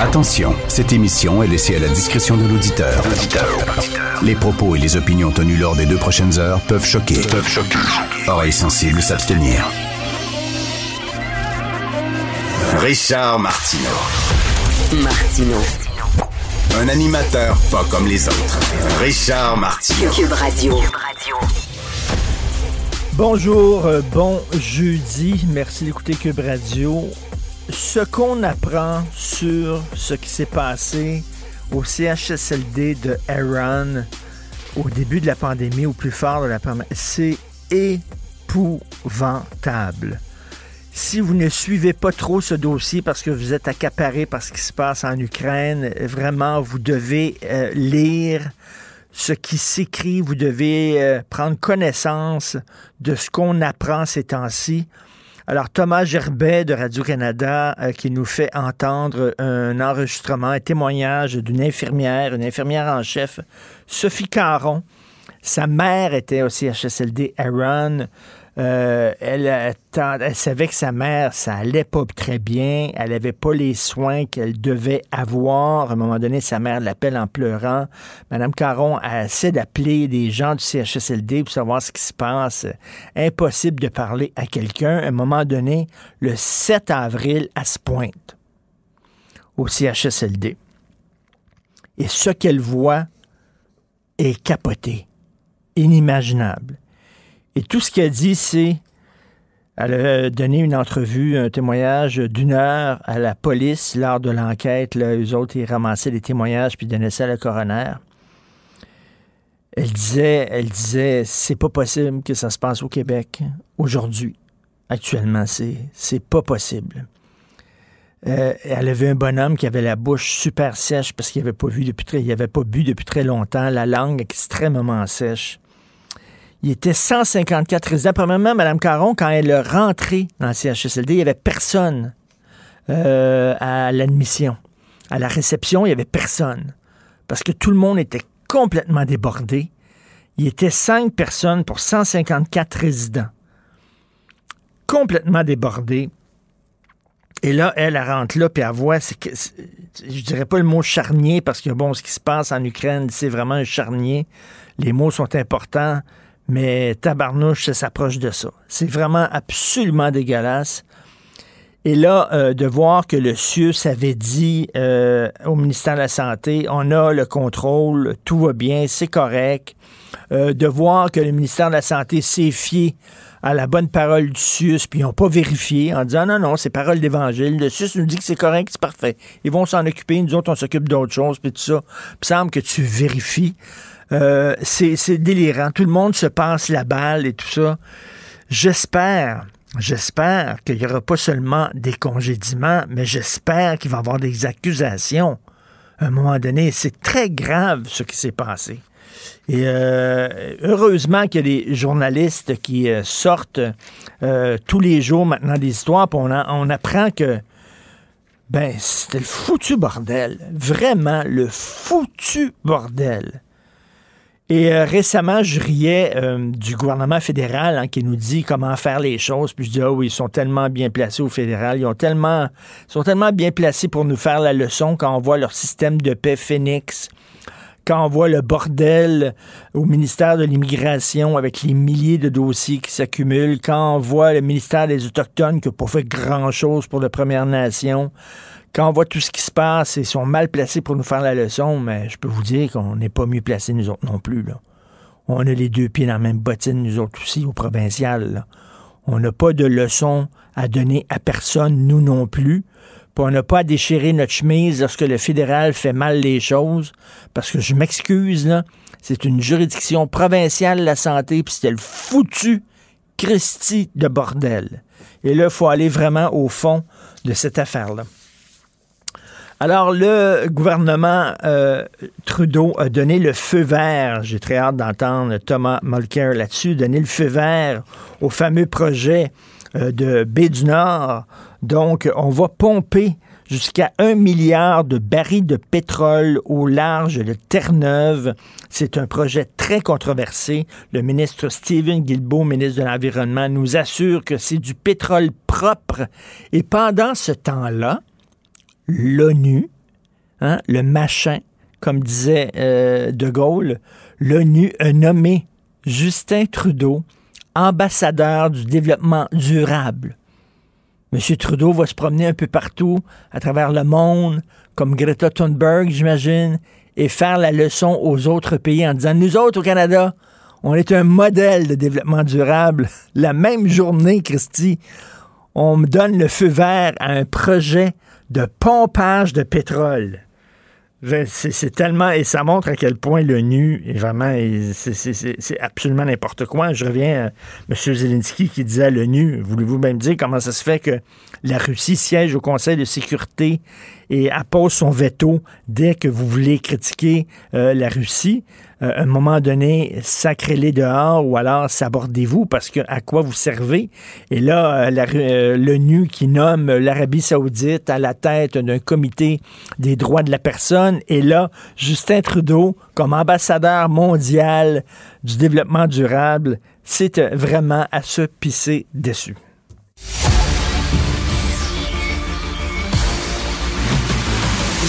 Attention, cette émission est laissée à la discrétion de l'auditeur. Les propos et les opinions tenues lors des deux prochaines heures peuvent choquer. Peuvent choquer. Oreilles sensibles s'abstenir. Richard Martineau. Martino. Un animateur pas comme les autres. Richard Martineau. Cube Radio. Bonjour, euh, bon jeudi. Merci d'écouter Cube Radio. Ce qu'on apprend sur ce qui s'est passé au CHSLD de Aaron au début de la pandémie, au plus fort de la pandémie, c'est épouvantable. Si vous ne suivez pas trop ce dossier parce que vous êtes accaparé par ce qui se passe en Ukraine, vraiment, vous devez euh, lire ce qui s'écrit, vous devez euh, prendre connaissance de ce qu'on apprend ces temps-ci. Alors, Thomas Gerbet de Radio-Canada euh, qui nous fait entendre un enregistrement, un témoignage d'une infirmière, une infirmière en chef, Sophie Caron. Sa mère était aussi CHSLD Aaron. Euh, elle, savait que sa mère, ça allait pas très bien. Elle avait pas les soins qu'elle devait avoir. À un moment donné, sa mère l'appelle en pleurant. Madame Caron essaie d'appeler des gens du CHSLD pour savoir ce qui se passe. Impossible de parler à quelqu'un. À un moment donné, le 7 avril, elle se pointe au CHSLD. Et ce qu'elle voit est capoté, inimaginable. Et tout ce qu'elle dit, c'est elle a donné une entrevue, un témoignage d'une heure à la police lors de l'enquête. Eux autres, ils ramassaient les témoignages puis donnaient ça à la coroner. Elle disait, elle disait, c'est pas possible que ça se passe au Québec aujourd'hui. Actuellement, c'est, c'est pas possible. Euh, elle avait un bonhomme qui avait la bouche super sèche parce qu'il n'avait avait pas bu depuis très longtemps, la langue extrêmement sèche. Il était 154 résidents. Premièrement, Mme Caron, quand elle est rentrée dans le CHSLD, il n'y avait personne euh, à l'admission. À la réception, il n'y avait personne. Parce que tout le monde était complètement débordé. Il était cinq personnes pour 154 résidents. Complètement débordé. Et là, elle, elle rentre là, puis elle voit, que, je dirais pas le mot charnier, parce que bon, ce qui se passe en Ukraine, c'est vraiment un charnier. Les mots sont importants mais tabarnouche, ça s'approche de ça. C'est vraiment absolument dégueulasse. Et là, euh, de voir que le CIUS avait dit euh, au ministère de la Santé, on a le contrôle, tout va bien, c'est correct. Euh, de voir que le ministère de la Santé s'est fié à la bonne parole du CIUS, puis ils n'ont pas vérifié en disant non, non, c'est parole d'évangile. Le CIUS nous dit que c'est correct, c'est parfait. Ils vont s'en occuper, nous autres, on s'occupe d'autres choses, puis tout ça. Il semble que tu vérifies. Euh, c'est délirant. Tout le monde se passe la balle et tout ça. J'espère, j'espère qu'il n'y aura pas seulement des congédiements, mais j'espère qu'il va y avoir des accusations. À un moment donné, c'est très grave ce qui s'est passé. Et euh, heureusement qu'il y a des journalistes qui euh, sortent tous les jours maintenant des histoires, puis on, on apprend que ben c'était le foutu bordel, vraiment le foutu bordel. Et euh, récemment, je riais euh, du gouvernement fédéral hein, qui nous dit comment faire les choses. Puis je dis, ah oui, ils sont tellement bien placés au fédéral. Ils ont tellement, sont tellement bien placés pour nous faire la leçon quand on voit leur système de paix Phoenix, quand on voit le bordel au ministère de l'Immigration avec les milliers de dossiers qui s'accumulent, quand on voit le ministère des Autochtones qui n'a pas fait grand-chose pour la Première Nation, quand on voit tout ce qui se passe, ils sont mal placés pour nous faire la leçon, mais je peux vous dire qu'on n'est pas mieux placés, nous autres non plus. On a les deux pieds dans la même bottine, nous autres aussi, au provincial. On n'a pas de leçon à donner à personne, nous non plus. Puis on n'a pas à déchirer notre chemise lorsque le fédéral fait mal les choses. Parce que je m'excuse, c'est une juridiction provinciale la santé, puis c'était le foutu Christie de bordel. Et là, il faut aller vraiment au fond de cette affaire-là. Alors, le gouvernement euh, Trudeau a donné le feu vert, j'ai très hâte d'entendre Thomas Mulcair là-dessus, donné le feu vert au fameux projet euh, de Baie du Nord. Donc, on va pomper jusqu'à un milliard de barils de pétrole au large de Terre-Neuve. C'est un projet très controversé. Le ministre Stephen Guilbeault, ministre de l'Environnement, nous assure que c'est du pétrole propre. Et pendant ce temps-là, l'ONU, hein, le machin, comme disait euh, De Gaulle, l'ONU a nommé Justin Trudeau ambassadeur du développement durable. M. Trudeau va se promener un peu partout à travers le monde, comme Greta Thunberg, j'imagine, et faire la leçon aux autres pays en disant, nous autres au Canada, on est un modèle de développement durable. La même journée, Christy, on me donne le feu vert à un projet de pompage de pétrole. C'est tellement. Et ça montre à quel point l'ONU vraiment. C'est absolument n'importe quoi. Je reviens à M. Zelensky qui disait à l'ONU Voulez-vous même dire comment ça se fait que la Russie siège au Conseil de sécurité et appose son veto dès que vous voulez critiquer euh, la Russie? Euh, à un moment donné, sacrez-les dehors ou alors sabordez-vous parce que à quoi vous servez? Et là, euh, l'ONU qui nomme l'Arabie saoudite à la tête d'un comité des droits de la personne. Et là, Justin Trudeau, comme ambassadeur mondial du développement durable, c'est vraiment à se pisser dessus.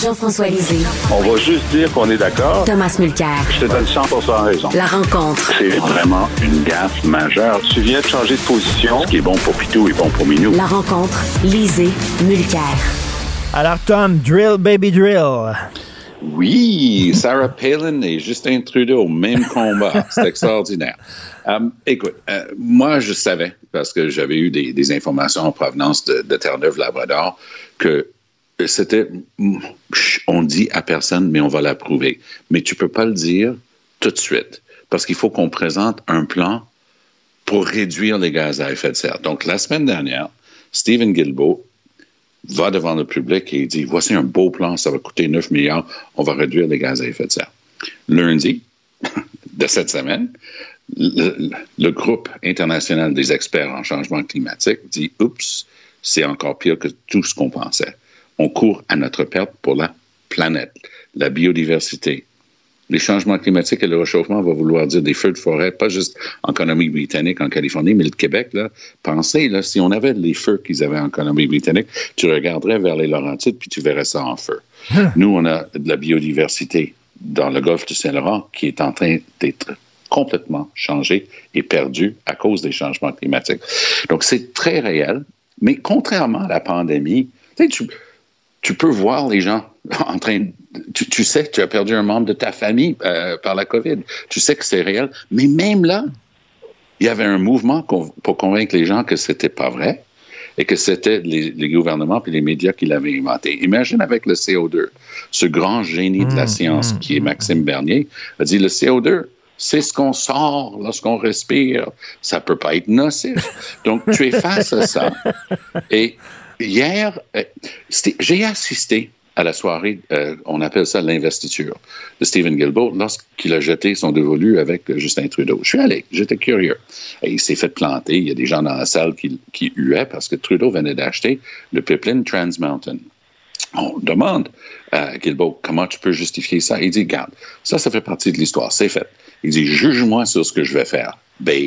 Jean-François Lisée. On va juste dire qu'on est d'accord. Thomas Mulcair. Je te donne 100 raison. La rencontre. C'est vraiment une gaffe majeure. Tu viens de changer de position. Ce qui est bon pour Pitou est bon pour Minou. La rencontre. Lisée. Mulcair. Alors, Tom, drill, baby, drill. Oui, Sarah Palin et Justin Trudeau, même combat. C'est extraordinaire. Um, écoute, euh, moi, je savais, parce que j'avais eu des, informations en provenance de, de Terre-Neuve-Labrador, que c'était, on dit à personne, mais on va l'approuver. Mais tu peux pas le dire tout de suite, parce qu'il faut qu'on présente un plan pour réduire les gaz à effet de serre. Donc, la semaine dernière, Stephen Guilbeault va devant le public et dit, voici un beau plan, ça va coûter 9 milliards, on va réduire les gaz à effet de serre. Lundi de cette semaine, le, le groupe international des experts en changement climatique dit, oups, c'est encore pire que tout ce qu'on pensait on court à notre perte pour la planète, la biodiversité. Les changements climatiques et le réchauffement vont vouloir dire des feux de forêt, pas juste en Colombie-Britannique, en Californie, mais le Québec. Là, pensez, là, si on avait les feux qu'ils avaient en Colombie-Britannique, tu regarderais vers les Laurentides puis tu verrais ça en feu. Hein? Nous, on a de la biodiversité dans le golfe du Saint-Laurent qui est en train d'être complètement changé et perdu à cause des changements climatiques. Donc, c'est très réel. Mais contrairement à la pandémie, tu, tu peux voir les gens en train tu, sais que tu as perdu un membre de ta famille euh, par la COVID. Tu sais que c'est réel. Mais même là, il y avait un mouvement pour convaincre les gens que c'était pas vrai et que c'était les, gouvernements et les médias qui l'avaient inventé. Imagine avec le CO2. Ce grand génie de la mmh, science mmh, qui est mmh. Maxime Bernier a dit le CO2, c'est ce qu'on sort lorsqu'on respire. Ça peut pas être nocif. Donc, tu es face à ça. Et Hier, euh, j'ai assisté à la soirée, euh, on appelle ça l'investiture de Stephen Guilbeault lorsqu'il a jeté son dévolu avec Justin Trudeau. Je suis allé, j'étais curieux. Et il s'est fait planter. Il y a des gens dans la salle qui, qui huaient parce que Trudeau venait d'acheter le pipeline Trans Mountain. On demande à Guilbeault comment tu peux justifier ça? Il dit, garde, ça, ça fait partie de l'histoire, c'est fait. Il dit, juge-moi sur ce que je vais faire ben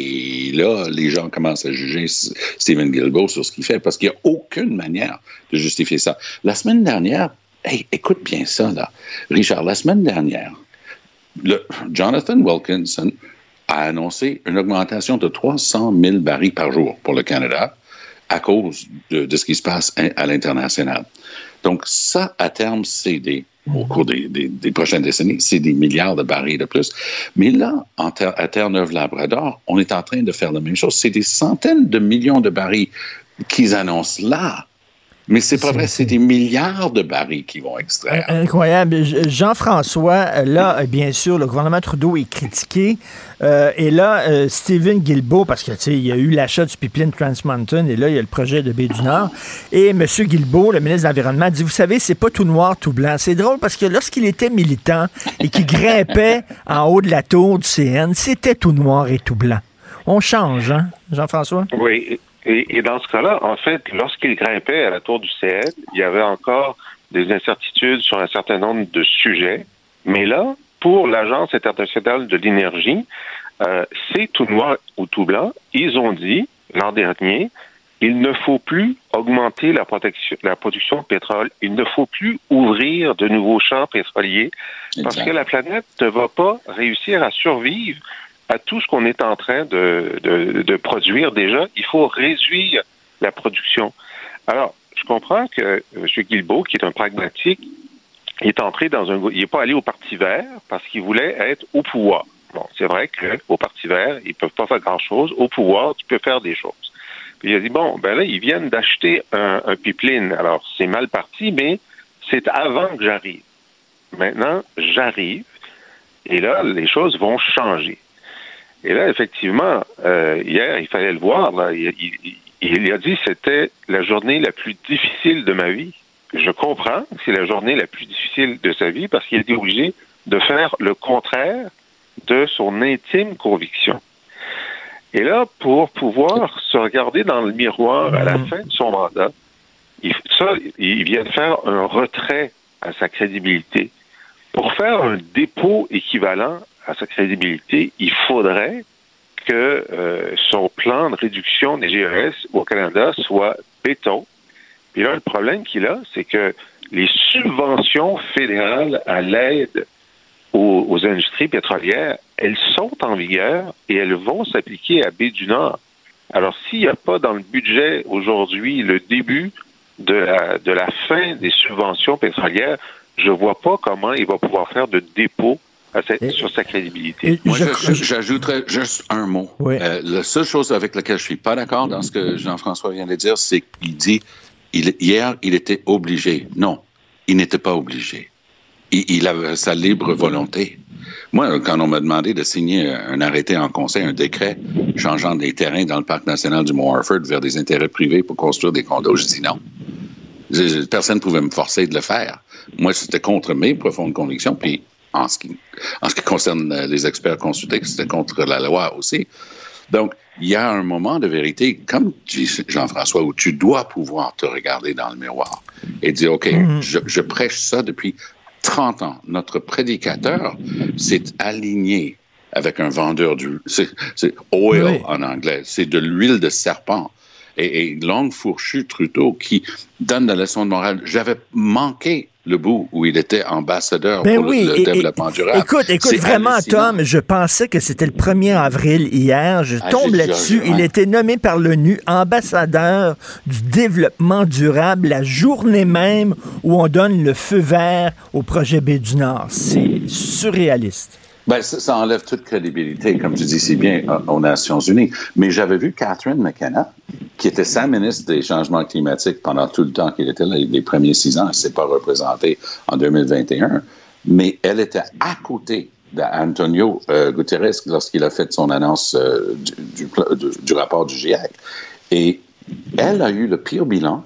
là, les gens commencent à juger Stephen Guilbeault sur ce qu'il fait parce qu'il n'y a aucune manière de justifier ça. La semaine dernière, écoute bien ça. Richard, la semaine dernière, Jonathan Wilkinson a annoncé une augmentation de 300 000 barils par jour pour le Canada à cause de ce qui se passe à l'international. Donc, ça, à terme, c'est des, au cours des, des, des, prochaines décennies, c'est des milliards de barils de plus. Mais là, en ter à Terre-Neuve-Labrador, on est en train de faire la même chose. C'est des centaines de millions de barils qu'ils annoncent là. Mais c'est pas vrai, c'est des milliards de barils qui vont extraire. Incroyable. Jean-François, là, bien sûr, le gouvernement Trudeau est critiqué. Euh, et là, euh, Stephen Guilbeault, parce que il y a eu l'achat du pipeline Trans Mountain, et là, il y a le projet de Baie du Nord. Et M. Guilbeault, le ministre de l'Environnement, dit Vous savez, c'est pas tout noir, tout blanc. C'est drôle parce que lorsqu'il était militant et qu'il grimpait en haut de la tour du CN, c'était tout noir et tout blanc. On change, hein, Jean-François? Oui. Et, et, dans ce cas-là, en fait, lorsqu'il grimpait à la tour du CN, il y avait encore des incertitudes sur un certain nombre de sujets. Mais là, pour l'Agence internationale de l'énergie, euh, c'est tout noir ou tout blanc. Ils ont dit l'an dernier, il ne faut plus augmenter la, protection, la production de pétrole. Il ne faut plus ouvrir de nouveaux champs pétroliers parce que la planète ne va pas réussir à survivre à tout ce qu'on est en train de, de, produire déjà. Il faut réduire la production. Alors, je comprends que M. Guilbeault, qui est un pragmatique, est entré dans un... Il n'est pas allé au Parti vert parce qu'il voulait être au pouvoir. Bon, c'est vrai qu'au Parti vert, ils ne peuvent pas faire grand-chose. Au pouvoir, tu peux faire des choses. Puis il a dit, bon, ben là, ils viennent d'acheter un pipeline. Alors, c'est mal parti, mais c'est avant que j'arrive. Maintenant, j'arrive. Et là, les choses vont changer. Et là, effectivement, euh, hier, il fallait le voir. Là, il, il, il, a dit c'était la journée la plus difficile de ma vie. Je comprends que c'est la journée la plus difficile de sa vie parce qu'il été obligé de faire le contraire de son intime conviction. Et là, pour pouvoir se regarder dans le miroir à la fin de son mandat, il, ça, il vient de faire un retrait à sa crédibilité. Pour faire un dépôt équivalent à sa crédibilité, il faudrait que euh, son plan de réduction des GES au Canada soit béton. Puis là, le problème qu'il a, c'est que les subventions fédérales à l'aide aux, aux, industries pétrolières, elles sont en vigueur et elles vont s'appliquer à Baie du Nord. Alors, s'il n'y a pas dans le budget aujourd'hui le début de la, de la fin des subventions pétrolières, je ne vois pas comment il va pouvoir faire de dépôt et, sur sa crédibilité. Moi, j'ajouterais juste un mot. Oui. Euh, la seule chose avec laquelle je suis pas d'accord dans ce que Jean-François vient de dire, c'est qu'il dit il, hier, il était obligé. Non, il n'était pas obligé. Il, il, avait sa libre volonté. Moi, quand on m'a demandé de signer un arrêté en conseil, un décret changeant des terrains dans le parc national du Mont Harford vers des intérêts privés pour construire des condos, je dis non. Personne ne pouvait me forcer de le faire. Moi, c'était contre mes profondes convictions, puis en ce qui, en ce qui concerne les experts consultés, c'était contre la loi aussi. Donc, il y a un moment de vérité, comme dit Jean-François, où tu dois pouvoir te regarder dans le miroir et dire, OK, mm -hmm. je, je, prêche ça depuis 30 ans. Notre prédicateur s'est aligné avec un vendeur du... C'est oil oui. en anglais. C'est de l'huile de serpent. Et, et longue fourchue Trudeau qui donne la leçon de morale. J'avais manqué le bout où il était ambassadeur ben pour oui, le, le et, développement durable. Écoute, écoute, vraiment. Tom, je pensais que c'était le 1er avril hier. Je ah, tombe là-dessus. Il était nommé par l'ONU ambassadeur du développement durable la journée même où on donne le feu vert au projet B du Nord. C'est surréaliste. Ben, ça, ça, enlève toute crédibilité, comme tu dis si bien, aux Nations Unies. Mais j'avais vu Catherine McKenna, qui était sa ministre des Changements climatiques pendant tout le temps qu'il était là, les premiers six ans. Elle ne s'est pas représentée en 2021. Mais elle était à côté d'Antonio euh, Guterres lorsqu'il a fait son annonce euh, du, du, du, rapport du GIEC. Et elle a eu le pire bilan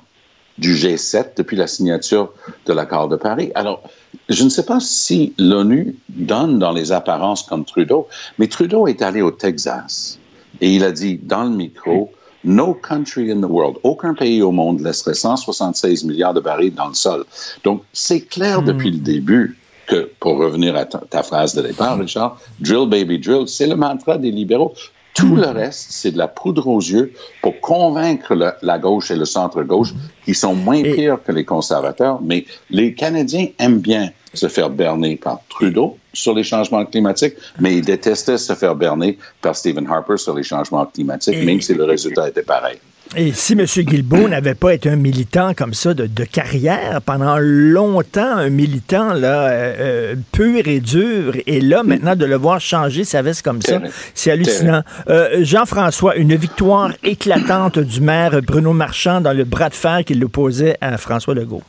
du G7 depuis la signature de l'accord de Paris. Alors, je ne sais pas si l'ONU donne dans les apparences comme Trudeau, mais Trudeau est allé au Texas et il a dit dans le micro, No country in the world, aucun pays au monde laisserait 176 milliards de barils dans le sol. Donc, c'est clair mmh. depuis le début que, pour revenir à ta, ta phrase de départ, Richard, drill baby drill, c'est le mantra des libéraux. Tout le reste, c'est de la poudre aux yeux pour convaincre le, la gauche et le centre-gauche qui sont moins et... pires que les conservateurs. Mais les Canadiens aiment bien se faire berner par Trudeau sur les changements climatiques, mais ils détestaient se faire berner par Stephen Harper sur les changements climatiques, et... même si le résultat était pareil. Et si M. Guilbeault n'avait pas été un militant comme ça de, de carrière, pendant longtemps, un militant là, euh, euh, pur et dur, et là, maintenant, de le voir changer sa veste comme ça, c'est hallucinant. Euh, Jean-François, une victoire éclatante du maire Bruno Marchand dans le bras de fer qu'il opposait à François Legault.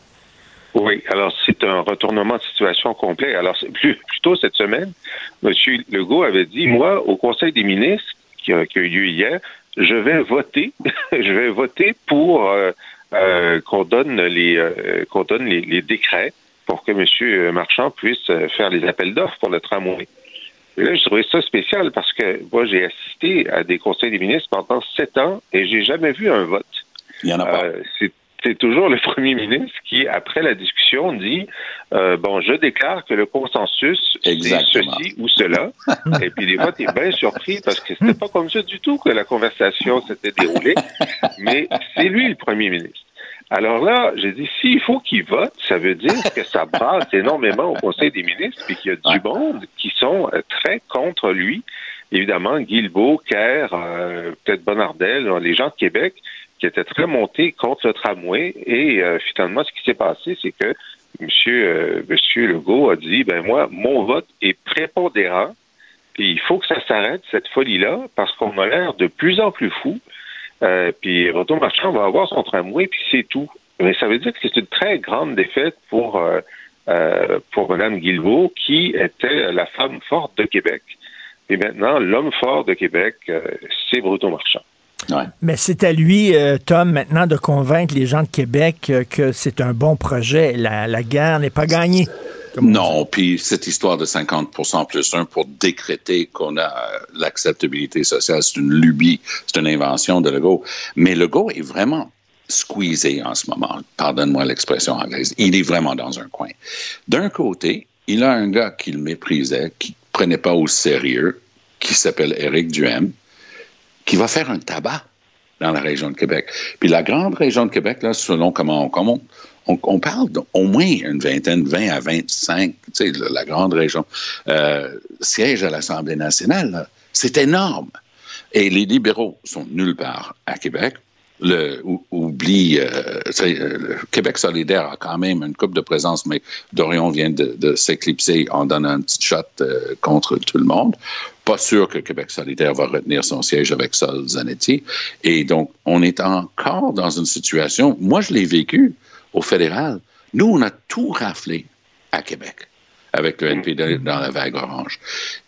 Oui, alors c'est un retournement de situation complet. Alors, plus, plus tôt cette semaine, M. Legault avait dit, moi, au Conseil des ministres, qui a, qui a eu lieu hier, je vais voter, je vais voter pour euh, euh, qu'on donne les euh, qu'on donne les, les décrets pour que M. Marchand puisse euh, faire les appels d'offres pour le tramway. Et là, je trouvais ça spécial parce que moi, j'ai assisté à des conseils des ministres pendant sept ans et j'ai jamais vu un vote. Il n'y en a pas. Euh, c'est toujours le premier ministre qui, après la discussion, dit euh, bon, je déclare que le consensus c'est Exactement. ceci ou cela. Et puis des fois, tu es bien surpris parce que c'était pas comme ça du tout que la conversation s'était déroulée. Mais c'est lui le premier ministre. Alors là, j'ai dit, s'il faut qu'il vote, ça veut dire que ça brasse énormément au Conseil des ministres, puis qu'il y a du monde qui sont euh, très contre lui. Évidemment, Guilbeault, Kerr, euh, peut-être Bonardel, les gens de Québec, qui étaient très montés contre le tramway. Et euh, finalement, ce qui s'est passé, c'est que M. Euh, monsieur Legault a dit, ben moi, mon vote est prépondérant, puis il faut que ça s'arrête, cette folie-là, parce qu'on a l'air de plus en plus fou. Euh, puis Renaud Marchand va avoir son tramway, puis c'est tout. Mais ça veut dire que c'est une très grande défaite pour, euh, euh, pour Mme Guilbeault, qui était la femme forte de Québec. Et maintenant, l'homme fort de Québec, euh, c'est Bruto Marchand. Ouais. Mais c'est à lui, euh, Tom, maintenant de convaincre les gens de Québec euh, que c'est un bon projet. La, la guerre n'est pas gagnée. Non, puis cette histoire de 50% plus 1 pour décréter qu'on a euh, l'acceptabilité sociale, c'est une lubie, c'est une invention de Legault. Mais Legault est vraiment squeezé en ce moment. Pardonne-moi l'expression anglaise. Il est vraiment dans un coin. D'un côté, il a un gars qu'il méprisait, qui ne prenait pas au sérieux, qui s'appelle Éric Duhem, qui va faire un tabac dans la région de Québec. Puis la grande région de Québec, là, selon comment on comment on, on parle d'au moins une vingtaine, 20 à 25, tu sais, la, grande région, euh, siège à l'Assemblée nationale. C'est énorme. Et les libéraux sont nulle part à Québec. Le, ou- oublie, euh, euh, Québec solidaire a quand même une coupe de présence, mais Dorion vient de, de s'éclipser en donnant un petit shot euh, contre tout le monde. Pas sûr que Québec solidaire va retenir son siège avec Sol Zanetti. Et donc, on est encore dans une situation, moi je l'ai vécu au fédéral. Nous, on a tout raflé à Québec avec le NPD dans la vague orange.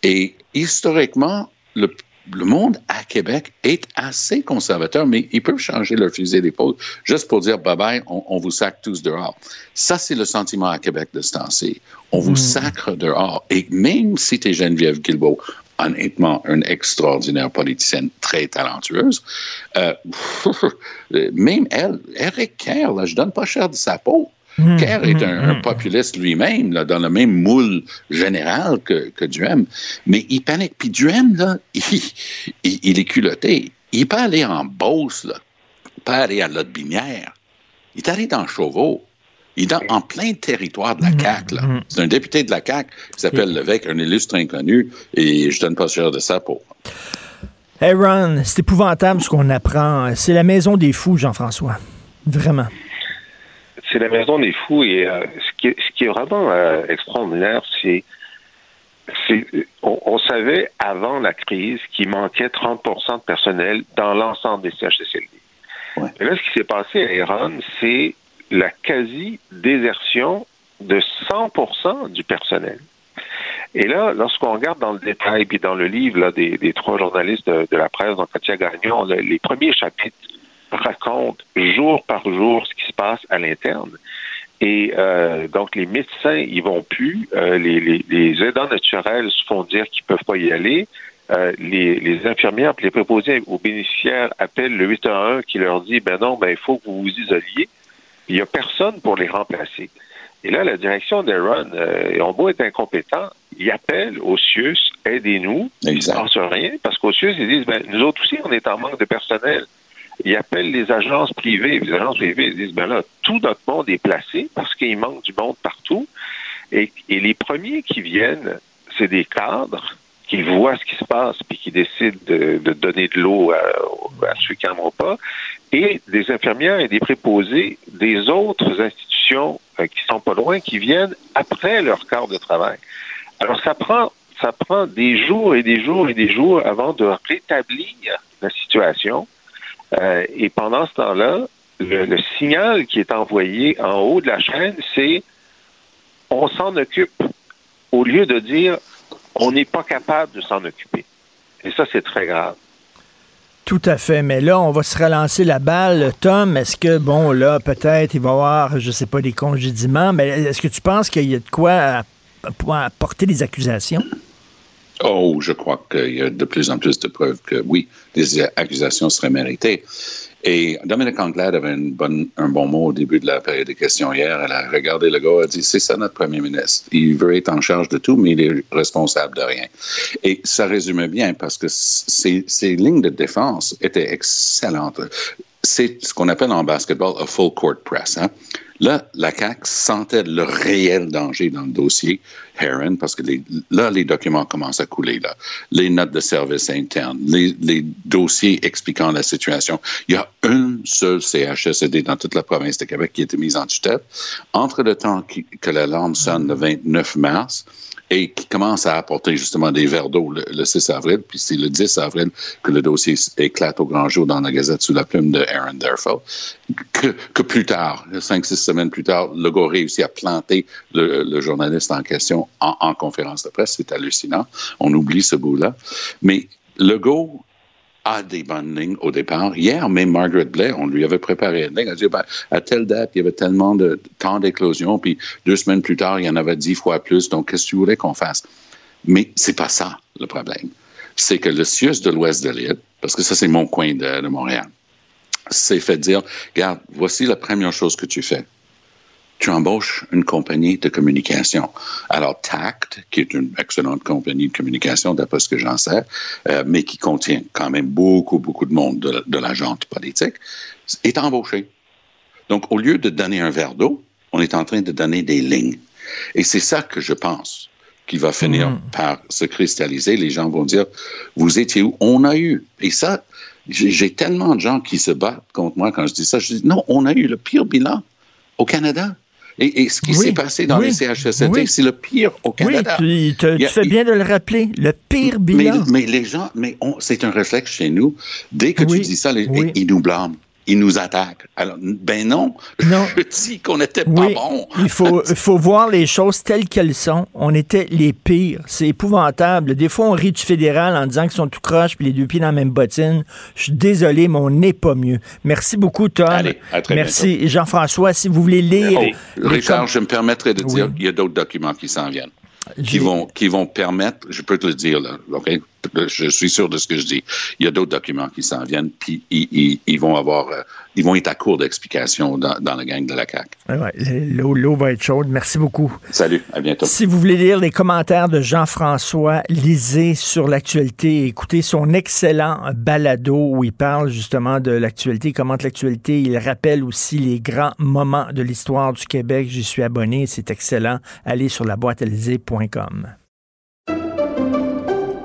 Et historiquement, le, le monde à Québec est assez conservateur, mais ils peuvent changer leur fusil d'épaule juste pour dire bye-bye, on, on vous sacre tous dehors. Ça, c'est le sentiment à Québec de ce temps-ci. On vous sacre dehors. Et même si tu es Geneviève Guilbeault, honnêtement, une extraordinaire politicienne très talentueuse, euh, même elle, Eric Kerr, là, je donne pas cher de sa peau. Kerr est un, un populiste lui-même, dans le même moule général que, que Duhem. Mais il panique. Puis Duhem, là, il, il, il est culotté. Il peut aller en Beauce, là. Il peut aller à Lotbinière. Il est allé dans Chauveau. Il est dans- en plein territoire de la CAQ. là. C'est un député de la CAQ qui s'appelle Levesque, un illustre inconnu, et je donne pas cher de sa peau. Hey Ron, c'est épouvantable ce qu'on apprend. C'est la maison des fous, Jean-François. Vraiment. C'est la maison des fous et euh, ce, qui est, ce qui est vraiment euh, extraordinaire, c'est on, on savait avant la crise qu'il manquait 30% de personnel dans l'ensemble des CHSLD. Ouais. Et là, ce qui s'est passé à Iran, c'est la quasi-désertion de 100% du personnel. Et là, lorsqu'on regarde dans le détail, puis dans le livre là, des, des trois journalistes de, de la presse, donc Katia Gagnon, le- les premiers chapitres racontent jour par jour ce qui se passe à l'interne. Et euh, donc, les médecins, ils vont plus. Euh, les, les, les aidants naturels se font dire qu'ils peuvent pas y aller. Euh, les, les infirmières, puis les préposés aux bénéficiaires appellent le 811 qui leur dit, ben non, ben il faut que vous vous isoliez. Il y a personne pour les remplacer. Et là, la direction d'Aaron, euh, on beau être incompétent, ils appellent au CIUS, aidez-nous. Ils ne pensent rien parce qu'au CIUS, ils disent, ben, nous autres aussi, on est en manque de personnel. Ils appellent les agences privées. Les agences privées disent, ben là, tout notre monde est placé parce qu'il manque du monde partout. Et, les premiers qui viennent, c'est des cadres qui voient ce qui se passe puis qui décident de, donner de l'eau à, ceux qui n'en ont pas, et des infirmières et des préposés des autres institutions euh, qui sont pas loin, qui viennent après leur quart de travail. Alors ça prend ça prend des jours et des jours et des jours avant de rétablir la situation. Euh, et pendant ce temps-là, le, signal qui est envoyé en haut de la chaîne, c'est on s'en occupe au lieu de dire on n'est pas capable de s'en occuper. Et ça, c'est très grave. Tout à fait. Mais là, on va se relancer la balle. Tom, est-ce que, bon, là, peut-être, il va y avoir, je sais pas, des congédiements, mais est-ce que tu penses qu'il y a de quoi à, à porter des accusations? Oh, je crois qu'il y a de plus en plus de preuves que oui, des accusations seraient méritées. Et Dominique Anglade avait un bon mot au début de la période de questions hier. Elle a regardé le gars, elle a dit, c'est ça notre premier ministre. Il veut être en charge de tout, mais il est responsable de rien. Et ça résumait bien parce que ces lignes de défense étaient excellentes. C'est ce qu'on appelle en basketball a full court press. Hein? Là, la CAQ sentait le réel danger dans le dossier Heron parce que les, là, les documents commencent à couler. Là. Les notes de service interne, les, les, dossiers expliquant la situation. Il y a un seul CHSLD dans toute la province de Québec qui a été mis en tutelle. Entre le temps que l'alarme sonne le 29 mars, et qui commence à apporter justement des verres d'eau le, le, 6 avril, puis c'est le 10 avril que le dossier éclate au grand jour dans la Gazette sous la plume de Aaron Derfeld, que, plus tard, cinq, six semaines plus tard, Legault réussit à planter le, le journaliste en question en, en conférence de presse. C'est hallucinant. On oublie ce bout-là. Mais Legault a des bonnes lignes au départ. Hier, même Margaret Blair, on lui avait préparé une ligne. Elle dit, ben, à telle date, il y avait tellement de temps d'éclosion, puis deux semaines plus tard, il y en avait dix fois plus. Donc, qu'est-ce que tu voulais qu'on fasse? Mais c'est pas ça, le problème. C'est que le CIUS de l'ouest de l'île, parce que ça, c'est mon coin de Montréal, s'est fait dire, regarde, voici la première chose que tu fais tu embauches une compagnie de communication. Alors, TACT, qui est une excellente compagnie de communication, d'après ce que j'en sais, euh, mais qui contient quand même beaucoup, beaucoup de monde de, de la jante politique, est embauché. Donc, au lieu de donner un verre d'eau, on est en train de donner des lignes. Et c'est ça que je pense qui va finir mmh. par se cristalliser. Les gens vont dire, vous étiez où? On a eu. Et ça, j'ai tellement de gens qui se battent contre moi quand je dis ça. Je dis, non, on a eu le pire bilan au Canada. Et, et, ce qui oui, s'est passé dans oui, les CHSLD, oui. c'est le pire au Canada. Oui, tu, tu, a, fais bien de le rappeler, le pire bilan. Mais, mais les gens, mais c'est un réflexe chez nous. Dès que tu dis ça, les, ils nous blâment ils nous attaquent. Alors, ben non, non. je dis qu'on n'était pas oui. Il faut, faut voir les choses telles qu'elles sont. On était les pires. C'est épouvantable. Des fois, on rit du fédéral en disant qu'ils sont tout croches puis les deux pieds dans la même bottine. Je suis désolé, mais on n'est pas mieux. Merci beaucoup, Tom. Allez, à très Merci, Jean-François. Si vous voulez lire... Richard, je me permettrais de dire qu'il y a d'autres documents qui s'en viennent qui vont, qui vont permettre, je peux te le dire, là, OK? Je suis sûr de ce que je dis. Il y a d'autres documents qui s'en viennent, puis ils, ils, ils, vont avoir, euh, ils vont être à court d'explications dans, dans la gang de la CAQ. Ouais, L'eau va être chaude. Merci beaucoup. Salut, à bientôt. Si vous voulez lire les commentaires de Jean-François, lisez sur l'actualité, écoutez son excellent balado où il parle justement de l'actualité, commente l'actualité. Il rappelle aussi les grands moments de l'histoire du Québec. J'y suis abonné, c'est excellent. Allez sur la boîte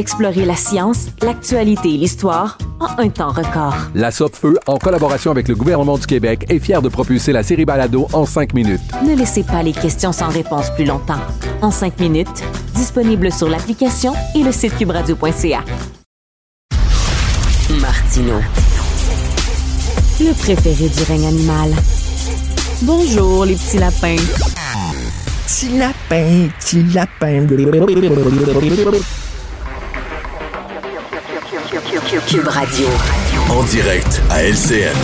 Explorez la science, l'actualité et l'histoire en un temps record. La Feu, en collaboration avec le gouvernement du Québec, est fière de propulser la série Balado en cinq minutes. Ne laissez pas les questions sans réponse plus longtemps. En cinq minutes, disponible sur l'application et le site cubradio.ca. Martino. le préféré du règne animal. Bonjour, les petits lapins. Petit lapin, petit lapin. Cube Radio. En direct à LCN.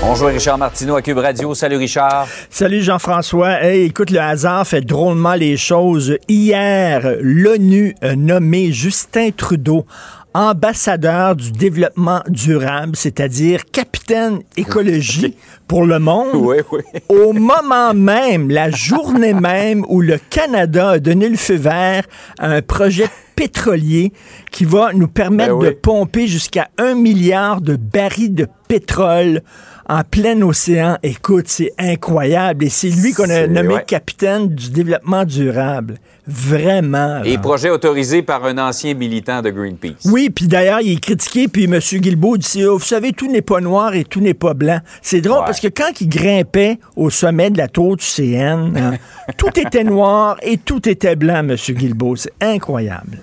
Bonjour Richard Martineau à Cube Radio. Salut Richard. Salut Jean-François. Hey, écoute, le hasard fait drôlement les choses. Hier, l'ONU a nommé Justin Trudeau ambassadeur du développement durable, c'est-à-dire capitaine écologie pour le monde, Oui, oui. au moment même, la journée même où le Canada a donné le feu vert à un projet pétrolier qui va nous permettre Ben oui. de pomper jusqu'à un milliard de barils de pétrole en plein océan. Écoute, c'est incroyable. Et c'est lui qu'on a nommé ouais. capitaine du développement durable. Vraiment. Et là. projet autorisé par un ancien militant de Greenpeace. Oui, puis d'ailleurs, il est critiqué, puis M. Guilbeault dit, Oh, vous savez, tout n'est pas noir et tout n'est pas blanc. C'est drôle Ouais. parce que quand il grimpait au sommet de la tour du CN, hein, tout était noir et tout était blanc, M. Guilbeault. C'est incroyable.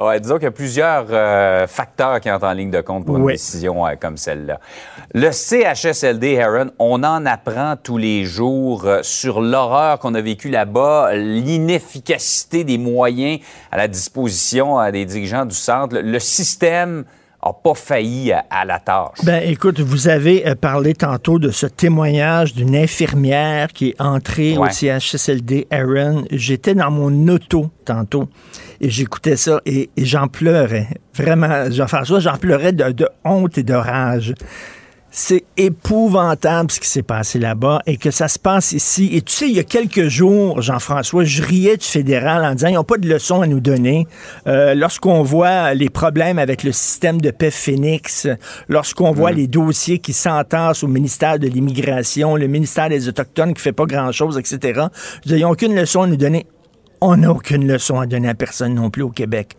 Ouais, disons qu'il y a plusieurs euh, facteurs qui entrent en ligne de compte pour une décision euh, comme celle-là. Le CHSLD Heron, on en apprend tous les jours euh, sur l'horreur qu'on a vécue là-bas, l'inefficacité des moyens à la disposition des dirigeants du centre. Le, le système n'a pas failli à, à la tâche. Ben, écoute, vous avez euh, parlé tantôt de ce témoignage d'une infirmière qui est entrée au. CHSLD Aaron. J'étais dans mon auto tantôt et j'écoutais ça et, et j'en pleurais. Vraiment, Jean-François, j'en pleurais de, de honte et de rage. C'est épouvantable ce qui s'est passé là-bas et que ça se passe ici. Et tu sais, il y a quelques jours, Jean-François, je riais du fédéral en disant ils n'ont pas de leçons à nous donner. Euh, lorsqu'on voit les problèmes avec le système de paix Phoenix, lorsqu'on voit les dossiers qui s'entassent au ministère de l'Immigration, le ministère des Autochtones qui fait pas grand-chose, etc., ils n'ont aucune leçon à nous donner. On n'a aucune leçon à donner à personne non plus au Québec.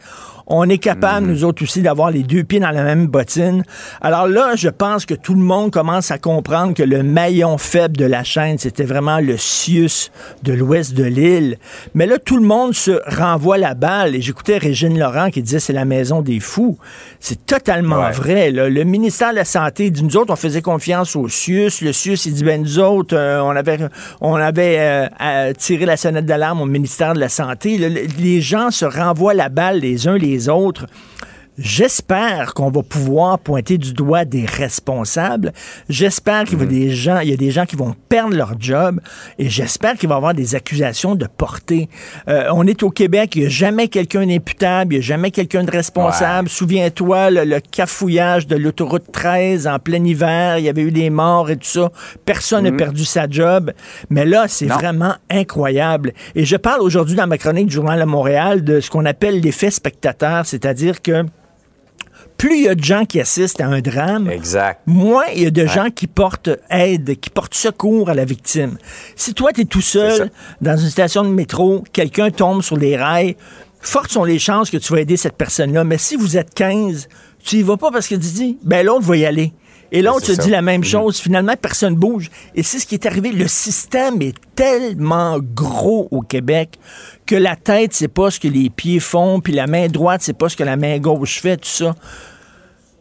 On est capable, nous autres aussi, d'avoir les deux pieds dans la même bottine. Alors là, je pense que tout le monde commence à comprendre que le maillon faible de la chaîne, c'était vraiment le CIUS de l'ouest de l'île. Mais là, tout le monde se renvoie la balle. Et j'écoutais Régine Laurent qui disait c'est la maison des fous. C'est totalement Ouais. vrai. là. Le ministère de la Santé dit nous autres, on faisait confiance au CIUS. Le CIUS, il dit ben nous autres, euh, on avait, on avait euh, tiré la sonnette d'alarme au ministère de la Santé. Là, les gens se renvoient la balle les uns les autres. J'espère qu'on va pouvoir pointer du doigt des responsables. J'espère qu'il va des gens, il y a des gens qui vont perdre leur job et j'espère qu'il va y avoir des accusations de portée. Euh, on est au Québec, il n'y a jamais quelqu'un d'imputable, il n'y a jamais quelqu'un de responsable. Souviens-toi, le, le cafouillage de l'autoroute 13 en plein hiver, il y avait eu des morts et tout ça. Personne n'a perdu sa job. Mais là, c'est vraiment incroyable. Et je parle aujourd'hui dans ma chronique du Journal de Montréal de ce qu'on appelle l'effet spectateur, c'est-à-dire que plus il y a de gens qui assistent à un drame, Exact. moins il y a de gens qui portent aide, qui portent secours à la victime. Si toi, tu es tout seul dans une station de métro, quelqu'un tombe sur les rails, fortes sont les chances que tu vas aider cette personne-là. Mais si vous êtes 15, tu y vas pas parce que tu dis, ben l'autre va y aller. Et l'autre se dit la même chose. Finalement, personne bouge. Et c'est ce qui est arrivé. Le système est tellement gros au Québec que la tête, c'est pas ce que les pieds font, puis la main droite, c'est pas ce que la main gauche fait, tout ça.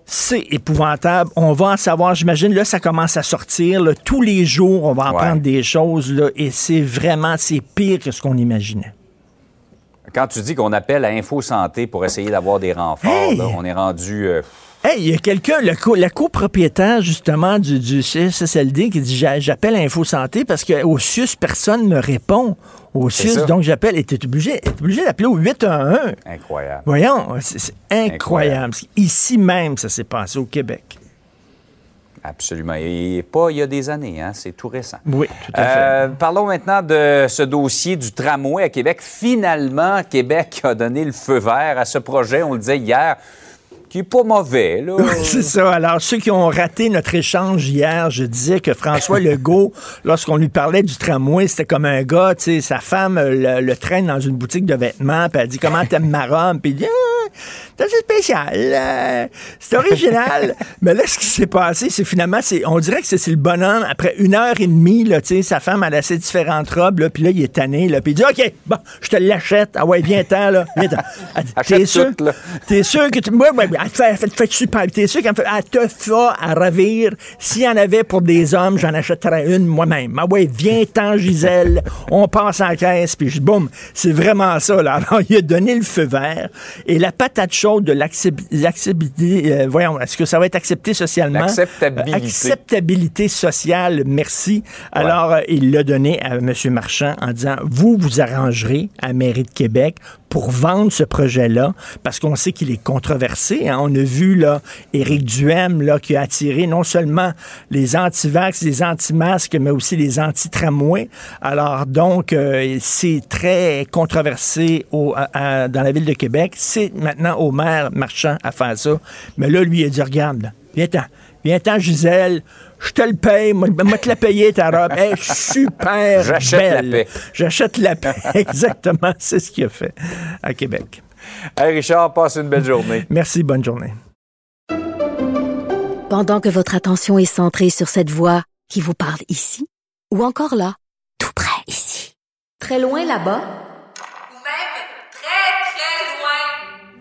C'est épouvantable. On va en savoir, j'imagine, là, ça commence à sortir. là. Tous les jours, on va Ouais. apprendre des choses, là, et c'est vraiment, c'est pire que ce qu'on imaginait. Quand tu dis qu'on appelle à Info Santé pour essayer d'avoir des renforts, Hey! là, on est rendu. euh, Hey, il y a quelqu'un, le co- la copropriétaire, justement, du, du CSSLD, qui dit J'a- J'appelle Info Santé parce qu'au CIUS, personne ne me répond. Au ça. donc j'appelle. Et tu es obligé, t'es obligé d'appeler au 811. incroyable. Voyons, c'est c'est incroyable. Incroyable. Ici même, ça s'est passé au Québec. Absolument. Et pas il y a des années, hein? c'est tout récent. Oui, tout à fait. Euh, parlons maintenant de ce dossier du tramway à Québec. Finalement, Québec a donné le feu vert à ce projet, on le disait hier, qui n'est pas mauvais. Là. C'est ça. Alors, ceux qui ont raté notre échange hier, je disais que François Legault, lorsqu'on lui parlait du tramway, c'était comme un gars, tu sais, sa femme euh, le, le traîne dans une boutique de vêtements, puis elle dit Comment t'aimes ma robe Puis il dit Ah, c'est spécial. euh, c'est original. Mais là, ce qui s'est passé, c'est finalement, c'est, on dirait que c'est, le bonhomme, après une heure et demie, là, sa femme, elle a ses différentes robes, là, puis là, il est tanné, là, puis il dit, OK, bon, je te l'achète. Ah ouais, viens-t'en, là. Viens-t'en. Achète T'es sûr? T'es sûr que tu. Ouais, ouais, ouais, elle te fait, elle fait- fait super. T'es sûr qu'elle me fait. Elle te fait à ravir. S'il y en avait pour des hommes, j'en achèterais une moi-même. Ah ouais, viens-t'en, Gisèle. On passe en caisse, puis je- boum. C'est vraiment ça, là. Alors, il a donné le feu vert. Et la patate chaude de l'accep- l'acceptabilité. euh, voyons, est-ce que ça va être accepté socialement? L'acceptabilité. Euh, acceptabilité sociale, merci. Alors, euh, il l'a donné à M. Marchand en disant Vous vous arrangerez à la mairie de Québec pour vendre ce projet-là, parce qu'on sait qu'il est controversé. hein. On a vu là, Éric Duhem là, qui a attiré non seulement les anti-vax, les anti-masques, mais aussi les anti-tramways. Alors donc, euh, c'est très controversé au- à- à- dans la ville de Québec. C'est maintenant au maire Marchand à faire ça. Mais là, lui, il a dit, regarde, viens-t'en, viens-t'en, Gisèle, je te le paye, moi, moi te la payer ta robe. Elle est super J'achète la belle. paix. J'achète la paix. Exactement, c'est ce qu'il a fait à Québec. Hey, Richard, passe une belle journée. Merci, bonne journée. Pendant que votre attention est centrée sur cette voix qui vous parle ici, ou encore là, tout près ici, très loin là-bas,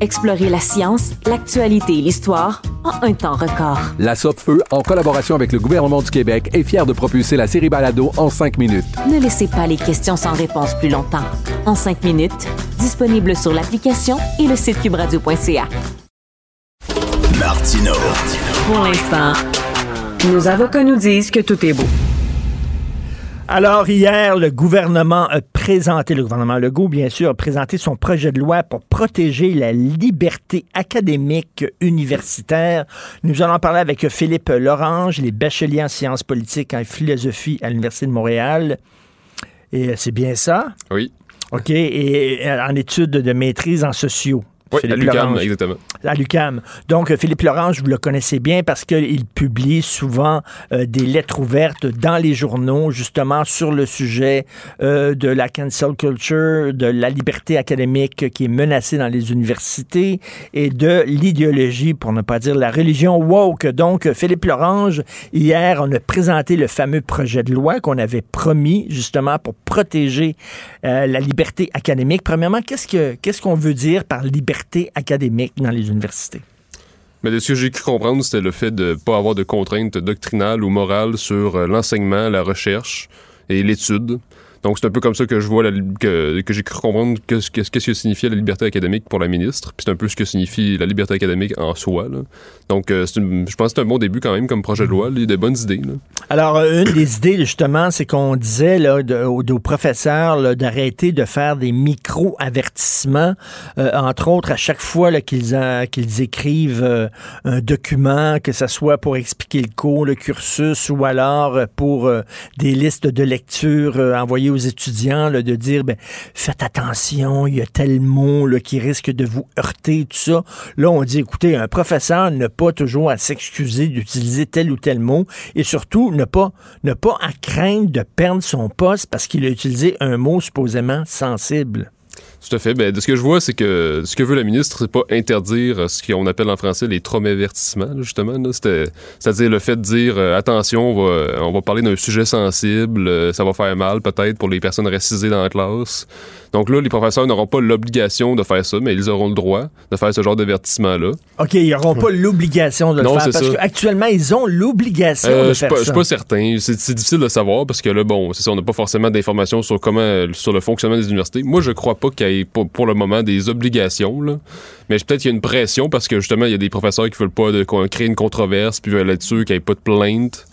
Explorez la science, l'actualité et l'histoire en un temps record. La Feu, en collaboration avec le gouvernement du Québec, est fière de propulser la série Balado en cinq minutes. Ne laissez pas les questions sans réponse plus longtemps. En cinq minutes, disponible sur l'application et le site cubradio.ca. Martino. Pour l'instant, nos avocats nous disent que tout est beau. Alors, hier, le gouvernement a présenté, le gouvernement Legault, bien sûr, a présenté son projet de loi pour protéger la liberté académique universitaire. Nous allons parler avec Philippe Lorange, les bacheliers en sciences politiques et en philosophie à l'Université de Montréal. Et euh, c'est bien ça? Oui. OK. Et euh, en études de maîtrise en sociaux. Oui, à Lorange. exactement. À l'UCAM. Donc, euh, Philippe Lorange, vous le connaissez bien parce qu'il publie souvent euh, des lettres ouvertes dans les journaux, justement, sur le sujet euh, de la cancel culture, de la liberté académique qui est menacée dans les universités et de l'idéologie, pour ne pas dire la religion woke. Donc, Philippe Lorange, hier, on a présenté le fameux projet de loi qu'on avait promis, justement, pour protéger euh, la liberté académique. Premièrement, qu'est-ce que qu'est-ce qu'on veut dire par liberté académique dans les universités? Mais de ce que j'ai cru comprendre, c'était le fait de ne pas avoir de contraintes doctrinales ou morales sur euh, l'enseignement, la recherche et l'étude. Donc, c'est un peu comme ça que je vois, que, que j'ai cru comprendre qu'est-ce que, que signifiait la liberté académique pour la ministre. Puis c'est un peu ce que signifie la liberté académique en soi. Donc, euh, je pense que c'est un bon début quand même comme projet de loi. Il y a des bonnes idées. Alors, euh, une des idées, justement, c'est qu'on disait de- aux, aux professeurs d'arrêter de faire des micro-avertissements, euh, entre autres, à chaque fois qu'ils écrivent un document, que ce soit pour expliquer le cours, le cursus, ou alors pour des listes de lecture envoyées étudiants, de dire, ben, faites attention, il y a tel mot qui risque de vous heurter, tout ça. Là, on dit, écoutez, un professeur n'a pas toujours à s'excuser d'utiliser tel ou tel mot, et surtout, ne pas, ne pas à craindre de perdre son poste parce qu'il a utilisé un mot supposément sensible. Tout à fait. Ben, de ce que je vois, c'est que ce que veut la ministre, c'est pas interdire euh, ce qu'on appelle en français les traumavertissements, justement. C'est-à-dire le fait de dire euh, attention, on va, on va parler d'un sujet sensible, euh, ça va faire mal peut-être pour les personnes racisées dans la classe. Donc là, les professeurs n'auront pas l'obligation de faire ça, mais ils auront le droit de faire ce genre d'avertissement-là. OK, ils n'auront pas l'obligation de le Non, faire parce ça. qu'actuellement, ils ont l'obligation Euh, de faire pas, je ça. suis pas certain. C'est difficile de savoir parce que là, bon, c'est ça, on n'a pas forcément d'informations sur comment, sur le fonctionnement des universités. Moi, je crois pas qu'il y ait pour, pour le moment des obligations. Là. Mais peut-être qu'il y a une pression parce que justement, il y a des professeurs qui veulent pas de, qu'on crée une controverse, puis veulent être sûrs qu'il n'y ait pas de plainte.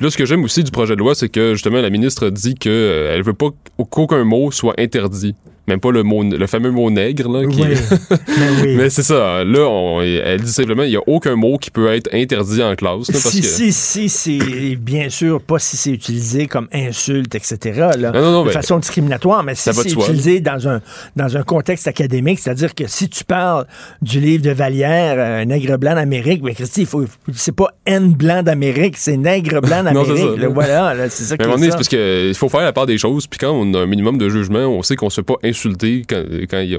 Puis là, ce que j'aime aussi du projet de loi, c'est que justement, la ministre dit qu'elle euh, veut pas qu'aucun mot soit interdit. Même pas le, mot, le fameux mot nègre. Là, qui... Oui. Mais oui. Mais c'est ça. Là, on- elle dit simplement il n'y a aucun mot qui peut être interdit en classe. là, parce Si, que... si, si, c'est bien sûr pas si c'est utilisé comme insulte, etc. Là, Non, non, non, de mais- façon discriminatoire, mais si c'est utilisé dans un, dans un contexte académique, c'est-à-dire que si tu parles du livre de Vallière, euh, Nègre blanc d'Amérique, mais Christy, il faut, c'est pas N blanc d'Amérique, c'est Nègre blanc d'Amérique. voilà, là, c'est ça ça. c'est parce qu'il faut faire la part des choses. Puis quand on a un minimum de jugement, on sait qu'on se fait pas insulter quand,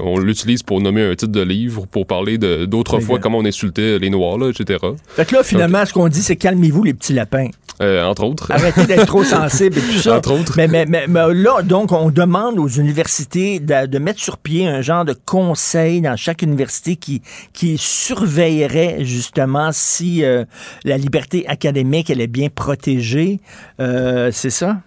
on l'utilise pour nommer un titre de livre, pour parler d'autrefois Exact. comment on insultait les Noirs, là, etc. Fait que là, finalement, ce qu'on dit, c'est calmez-vous, les petits lapins. Euh, entre autres. Arrêtez d'être trop sensible et tout ça. Entre autres. Mais, mais, mais, mais là, donc, on demande aux universités de, de mettre sur pied un genre de conseil dans chaque université qui, qui surveillerait justement si euh, la liberté académique, elle est bien protégée. Euh, c'est ça?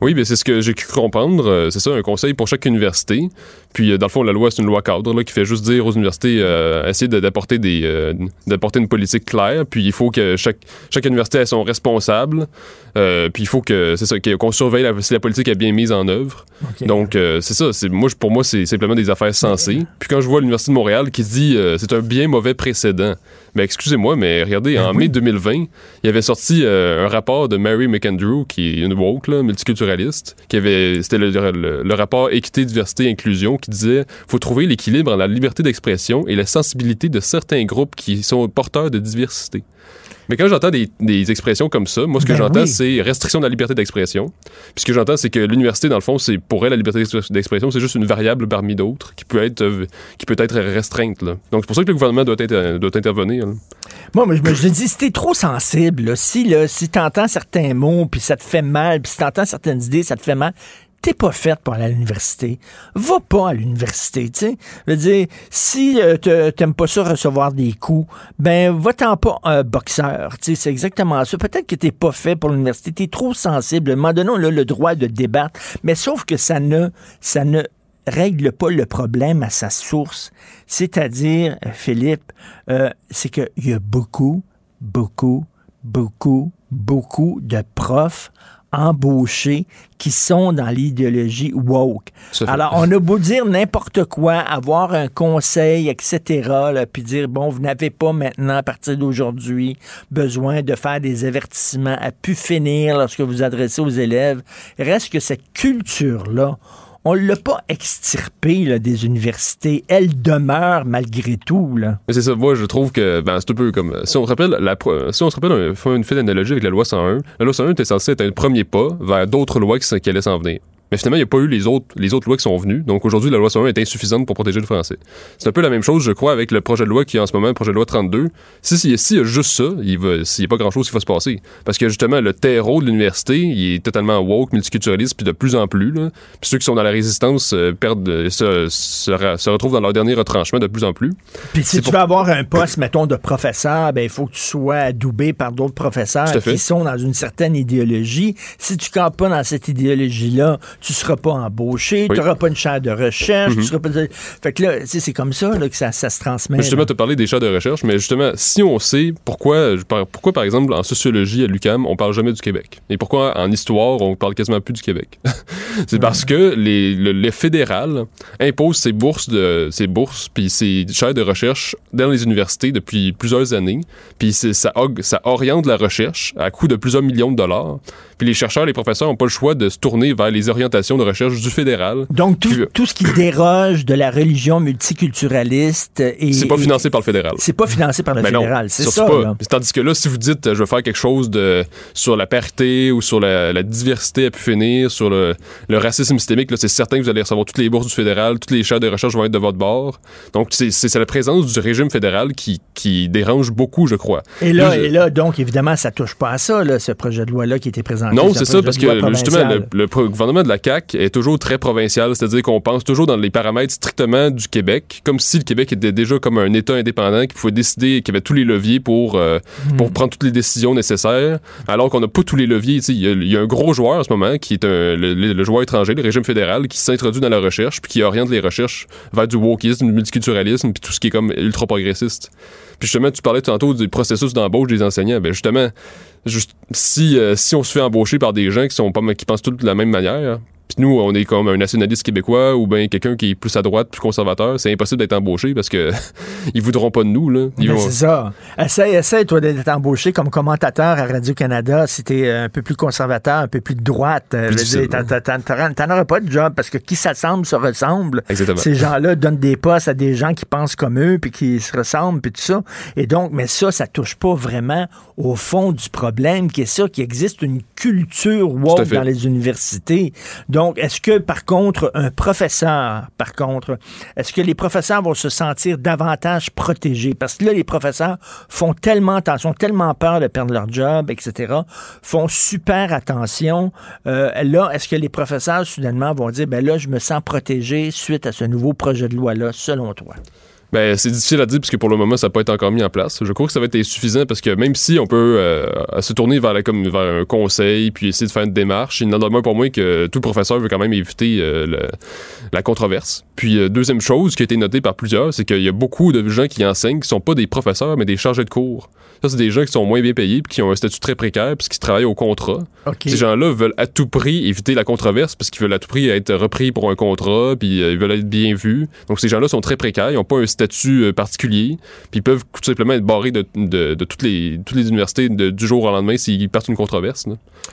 Oui, mais c'est ce que j'ai cru comprendre. Euh, C'est ça, un conseil pour chaque université. Puis, euh, dans le fond, la loi, c'est une loi cadre là, qui fait juste dire aux universités euh, essayer d'apporter des euh, d'apporter une politique claire. Puis, il faut que chaque, chaque université ait son responsable. Euh, puis, il faut que c'est ça qu'on surveille la- si la politique est bien mise en œuvre. Donc, c'est ça. C'est moi, pour moi, c'est simplement des affaires sensées. Puis, quand je vois l'université de Montréal qui se dit c'est un bien mauvais précédent. Mais excusez-moi, mais regardez, en mai 2020, il y avait sorti un rapport de Mary McAndrew, qui est une woke, là, c'était le rapport équité, diversité, inclusion, qui disait faut trouver l'équilibre entre la liberté d'expression et la sensibilité de certains groupes qui sont porteurs de diversité. Mais quand j'entends des, des expressions comme ça, moi, ce que Ben j'entends, oui. c'est restriction de la liberté d'expression. Puis ce que j'entends, c'est que l'université, dans le fond, c'est pour elle, la liberté d'expre- d'expression, c'est juste une variable parmi d'autres qui peut être, euh, qui peut être restreinte. là. Donc, c'est pour ça que le gouvernement doit, être- doit intervenir. là. Moi, mais je me je dis, si t'es trop sensible, là, si, là, si t'entends certains mots, puis ça te fait mal, puis si t'entends certaines idées, ça te fait mal, t'es pas faite pour l'université. Va pas à l'université, tu sais. Je veux dire, si euh, t'aimes pas ça recevoir des coups, ben, va-t'en pas un boxeur, tu sais, c'est exactement ça. Peut-être que t'es pas fait pour l'université, t'es trop sensible. À le droit de débattre, mais sauf que ça ne, ça ne règle pas le problème à sa source. C'est-à-dire, Philippe, euh, c'est qu'il y a beaucoup, beaucoup, beaucoup, beaucoup de profs embauchés qui sont dans l'idéologie woke. Alors, on a beau dire n'importe quoi, avoir un conseil, etc., là, puis dire, bon, vous n'avez pas maintenant, à partir d'aujourd'hui, besoin de faire des avertissements à pu finir lorsque vous adressez aux élèves. Reste que cette culture-là, on l'a pas extirpée là, des universités. Elle demeure malgré tout. Là. C'est ça, moi je trouve que ben, c'est un peu comme si on se rappelle la si on se rappelle une fait d'analogie avec la loi 101, la loi 101 était censée être un premier pas vers d'autres lois qui, qui allaient s'en venir. Mais finalement, il n'y a pas eu les autres, les autres lois qui sont venues. Donc aujourd'hui, la loi 101 est insuffisante pour protéger le français. C'est un peu la même chose, je crois, avec le projet de loi qui est en ce moment, le projet de loi 32. Si s'il si, y a juste ça, il va, s'il n'y a pas grand-chose qui va se passer. Parce que justement, le terreau de l'université, il est totalement woke, multiculturaliste, puis de plus en plus. Là. Puis ceux qui sont dans la résistance euh, perdent, euh, se, se, retrouvent dans leur dernier retranchement de plus en plus. Puis si tu pour- veux avoir un poste, mettons, de professeur, ben il faut que tu sois adoubé par d'autres professeurs qui sont dans une certaine idéologie. Si tu campes pas dans cette idéologie-là, tu seras pas embauché, Oui. tu n'auras pas une chaire de recherche, Mhm. tu seras pas... Fait que là, c'est comme ça là, que ça, ça se transmet. Justement, tu as parlé des chats de recherche, mais justement, si on sait pourquoi, pourquoi par exemple, en sociologie à l'UCAM, on parle jamais du Québec, et pourquoi en histoire, on parle quasiment plus du Québec, c'est parce que les, le, le fédéral impose ses bourses, de, ses bourses puis ses chaires de recherche dans les universités depuis plusieurs années, puis ça, ça oriente la recherche à coût de plusieurs millions de dollars, puis les chercheurs, les professeurs n'ont pas le choix de se tourner vers les orientations de recherche du fédéral. Donc, tout, Puis, tout ce qui déroge de la religion multiculturaliste et... c'est pas et- financé par le fédéral. C'est pas financé par le Ben fédéral, c'est ça. pas. Tandis que là, si vous dites, euh, je veux faire quelque chose de, sur la parité ou sur la, la diversité à pu finir, sur le, le racisme systémique, là, c'est certain que vous allez recevoir toutes les bourses du fédéral, toutes les chaires de recherche vont être de votre bord. Donc, c'est la présence du régime fédéral qui, qui dérange beaucoup, je crois. Et là, je- et là, donc, évidemment, ça touche pas à ça, là, ce projet de loi-là qui été présenté. non, ce c'est ça, parce que justement, le, le gouvernement de la la CAQ est toujours très provinciale, c'est-à-dire qu'on pense toujours dans les paramètres strictement du Québec, comme si le Québec était déjà comme un État indépendant qui pouvait décider, qui avait tous les leviers pour, euh, pour prendre toutes les décisions nécessaires, alors qu'on n'a pas tous les leviers. Il y, a- il y a un gros joueur en ce moment qui est un- le, joueur étranger, le régime fédéral, qui s'introduit dans la recherche, puis qui oriente les recherches vers du wokisme, du multiculturalisme, puis tout ce qui est comme ultra progressiste. Puis justement, tu parlais tantôt du processus d'embauche des enseignants. Ben justement, juste, si, euh, si on se fait embaucher par des gens qui sont pas qui pensent tous de la même manière, puis nous, on est comme un nationaliste québécois ou bien quelqu'un qui est plus à droite, plus conservateur, c'est impossible d'être embauché parce que ils voudront pas de nous. Là. Ils Ben, vont- c'est ça. Essaye, essaye, toi, d'être embauché comme commentateur à Radio-Canada si t'es un peu plus conservateur, un peu plus de droite. Euh, t'en- auras pas de job parce que qui s'assemble se ressemble. Exactement. Ces gens-là donnent des postes à des gens qui pensent comme eux puis qui se ressemblent puis tout ça. Et donc, mais ça, ça touche pas vraiment au fond du problème qui est ça, qu'il existe une culture woke dans les universités. Donc, est-ce que, par contre, un professeur, par contre, est-ce que les professeurs vont se sentir davantage protégés? Parce que là, les professeurs font tellement attention, tellement peur de perdre leur job, etc., font super attention. Euh, là, est-ce que les professeurs, soudainement, vont dire, ben là, je me sens protégé suite à ce nouveau projet de loi-là, selon toi? Ben, c'est difficile à dire puisque pour le moment, ça n'a pas été encore mis en place. Je crois que ça va être insuffisant parce que même si on peut euh, se tourner vers, comme, vers un conseil puis essayer de faire une démarche, il n'en a moins pour moi que tout professeur veut quand même éviter euh, la controverse. Puis, euh, deuxième chose qui a été notée par plusieurs, c'est qu'il y a beaucoup de gens qui enseignent qui sont pas des professeurs, mais des chargés de cours. Ça, c'est des gens qui sont moins bien payés puis qui ont un statut très précaire puis qui travaillent au contrat. Ces gens-là veulent à tout prix éviter la controverse parce qu'ils veulent à tout prix être repris pour un contrat, puis euh, ils veulent être bien vus. Donc ces gens-là sont très précaires, ils n'ont pas un statut euh, particulier, puis ils peuvent tout simplement être barrés de, de- de toutes, les, toutes les universités de- du jour au lendemain s'ils partent une controverse.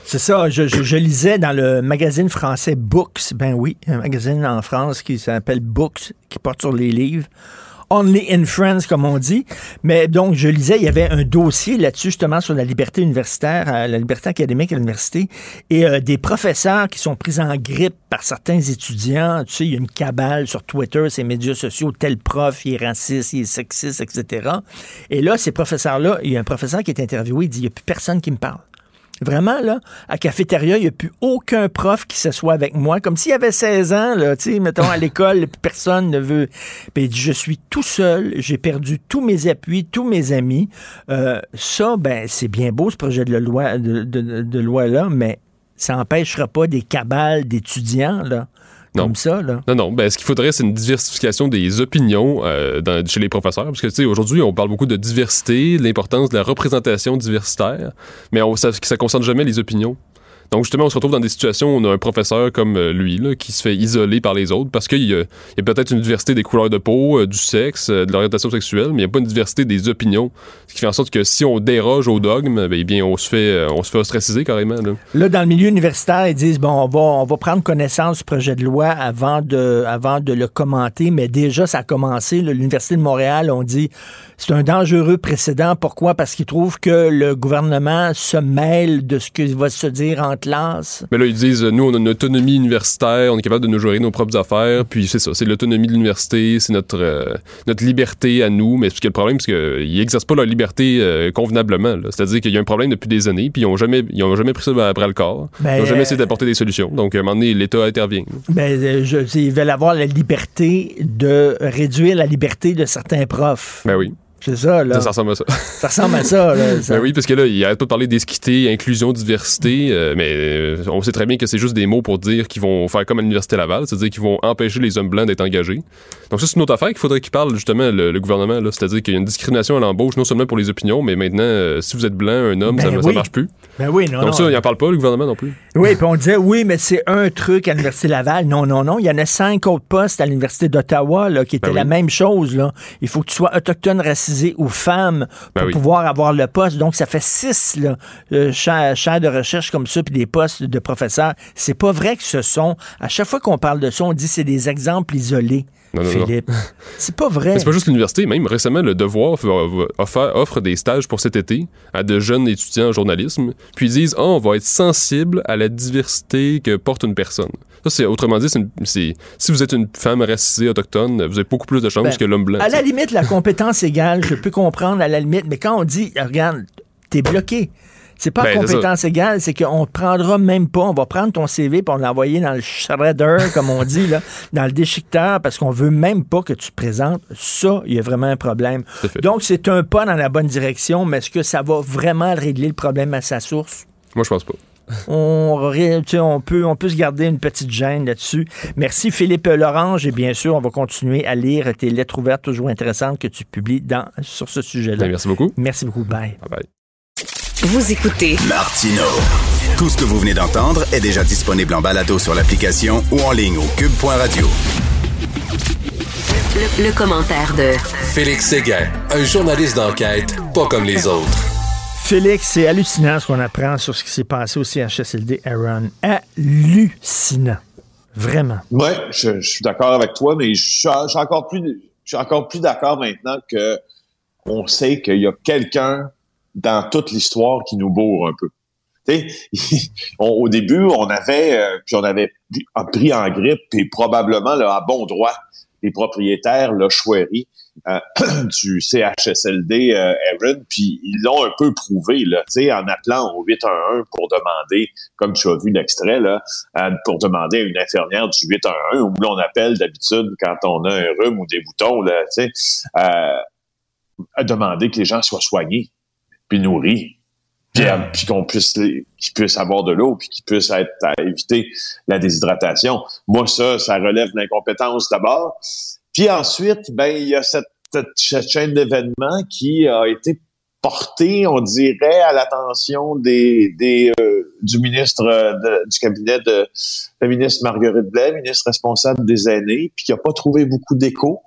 C'est ça, je, je- je lisais dans le magazine français Books, ben oui, un magazine en France qui s'appelle Books, qui porte sur les livres. Only in France, comme on dit. Mais donc, je lisais, il y avait un dossier là-dessus, justement, sur la liberté universitaire, euh, la liberté académique à l'université, et euh, des professeurs qui sont pris en grippe par certains étudiants. Tu sais, il y a une cabale sur Twitter, ces médias sociaux, tel prof, il est raciste, il est sexiste, etc. Et là, ces professeurs-là, il y a un professeur qui est interviewé, il dit, il n'y a plus personne qui me parle. Vraiment, là, à cafétéria, il n'y a plus aucun prof qui s'assoit avec moi, comme s'il avait 16 ans, là, tu sais, mettons, à l'école, personne ne veut. Puis je suis tout seul, j'ai perdu tous mes appuis, tous mes amis. Euh, ça, ben, c'est bien beau, ce projet de loi, de, de- de loi-là, mais ça n'empêchera pas des cabales d'étudiants, là, comme ça, là. Non, non. Ben, ce qu'il faudrait, c'est une diversification des opinions euh, dans- chez les professeurs. Parce que, tu sais, aujourd'hui, on parle beaucoup de diversité, de l'importance de la représentation diversitaire, mais on, ça ne concerne jamais les opinions. Donc, justement, on se retrouve dans des situations où on a un professeur comme euh, lui, qui se fait isoler par les autres parce qu'il y a, peut-être une diversité des couleurs de peau, euh, du sexe, euh, de l'orientation sexuelle, mais il n'y a pas une diversité des opinions. Ce qui fait en sorte que si on déroge au dogme, ben, eh bien, on se fait, on se fait ostraciser carrément. Là. Dans le milieu universitaire, ils disent bon, on va, on va prendre connaissance du projet de loi avant de, avant de le commenter, mais déjà, ça a commencé. L'Université de Montréal, on dit c'est un dangereux précédent. Pourquoi? Parce qu'ils trouvent que le gouvernement se mêle de ce qui va se dire en classe. Mais là, ils disent, euh, nous, on a une autonomie universitaire, on est capable de nous gérer nos propres affaires, puis c'est ça, c'est l'autonomie de l'université, c'est notre, euh, notre liberté à nous, mais ce qui est le problème, c'est qu'ils n'exercent pas leur liberté euh, convenablement. C'est-à-dire qu'il y a un problème depuis des années, puis ils n'ont jamais, ils ont jamais pris ça à bras le corps. Ben, ils n'ont jamais euh, essayé d'apporter des solutions. Donc, à un moment donné, l'État intervient. Ben, euh, je, ils veulent avoir la liberté de réduire la liberté de certains profs. Ben oui. C'est ça, là. Ça, ça ressemble à ça. Ça ressemble à ça, là. Ça- Ben oui, parce que là, il arrête pas de parler d'équité, inclusion, diversité, euh, mais euh, on sait très bien que c'est juste des mots pour dire qu'ils vont faire comme à l'Université Laval, c'est-à-dire qu'ils vont empêcher les hommes blancs d'être engagés. Donc ça, c'est une autre affaire qu'il faudrait qu'il parle justement le, le gouvernement, là. c'est-à-dire qu'il y a une discrimination à l'embauche, non seulement pour les opinions, mais maintenant, euh, si vous êtes blanc, un homme, Ben ça, ça oui. marche plus. Ben oui, non, Donc non. ça, il en parle pas, le gouvernement non plus. Oui, puis on disait, oui, mais c'est un truc à l'Université Laval. Non, non, non. Il y en a cinq autres postes à l'Université d'Ottawa là, qui étaient Ben oui. la même chose. Là. Il faut que tu sois autochtone, ou femme pour Ben oui. pouvoir avoir le poste. Donc, ça fait six là, euh, chaires, chaires de recherche comme ça, puis des postes de professeurs. C'est pas vrai que ce sont... À chaque fois qu'on parle de ça, on dit c'est des exemples isolés, Non, non, non. Philippe. C'est pas vrai. Mais c'est pas juste l'université, même récemment, le Devoir offre, offre des stages pour cet été à de jeunes étudiants en journalisme, puis ils disent « Ah, on va être sensible à la diversité que porte une personne. » Ça, c'est autrement dit, c'est une- c'est- si vous êtes une femme racisée autochtone, vous avez beaucoup plus de chances Ben, que l'homme blanc. À la limite, la compétence égale, je peux comprendre à la limite, mais quand on dit, regarde, t'es bloqué. C'est pas Ben, compétence égale, c'est qu'on ne prendra même pas. On va prendre ton CV pour l'envoyer dans le shredder, comme on dit, là, dans le déchiqueteur, parce qu'on veut même pas que tu te présentes. Ça, il y a vraiment un problème. Donc, c'est un pas dans la bonne direction, mais est-ce que ça va vraiment régler le problème à sa source? Moi, je pense pas. On, peut, on peut se garder une petite gêne là-dessus. Merci Philippe Lorange et bien sûr, on va continuer à lire tes lettres ouvertes toujours intéressantes que tu publies dans, sur ce sujet-là. Ben, merci beaucoup. Merci beaucoup. Bye. Bye bye. Vous écoutez Martino. Tout ce que vous venez d'entendre est déjà disponible en balado sur l'application ou en ligne au cube.radio. le, le commentaire de Félix Séguin, un journaliste d'enquête pas comme les autres. Félix, c'est hallucinant ce qu'on apprend sur ce qui s'est passé au CHSLD Aaron. Hallucinant. Vraiment. Oui, je, je suis d'accord avec toi, mais je suis, je suis encore plus, je suis encore plus d'accord maintenant que on sait qu'il y a quelqu'un dans toute l'histoire qui nous bourre un peu. Au début, on avait, euh, puis on avait pris en grippe, et probablement là, à bon droit, les propriétaires, le chouerie euh, du CHSLD euh, Aaron, puis ils l'ont un peu prouvé, là, en appelant au 811 pour demander, comme tu as vu l'extrait, là, euh, pour demander à une infirmière du 811, où l'on appelle d'habitude quand on a un rhume ou des boutons, là, sais, euh, à demander que les gens soient soignés, puis nourris, puis, puis qu'on puisse qu'ils puissent avoir de l'eau, puis qu'ils puissent être à éviter la déshydratation. Moi, ça, ça relève de l'incompétence d'abord. Puis ensuite, ben, il y a cette, cette cha- chaîne d'événements qui a été portée, on dirait, à l'attention des, des euh, du ministre euh, de- du cabinet de la ministre Marguerite Blais, ministre responsable des aînés, puis qui n'a pas trouvé beaucoup d'écho.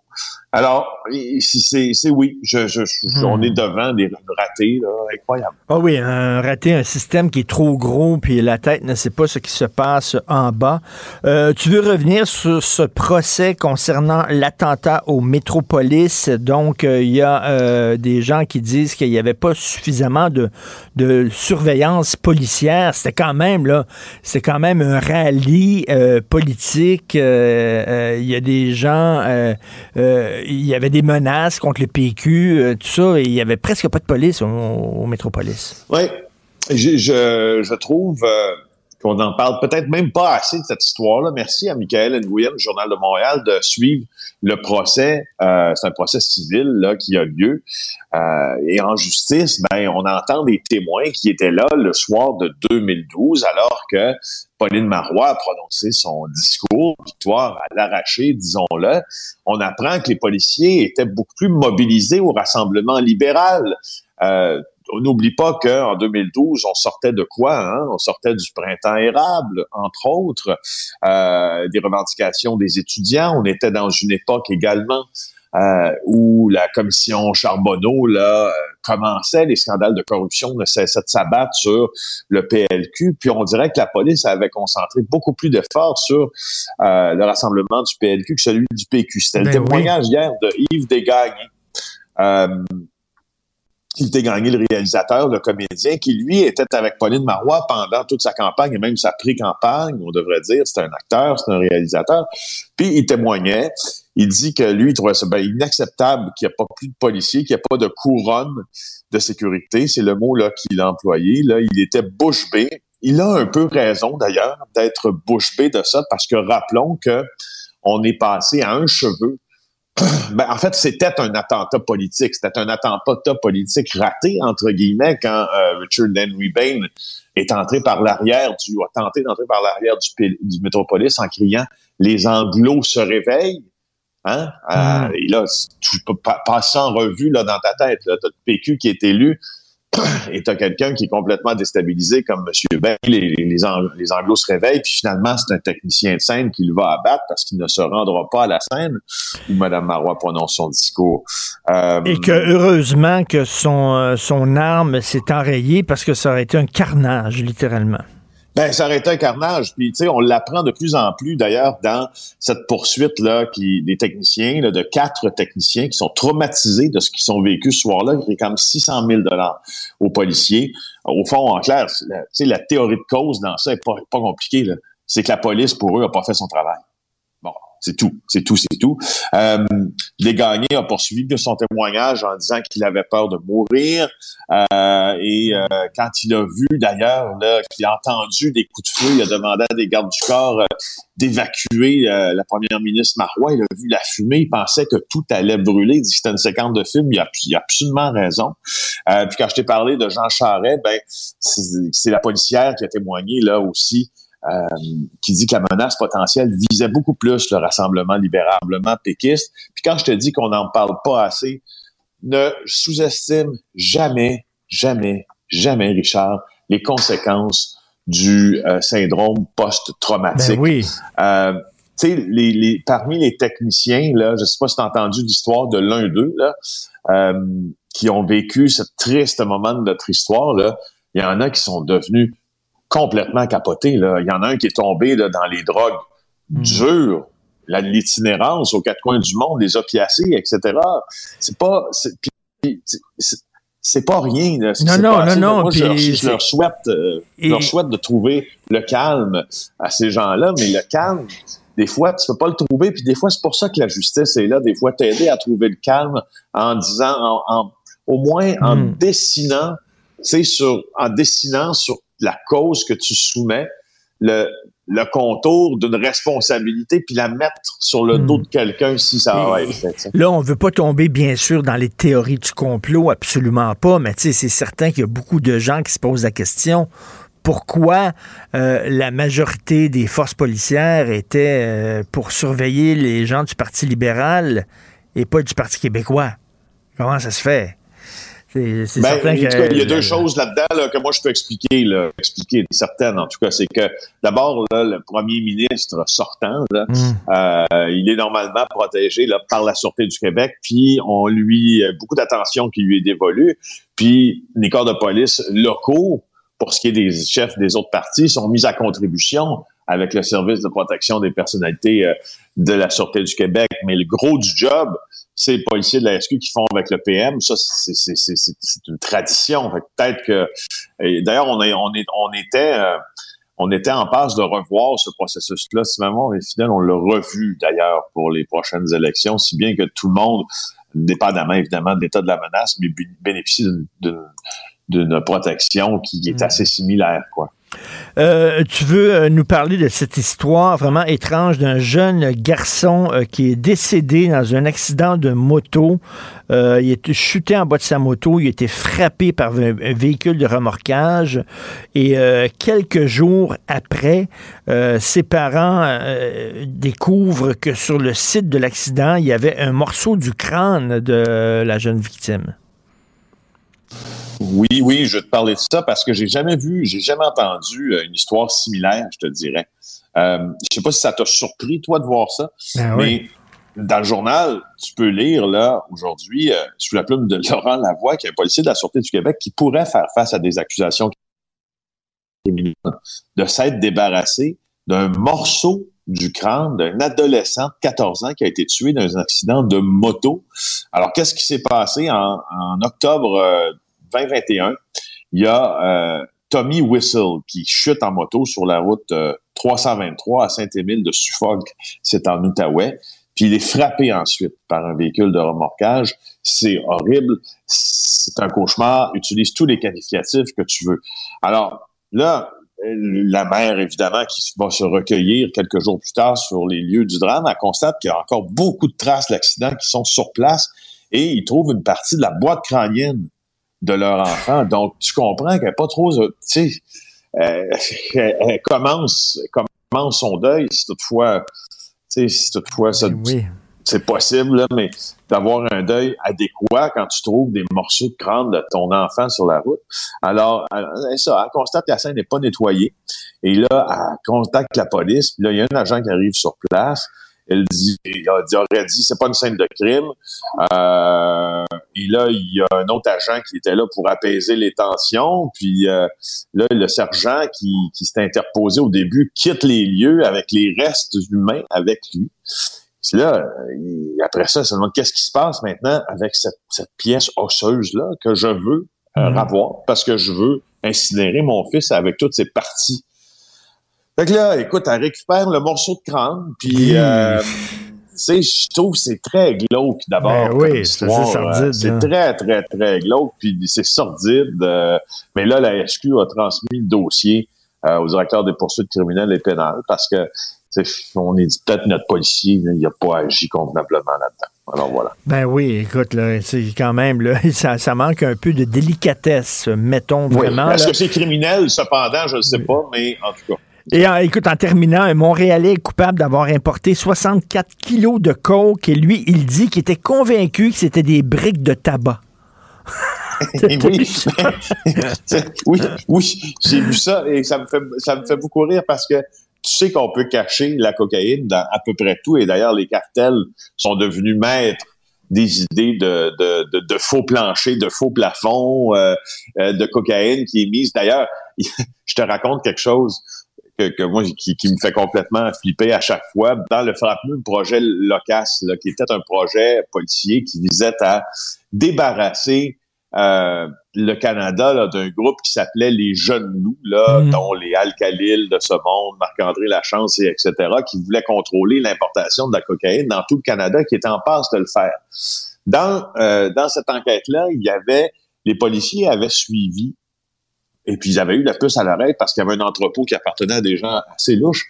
Alors, il- c'est oui, je, je, je- on est devant des ratés, là, incroyables. Ah oui, un raté, un système qui est trop gros, puis la tête ne sait pas ce qui se passe en bas. Euh, tu veux revenir sur ce procès concernant l'attentat au Métropolis? Donc, euh, il y a euh, des gens qui disent qu'il n'y avait pas suffisamment de, de surveillance policière. C'était quand même, là, c'est quand même un rallye euh, politique. Il y a des gens, euh, euh, il y avait des menaces contre le PQ, euh, tout ça, et il y avait presque pas de police au, Métropolis. Oui, je, je, trouve euh, qu'on en parle peut-être même pas assez de cette histoire-là. Merci à Michael Nguyen Journal de Montréal de suivre le procès. Euh, c'est un procès civil là, qui a lieu. Et en justice, ben, on entend des témoins qui étaient là le soir de 2012, alors que Pauline Marois a prononcé son discours, victoire à l'arraché, disons-le. On apprend que les policiers étaient beaucoup plus mobilisés au Rassemblement libéral. Euh, on n'oublie pas qu'en 2012, on sortait de quoi? Hein? On sortait du printemps érable, entre autres, euh, des revendications des étudiants. On était dans une époque également euh, où la commission Charbonneau là, euh, commençait, les scandales de corruption ne cessaient de s'abattre sur le PLQ, puis on dirait que la police avait concentré beaucoup plus d'efforts sur euh, le rassemblement du PLQ que celui du PQ. C'était le Ben témoignage hier de Yves Desgagnés. Euh, Yves Desgagnés, le réalisateur, le comédien, qui lui était avec Pauline Marois pendant toute sa campagne et même sa pré-campagne, on devrait dire. C'est un acteur, c'est un réalisateur. Puis il témoignait. Il dit que lui, il trouvait ça ben, inacceptable qu'il n'y ait pas plus de policiers, qu'il n'y ait pas de couronne de sécurité. C'est le mot là qu'il a employé. Il était bouche bée. Il a un peu raison d'ailleurs d'être bouche bée de ça parce que rappelons que on est passé à un cheveu ben, en fait, c'était un attentat politique. C'était un attentat politique raté, entre guillemets, quand euh, Richard Henry Bain est entré par l'arrière du, a tenté d'entrer par l'arrière du, Métropolis en criant « Les Anglos se réveillent ». Hein? Euh, et là, tu peux pas passer en revue là, dans ta tête. As le PQ qui est élu et tu quelqu'un qui est complètement déstabilisé comme M. Bain. Les, les, se réveillent, puis finalement, c'est un technicien de scène qui le va abattre parce qu'il ne se rendra pas à la scène où Mme Marois prononce son discours. Euh, Et que heureusement que son, euh, son arme s'est enrayée parce que ça aurait été un carnage, littéralement. Ben, ça aurait été un carnage. Puis, tu sais, on l'apprend de plus en plus, d'ailleurs, dans cette poursuite-là, qui, des techniciens, de quatre techniciens qui sont traumatisés de ce qu'ils ont vécu ce soir-là, qui réclament 600 000 aux policiers. Au fond, en clair, tu sais, la théorie de cause dans ça est pas, pas compliquée. C'est que la police, pour eux, a pas fait son travail. C'est tout, c'est tout, c'est tout. Euh, Desgagnés a poursuivi son témoignage en disant qu'il avait peur de mourir. Euh, et euh, quand il a vu, d'ailleurs, qu'il a entendu des coups de feu, il a demandé à des gardes du corps euh, d'évacuer euh, la première ministre Marois. Il a vu la fumée, il pensait que tout allait brûler. Il dit c'était une séquence de film. Il a, il a absolument raison. puis quand je t'ai parlé de Jean Charest, ben c'est la policière qui a témoigné là aussi euh, qui dit que la menace potentielle visait beaucoup plus le rassemblement libérablement péquiste. Puis quand je te dis qu'on n'en parle pas assez, ne sous-estime jamais, jamais, jamais, Richard, les conséquences du euh, syndrome post-traumatique. Ben oui. Euh, les, les, parmi les techniciens, là, je sais pas si tu as entendu l'histoire de l'un d'eux, là, euh, qui ont vécu ce triste moment de notre histoire, là, il y en a qui sont devenus complètement capoté. Là. Il y en a un qui est tombé là, dans les drogues hmm. dures, l'itinérance aux quatre coins du monde, les opiacés, etc. C'est pas... C'est pas rien. Là, non, non, non, non, Moi, je, leur, souhaite, euh, leur souhaite de trouver le calme à ces gens-là, mais le calme, des fois, tu peux pas le trouver, puis des fois, c'est pour ça que la justice est là, des fois, t'aider à trouver le calme en disant, en, au moins en hmm. dessinant, tu sais, sur, en dessinant sur la cause que tu soumets, le, le contour d'une responsabilité puis la mettre sur le dos hmm. de quelqu'un si ça va être fait. Là, on veut pas tomber, bien sûr, dans les théories du complot, absolument pas, mais c'est certain qu'il y a beaucoup de gens qui se posent la question pourquoi euh, la majorité des forces policières étaient euh, pour surveiller les gens du Parti libéral et pas du Parti québécois? Comment ça se fait? C'est ben, certain il y a deux choses là-dedans que moi je peux expliquer, là, expliquer certaines en tout cas. C'est que d'abord, le premier ministre sortant, là, hmm. euh, il est normalement protégé là, par la Sûreté du Québec, puis on lui beaucoup d'attention qui lui est dévolue. Puis les corps de police locaux, pour ce qui est des chefs des autres partis, sont mis à contribution avec le service de protection des personnalités euh, de la Sûreté du Québec. Mais le gros du job, c'est les policiers de la SQ qui font avec le PM. Ça, c'est une tradition. Peut-être que. D'ailleurs, on, est, on, est, on était. Euh, on était en passe de revoir ce processus-là. Si maman est fidèle, on l'a revu d'ailleurs pour les prochaines élections, si bien que tout le monde, dépendamment évidemment de l'état de la menace, mais bénéficie d'une protection qui est mm. assez similaire, quoi. Euh, tu veux euh, nous parler de cette histoire vraiment étrange d'un jeune garçon euh, qui est décédé dans un accident de moto. il est chuté en bas de sa moto, il a été frappé par un, véhicule de remorquage et quelques jours après, ses parents découvrent que sur le site de l'accident, il y avait un morceau du crâne de la jeune victime. Oui, oui, je vais te parler de ça parce que j'ai jamais vu, j'ai jamais entendu euh, une histoire similaire, je te dirais. Euh, je sais pas si ça t'a surpris, toi, de voir ça, ben mais dans le journal, tu peux lire, là, aujourd'hui, euh, sous la plume de Laurent Lavoie, qui est un policier de la Sûreté du Québec, qui pourrait faire face à des accusations criminelles, de s'être débarrassé d'un morceau du crâne d'un adolescent de 14 ans qui a été tué dans un accident de moto. Alors, qu'est-ce qui s'est passé en, octobre euh, 2021, il y a euh, Tommy Whistle qui chute en moto sur la route 323 euh, à Saint-Émile de Suffolk, c'est en Outaouais. Puis il est frappé ensuite par un véhicule de remorquage. C'est horrible. C'est un cauchemar. Utilise tous les qualificatifs que tu veux. Alors là, la mère, évidemment, qui va se recueillir quelques jours plus tard sur les lieux du drame, elle constate qu'il y a encore beaucoup de traces d'accident qui sont sur place et il trouve une partie de la boîte crânienne de leur enfant. Donc, tu comprends qu'elle n'est pas trop, tu sais, euh, elle, commence, son deuil, si toutefois, tu sais, si toutefois ça, ben c'est possible, mais d'avoir un deuil adéquat quand tu trouves des morceaux de crâne de ton enfant sur la route. Alors, elle, ça, constate que la scène n'est pas nettoyée. Et là, elle contacte la police. Puis là, il y a un agent qui arrive sur place. Elle dit, il aurait dit, c'est pas une scène de crime. Euh, et là, il y a un autre agent qui était là pour apaiser les tensions. Puis euh, là, le sergent qui s'est interposé au début quitte les lieux avec les restes humains avec lui. Là, après ça, ça demande qu'est-ce qui se passe maintenant avec cette, cette pièce osseuse-là que je veux euh, mm-hmm. avoir parce que je veux incinérer mon fils avec toutes ses parties Fait que là, écoute, elle récupère le morceau de crâne, puis... Euh, tu sais, je trouve que c'est très glauque d'abord. Ben oui, c'est sordide. C'est hein. très, très, très glauque, puis c'est sordide. euh, mais là, la SQ a transmis le dossier euh, au directeur des poursuites criminelles et pénales parce que on est dit peut-être notre policier, là, il n'a pas agi convenablement là-dedans. Alors voilà. Ben oui, écoute, là, c'est quand même, là, ça, ça manque un peu de délicatesse, mettons vraiment. Est-ce que c'est criminel, cependant, je ne sais pas, mais en tout cas. Et euh, écoute, en terminant, un Montréalais est coupable d'avoir importé 64 kilos de coke et lui, il dit qu'il était convaincu que c'était des briques de tabac. oui, oui, oui, j'ai vu ça et ça me fait ça me fait beaucoup rire parce que tu sais qu'on peut cacher la cocaïne dans à peu près tout et d'ailleurs les cartels sont devenus maîtres des idées de, de, faux planchers, de faux plafonds, euh, euh, de cocaïne qui est mise. D'ailleurs, je te raconte quelque chose que, moi qui, me fait complètement flipper à chaque fois. Dans le fameux projet Locas, là, qui était un projet policier qui visait à débarrasser euh, le Canada d'un groupe qui s'appelait les Jeunes Loups, là, Mhm. dont les Al Khalil de ce monde, Marc-André Lachance, et etc., qui voulaient contrôler l'importation de la cocaïne dans tout le Canada, qui était en passe de le faire. Dans, euh, dans cette enquête-là, il y avait, les policiers avaient suivi, et puis ils avaient eu la puce à l'oreille parce qu'il y avait un entrepôt qui appartenait à des gens assez louches,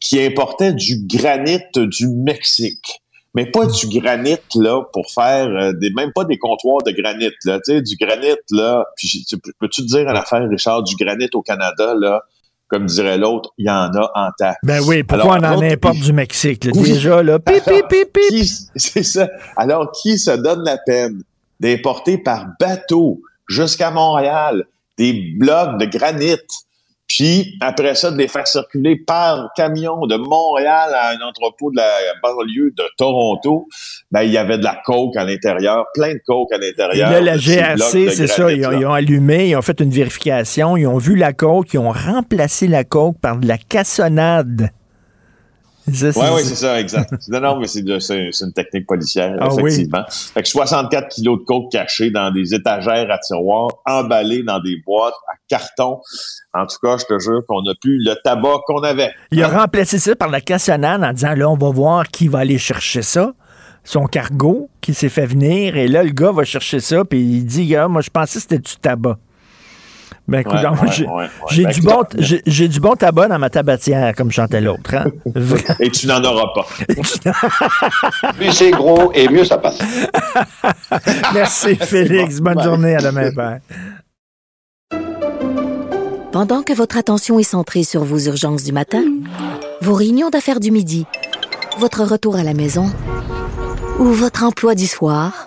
qui importait du granit du Mexique mais pas du granit là pour faire euh, des même pas des comptoirs de granit là, tu sais du granit là. Puis peux-tu te dire à l'affaire Richard du granit au Canada là, comme dirait l'autre, il y en a en tas. Ben oui, pourquoi Alors, on en importe du Mexique? là? Oui. Déjà, là, pip, pip, pip, pip. Qui- C'est ça. Alors, qui se donne la peine d'importer par bateau jusqu'à Montréal des blocs de granit, puis après ça, de les faire circuler par camion de Montréal à un entrepôt de la banlieue de Toronto, ben, il y avait de la coke à l'intérieur, plein de coke à l'intérieur. là, la GRC, c'est ça, ils ont, ils ont allumé, ils ont fait une vérification, ils ont vu la coke, ils ont remplacé la coke par de la cassonade. Ça, c'est- Oui, oui, c'est ça, exact. non, non, mais c'est, une technique policière, Ah oui. effectivement. Fait que 64 kilos de coke cachés dans des étagères à tiroirs, emballés dans des boîtes à carton. En tout cas, je te jure qu'on a plus le tabac qu'on avait. Il a remplacé ça par la cassonade en disant là, on va voir qui va aller chercher ça. Son cargo qui s'est fait venir. Et là, le gars va chercher ça. Puis il dit Gars, moi, je pensais que c'était du tabac. Ben, écoute, Ouais, ouais, j'ai, ouais, ouais. j'ai Ben, du bon, du bon tabac dans ma tabatière, comme chantait l'autre. Hein? Et tu n'en auras pas. Plus c'est gros et mieux ça passe. Merci, Félix. Bonne Bye. journée. À demain. Bye. Pendant que votre attention est centrée sur vos urgences du matin, vos réunions d'affaires du midi, votre retour à la maison ou votre emploi du soir,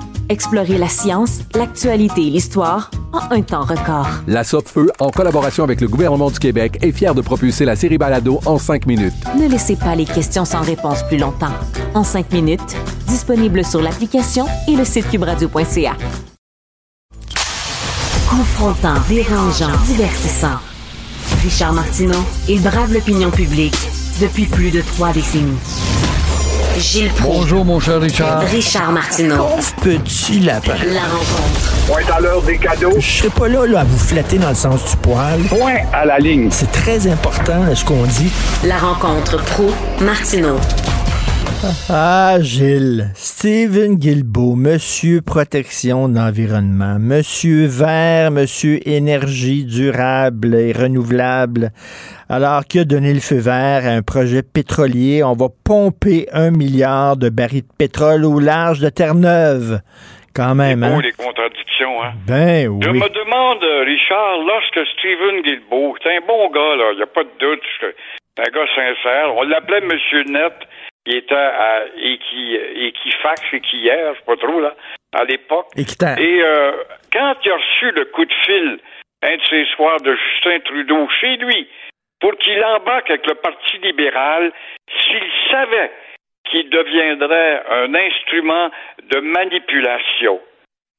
Explorez la science, l'actualité et l'histoire en un temps record. La Feu, en collaboration avec le gouvernement du Québec, est fière de propulser la série Balado en cinq minutes. Ne laissez pas les questions sans réponse plus longtemps. En cinq minutes, disponible sur l'application et le site cubradio.ca. Confrontant, dérangeant, divertissant. Richard Martineau, il brave l'opinion publique depuis plus de trois décennies. Gilles Proulx. Bonjour, mon cher Richard. Richard Martineau. Petit lapin. La rencontre. Point à l'heure des cadeaux. Je serai pas là, là à vous flatter dans le sens du poil. Point à la ligne. C'est très important ce qu'on dit. La rencontre pro martineau Ah, Gilles. Stephen Guilbeault, Monsieur Protection de l'Environnement, Monsieur Vert, Monsieur Énergie durable et renouvelable. Alors, qui a donné le feu vert à un projet pétrolier? On va pomper un milliard de barils de pétrole au large de Terre-Neuve. Quand même, hein? les contradictions. hein? Ben Je oui. me demande, Richard, lorsque Stephen Guilbeault, c'est un bon gars, là, il n'y a pas de doute, c'est un gars sincère, on l'appelait Monsieur Net, il était à Equi, Equifax, Equihier, je sais pas trop, là, à l'époque. Et euh, quand il a reçu le coup de fil, un de ces soirs, de Justin Trudeau chez lui, pour qu'il embarque avec le Parti libéral, s'il savait qu'il deviendrait un instrument de manipulation.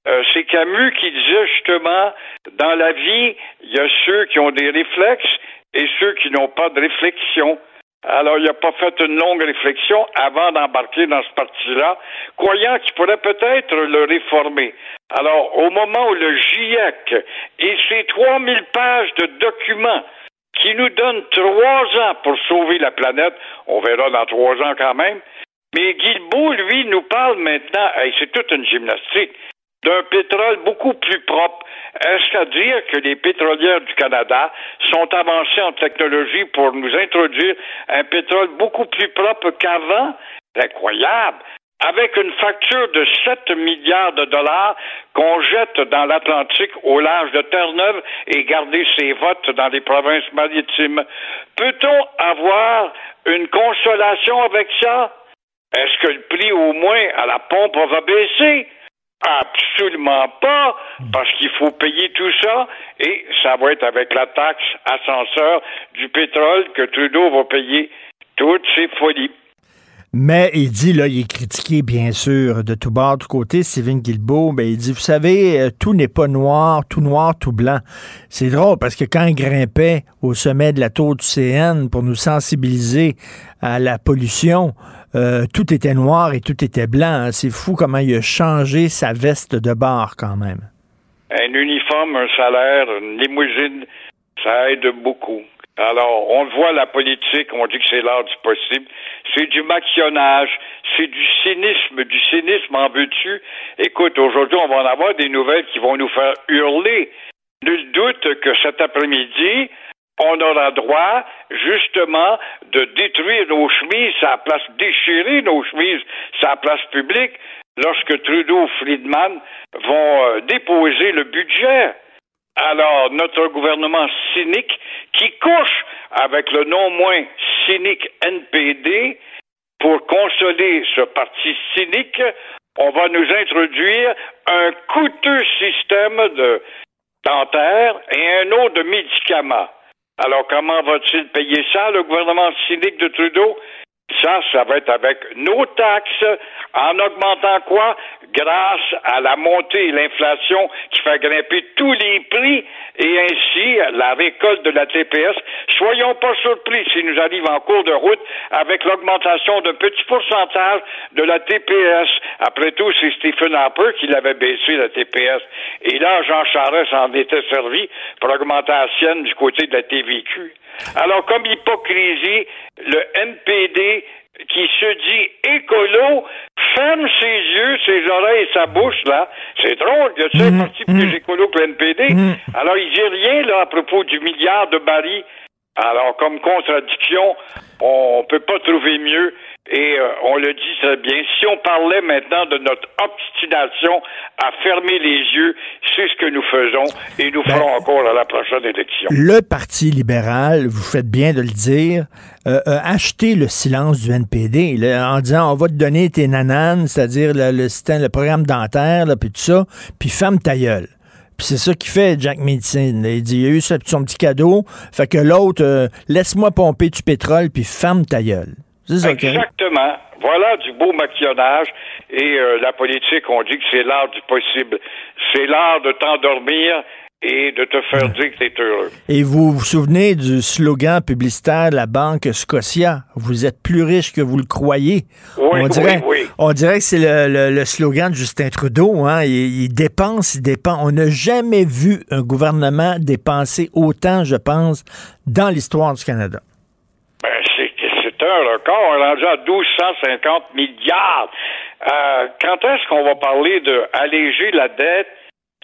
Euh, c'est Camus qui disait justement, dans la vie, il y a ceux qui ont des réflexes et ceux qui n'ont pas de réflexion. Alors, il n'a pas fait une longue réflexion avant d'embarquer dans ce parti-là, croyant qu'il pourrait peut-être le réformer. Alors, au moment où le GIEC et ses 3000 pages de documents qui nous donnent trois ans pour sauver la planète, on verra dans trois ans quand même, mais Guilbeault, lui, nous parle maintenant, hey, c'est toute une gymnastique, d'un pétrole beaucoup plus propre. Est-ce à dire que les pétrolières du Canada sont avancées en technologie pour nous introduire un pétrole beaucoup plus propre qu'avant? Incroyable! Avec une facture de 7 milliards de dollars qu'on jette dans l'Atlantique au large de Terre-Neuve et garder ses votes dans les provinces maritimes. Peut-on avoir une consolation avec ça? Est-ce que le prix au moins à la pompe va baisser? Absolument pas, parce qu'il faut payer tout ça et ça va être avec la taxe ascenseur du pétrole que Trudeau va payer toutes ces folies. Mais il dit, là, il est critiqué, bien sûr, de tout bord, de tout côté, Steven Guilbeault. Ben, il dit, vous savez, euh, tout n'est pas noir, tout noir, tout blanc. C'est drôle parce que quand il grimpait au sommet de la tour du CN pour nous sensibiliser à la pollution, euh, tout était noir et tout était blanc. hein. C'est fou comment il a changé sa veste de bar quand même. Un uniforme, un salaire, une limousine, ça aide beaucoup. Alors, on voit, la politique, on dit que c'est l'art du possible. C'est du maquillonnage, c'est du cynisme, du cynisme en veux-tu? Écoute, aujourd'hui, on va en avoir des nouvelles qui vont nous faire hurler. Nul doute que cet après-midi, on aura droit, justement, de détruire nos chemises, à la place, déchirer nos chemises, la place publique, lorsque Trudeau Friedman vont euh, déposer le budget. Alors, notre gouvernement cynique, qui couche avec le non moins cynique NPD, pour consoler ce parti cynique, on va nous introduire un coûteux système de dentaire et un autre de médicaments. Alors, comment va-t-il payer ça, le gouvernement cynique de Trudeau? Ça, ça va être avec nos taxes, en augmentant quoi? Grâce à la montée et l'inflation qui fait grimper tous les prix et ainsi la récolte de la TPS. Soyons pas surpris s'il nous arrive en cours de route avec l'augmentation d'un petit pourcentage de la TPS. Après tout, c'est Stephen Harper qui l'avait baissé, la TPS. Et là, Jean Charest en était servi pour augmenter la sienne du côté de la TVQ. Alors, comme hypocrisie, le MPD qui se dit écolo ferme ses yeux, ses oreilles et sa bouche, là. C'est drôle, il y a un parti plus écolo que le NPD. Alors, il dit rien, là, à propos du milliard de barils. Alors, comme contradiction, on peut pas trouver mieux. Et euh, on le dit très bien. Si on parlait maintenant de notre obstination à fermer les yeux, c'est ce que nous faisons et nous ferons encore à la prochaine élection. Le Parti libéral, vous faites bien de le dire, euh, a acheté le silence du NPD là, en disant on va te donner tes nananes, c'est-à-dire le, le, système- le programme dentaire, là, puis tout ça, puis ferme ta gueule. Puis c'est ça qu'il fait, Jack Medicine. Il dit il a eu son, son petit cadeau, fait que l'autre, euh, laisse-moi pomper du pétrole, puis ferme ta gueule. Exactement. Voilà du beau maquillonnage. Et euh, la politique, on dit que c'est l'art du possible. C'est l'art de t'endormir et de te faire dire que t'es heureux. Et vous vous souvenez du slogan publicitaire de la banque Scotia? Vous êtes plus riche que vous le croyez. Oui, on, dirait, oui, oui. on dirait que c'est le, le- le slogan de Justin Trudeau. Hein? Il, il dépense, il dépense. On n'a jamais vu un gouvernement dépenser autant, je pense, dans l'histoire du Canada. Un record. On est rendu à 1250 milliards. Euh, quand est-ce qu'on va parler de alléger la dette?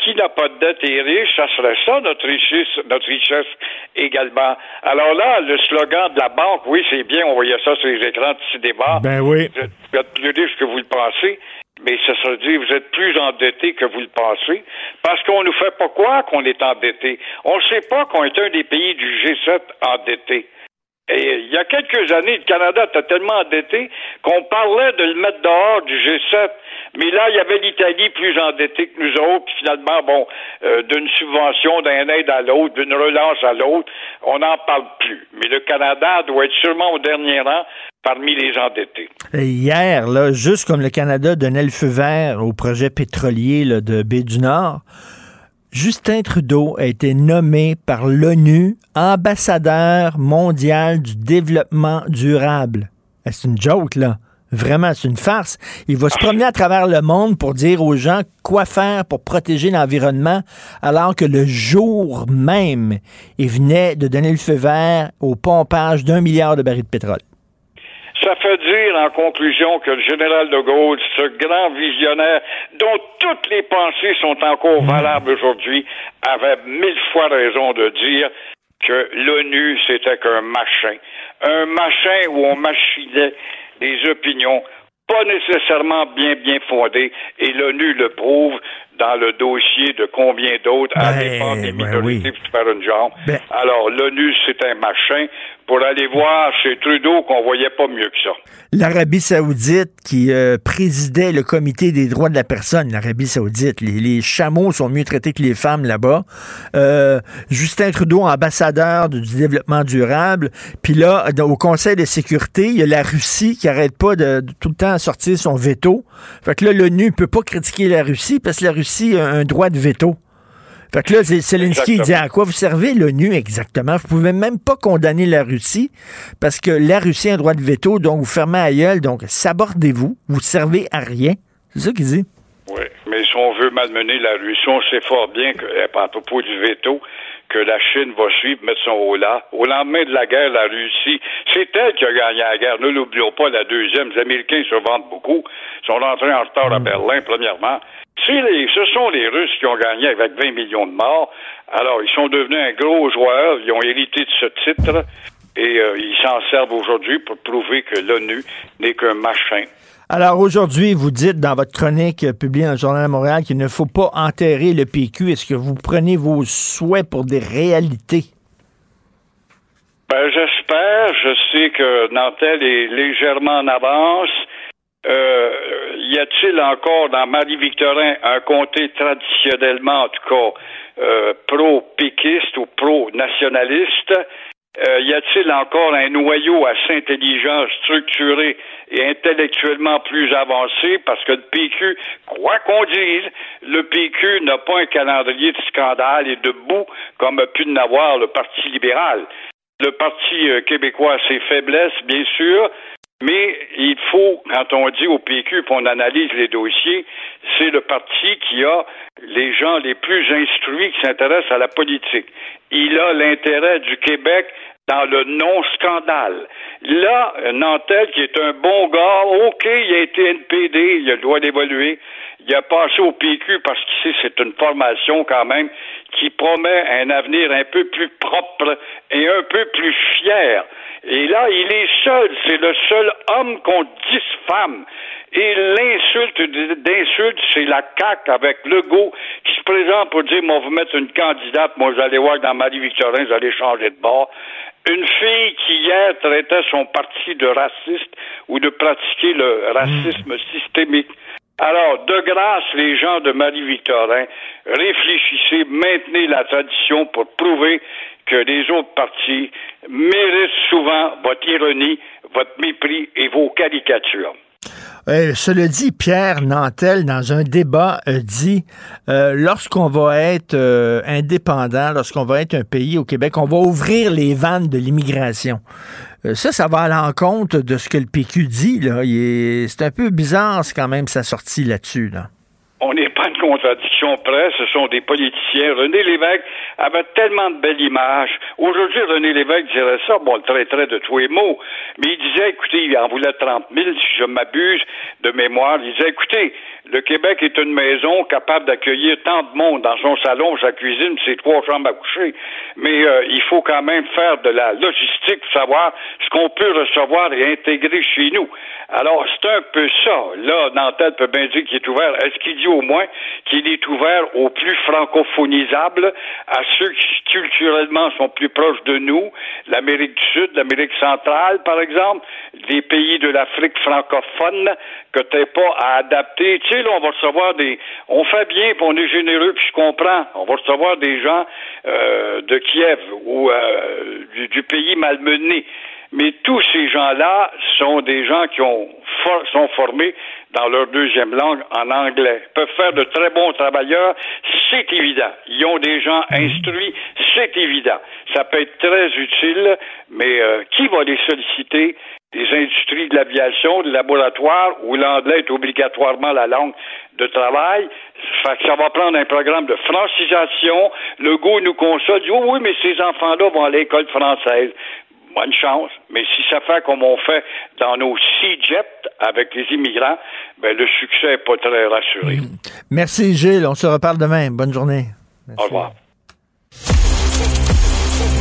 Qui n'a pas de dette est riche, ça serait ça notre richesse, notre richesse également. Alors là, le slogan de la banque, oui, c'est bien, on voyait ça sur les écrans de cinéma. Ben oui. Vous êtes plus riche que vous le pensez, mais ça se dit, vous êtes plus endetté que vous le pensez, parce qu'on nous fait pas quoi qu'on est endetté. On ne sait pas qu'on est un des pays du G7 endetté. Et il y a quelques années, le Canada était tellement endetté qu'on parlait de le mettre dehors du G7. Mais là, il y avait l'Italie plus endettée que nous autres. Puis finalement, bon, euh, d'une subvention, d'un aide à l'autre, d'une relance à l'autre, on n'en parle plus. Mais le Canada doit être sûrement au dernier rang parmi les endettés. Et Hier, là, juste comme le Canada donnait le feu vert au projet pétrolier là, de Baie du Nord, Justin Trudeau a été nommé par l'ONU ambassadeur mondial du développement durable. Eh, C'est une joke, là. Vraiment, c'est une farce. Il va se promener à travers le monde pour dire aux gens quoi faire pour protéger l'environnement, alors que le jour même, il venait de donner le feu vert au pompage d'un milliard de barils de pétrole. Ça fait dire en conclusion que le général de Gaulle, ce grand visionnaire dont toutes les pensées sont encore valables aujourd'hui, avait mille fois raison de dire que l'ONU, c'était qu'un machin. Un machin où on machinait des opinions pas nécessairement bien bien fondées, et l'ONU le prouve dans le dossier de combien d'autres à Ben, dépend des ben minorités pour faire une jambe. Ben- Alors, l'ONU, c'est un machin pour aller voir chez Trudeau qu'on voyait pas mieux que ça. L'Arabie saoudite qui euh, présidait le comité des droits de la personne, l'Arabie saoudite, les, les chameaux sont mieux traités que les femmes là-bas. Euh, Justin Trudeau, ambassadeur du développement durable. Puis là, au Conseil de sécurité, il y a la Russie qui arrête pas de, de tout le temps sortir son veto. Fait que là, l'ONU peut pas critiquer la Russie parce que la Russie a un droit de veto. Fait que là, Zelensky dit à quoi vous servez l'ONU exactement? Vous pouvez même pas condamner la Russie parce que la Russie a un droit de veto, donc vous fermez à gueule, donc sabordez-vous, vous servez à rien. C'est ça qu'il dit. Oui, mais si on veut malmener la Russie, on sait fort bien que, eh, à propos du veto, que la Chine va suivre, mettre son haut là. Au lendemain de la guerre, la Russie, c'est elle qui a gagné la guerre. Ne l'oublions pas, la deuxième. Les Américains se vendent beaucoup. Ils sont rentrés en retard à Berlin, premièrement. Les, ce sont les Russes qui ont gagné avec 20 millions de morts. Alors, ils sont devenus un gros joueur. Ils ont hérité de ce titre. Et euh, ils s'en servent aujourd'hui pour prouver que l'ONU n'est qu'un machin. Alors aujourd'hui, vous dites dans votre chronique euh, publiée dans le Journal de Montréal qu'il ne faut pas enterrer le PQ. Est-ce que vous prenez vos souhaits pour des réalités? Ben, j'espère. Je sais que Nantel est légèrement en avance. Euh, y a-t-il encore dans Marie-Victorin un comté traditionnellement, en tout cas, euh, pro-péquiste ou pro-nationaliste? Euh, y a-t-il encore un noyau assez intelligent, structuré et intellectuellement plus avancé? Parce que le PQ, quoi qu'on dise, le PQ n'a pas un calendrier de scandale et de boue comme a pu n'avoir le Parti libéral. Le Parti euh, québécois a ses faiblesses, bien sûr, mais il faut, quand on dit au PQ qu'on analyse les dossiers, c'est le parti qui a les gens les plus instruits qui s'intéressent à la politique. Il a l'intérêt du Québec dans le non-scandale. Là, Nantel, qui est un bon gars, OK, il a été NPD, il a le droit d'évoluer. Il a passé au PQ parce qu'ici, c'est une formation quand même qui promet un avenir un peu plus propre et un peu plus fier. Et là, il est seul. C'est le seul homme contre dix femmes. Et l'insulte d'insulte, c'est la CAQ avec Legault qui se présente pour dire, moi, vous mettre une candidate, moi, vous allez voir dans Marie-Victorin, vous allez changer de bord. Une fille qui hier traitait son parti de raciste ou de pratiquer le racisme systémique. Alors, de grâce, les gens de Marie-Victorin, réfléchissez, maintenez la tradition pour prouver que les autres partis méritent souvent votre ironie, votre mépris et vos caricatures. Euh, cela dit, Pierre Nantel, dans un débat, a dit euh, lorsqu'on va être euh, indépendant, lorsqu'on va être un pays au Québec, on va ouvrir les vannes de l'immigration. Euh, ça, ça va à l'encontre de ce que le PQ dit. C'est un peu bizarre, quand même sa sortie là-dessus. Pas une contradiction près, ce sont des politiciens. René Lévesque avait tellement de belles images. Aujourd'hui, René Lévesque dirait ça, bon, le traiterait de tous les mots, mais il disait, écoutez, il en voulait 30 000, si je m'abuse de mémoire, il disait, écoutez, le Québec est une maison capable d'accueillir tant de monde dans son salon, sa cuisine, ses trois chambres à coucher, mais euh, il faut quand même faire de la logistique pour savoir ce qu'on peut recevoir et intégrer chez nous. Alors, c'est un peu ça. Là, Nantel peut bien dire qu'il est ouvert. Est-ce qu'il dit au moins qu'il est ouvert aux plus francophonisables, à ceux qui culturellement sont plus proches de nous, l'Amérique du Sud, l'Amérique centrale, par exemple, des pays de l'Afrique francophone que t'es pas à adapter. Tu sais, là, on va recevoir des... On fait bien, puis on est généreux, puis je comprends. On va recevoir des gens euh, de Kiev ou euh, du pays malmené. Mais tous ces gens-là sont des gens qui ont for sont formés dans leur deuxième langue en anglais, peuvent faire de très bons travailleurs, c'est évident. Ils ont des gens instruits, c'est évident. Ça peut être très utile, mais euh, qui va les solliciter? Des industries de l'aviation, des laboratoires où l'anglais est obligatoirement la langue de travail. Fait que ça va prendre un programme de francisation. Le goût nous console, dit, oh oui, mais ces enfants-là vont à l'école française bonne chance. Mais si ça fait comme on fait dans nos C-Jets avec les immigrants, ben le succès n'est pas très rassuré. Merci Gilles, on se reparle demain. Bonne journée. Au revoir.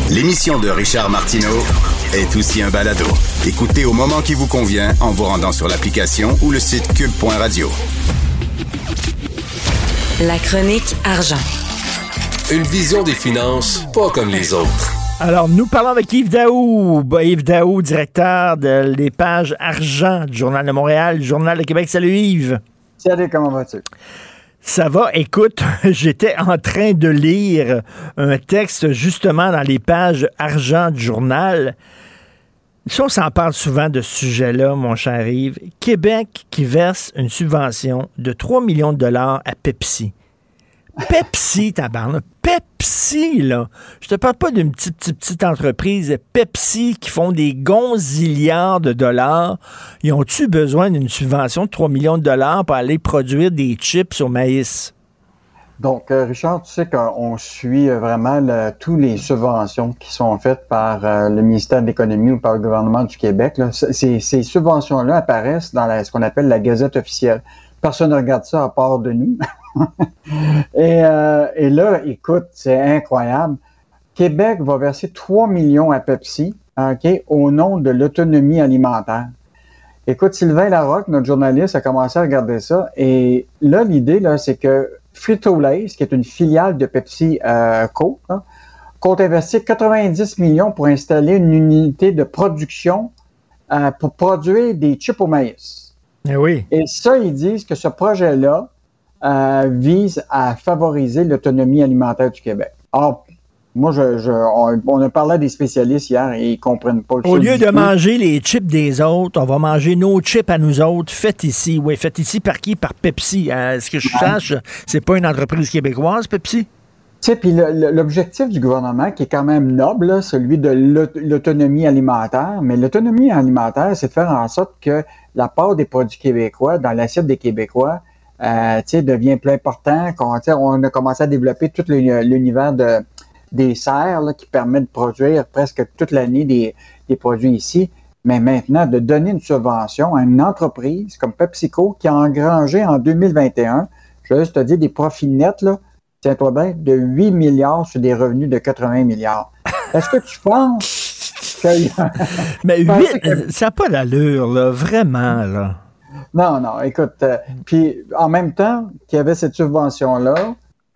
L'émission de Richard Martineau est aussi un balado. Écoutez au moment qui vous convient en vous rendant sur l'application ou le site cube.radio. La chronique argent. Une vision des finances pas comme les autres. Alors, nous parlons avec Yves Daou. Bah, Yves Daou, directeur de les pages argent du Journal de Montréal, du Journal de Québec. Salut Yves. Salut, comment vas-tu? Ça va? Écoute, j'étais en train de lire un texte justement dans les pages argent du journal. Si on s'en parle souvent de ce sujet-là, mon cher Yves. Québec qui verse une subvention de 3 millions de dollars à Pepsi. Pepsi, tabarnak. Pepsi, là. Je te parle pas d'une petite, petite, entreprise. Pepsi qui font des gonzillards de dollars. Ils ont-tu besoin d'une subvention de 3 millions de dollars pour aller produire des chips au maïs? Donc, euh, Richard, tu sais qu'on suit euh, vraiment toutes les subventions qui sont faites par euh, le ministère de l'Économie ou par le gouvernement du Québec. Ces, subventions-là apparaissent dans ce qu'on appelle la Gazette officielle. Personne ne regarde ça à part de nous. et, euh, et, là, écoute, c'est incroyable. Québec va verser 3 millions à Pepsi ok, au nom de l'autonomie alimentaire. Écoute, Sylvain Larocque, notre journaliste, a commencé à regarder ça. Et là, l'idée, là, c'est que Frito-Lay, qui est une filiale de Pepsi euh, Co, hein, compte investir 90 millions pour installer une unité de production euh, pour produire des chips au maïs. Et, oui. Et ça, ils disent que ce projet-là euh, vise à favoriser l'autonomie alimentaire du Québec. Or, moi, je, je on, on, a parlé à des spécialistes hier et ils comprennent pas le Au lieu de manger les chips des autres, on va manger nos chips à nous autres, faites ici. Oui, faites ici par qui? Par Pepsi. Euh, ce que je sache, c'est pas une entreprise québécoise, Pepsi? Tu sais, puis l'objectif du gouvernement, qui est quand même noble, là, celui de l'autonomie alimentaire, mais l'autonomie alimentaire, c'est de faire en sorte que la part des produits québécois dans l'assiette des Québécois euh, devient plus important. On, on a commencé à développer tout l'univers de, des serres là, qui permet de produire presque toute l'année des, des, produits ici. Mais maintenant, de donner une subvention à une entreprise comme PepsiCo qui a engrangé en 2021, je vais juste te dire, des profits nets, tiens-toi bien, de 8 milliards sur des revenus de 80 milliards. Est-ce que tu penses que... Mais 8, ça n'a pas d'allure, là, vraiment, là. Non, non, écoute, euh, puis en même temps qu'il y avait cette subvention-là,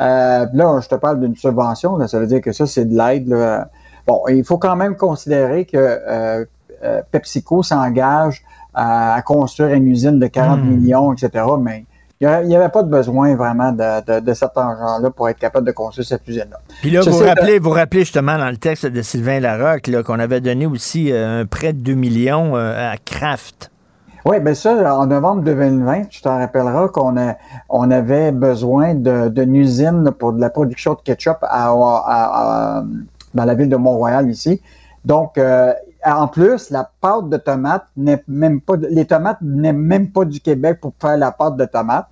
euh, là, je te parle d'une subvention, là, ça veut dire que ça, c'est de l'aide. Bon, il faut quand même considérer que euh, euh PepsiCo s'engage à, à, construire une usine de 40 mmh. millions, etc., mais il n'y avait pas de besoin vraiment de, de, de cet argent-là pour être capable de construire cette usine-là. Puis là, vous vous, rappelez, vous rappelez justement dans le texte de Sylvain Larocque qu'on avait donné aussi un prêt de 2 millions à Kraft. Oui, bien ça, en novembre 2020, tu t'en rappelleras qu'on a, on avait besoin d'une usine pour de la production de ketchup à, à, à, dans la ville de Mont-Royal ici. Donc, euh, en plus, la pâte de tomate n'est même pas, les tomates n'est même pas du Québec pour faire la pâte de tomate.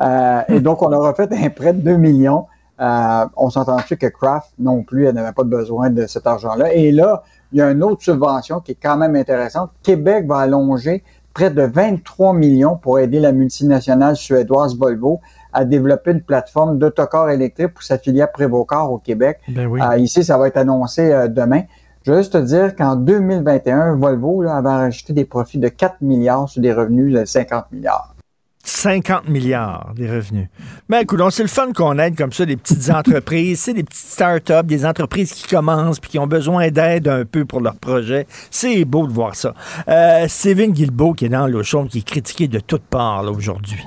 Euh, et donc, on leur a fait un prêt de 2 millions. Euh, on s'entend-tu que Kraft non plus, elle n'avait pas besoin de cet argent-là? Et là, il y a une autre subvention qui est quand même intéressante. Québec va allonger près de 23 millions pour aider la multinationale suédoise Volvo à développer une plateforme d'autocar électrique pour sa filière Prévocar au Québec. Ben oui. Euh, ici, ça va être annoncé euh, demain. Je veux juste te dire qu'en 2021, Volvo là, avait enregistré des profits de 4 milliards sur des revenus de 50 milliards. 50 milliards des revenus. Ben, écoute, c'est le fun qu'on aide comme ça des petites entreprises, c'est des petites start-up, des entreprises qui commencent puis qui ont besoin d'aide un peu pour leur projet. C'est beau de voir ça. Euh, Steven Guilbeault, qui est dans le show, qui est critiqué de toutes parts aujourd'hui.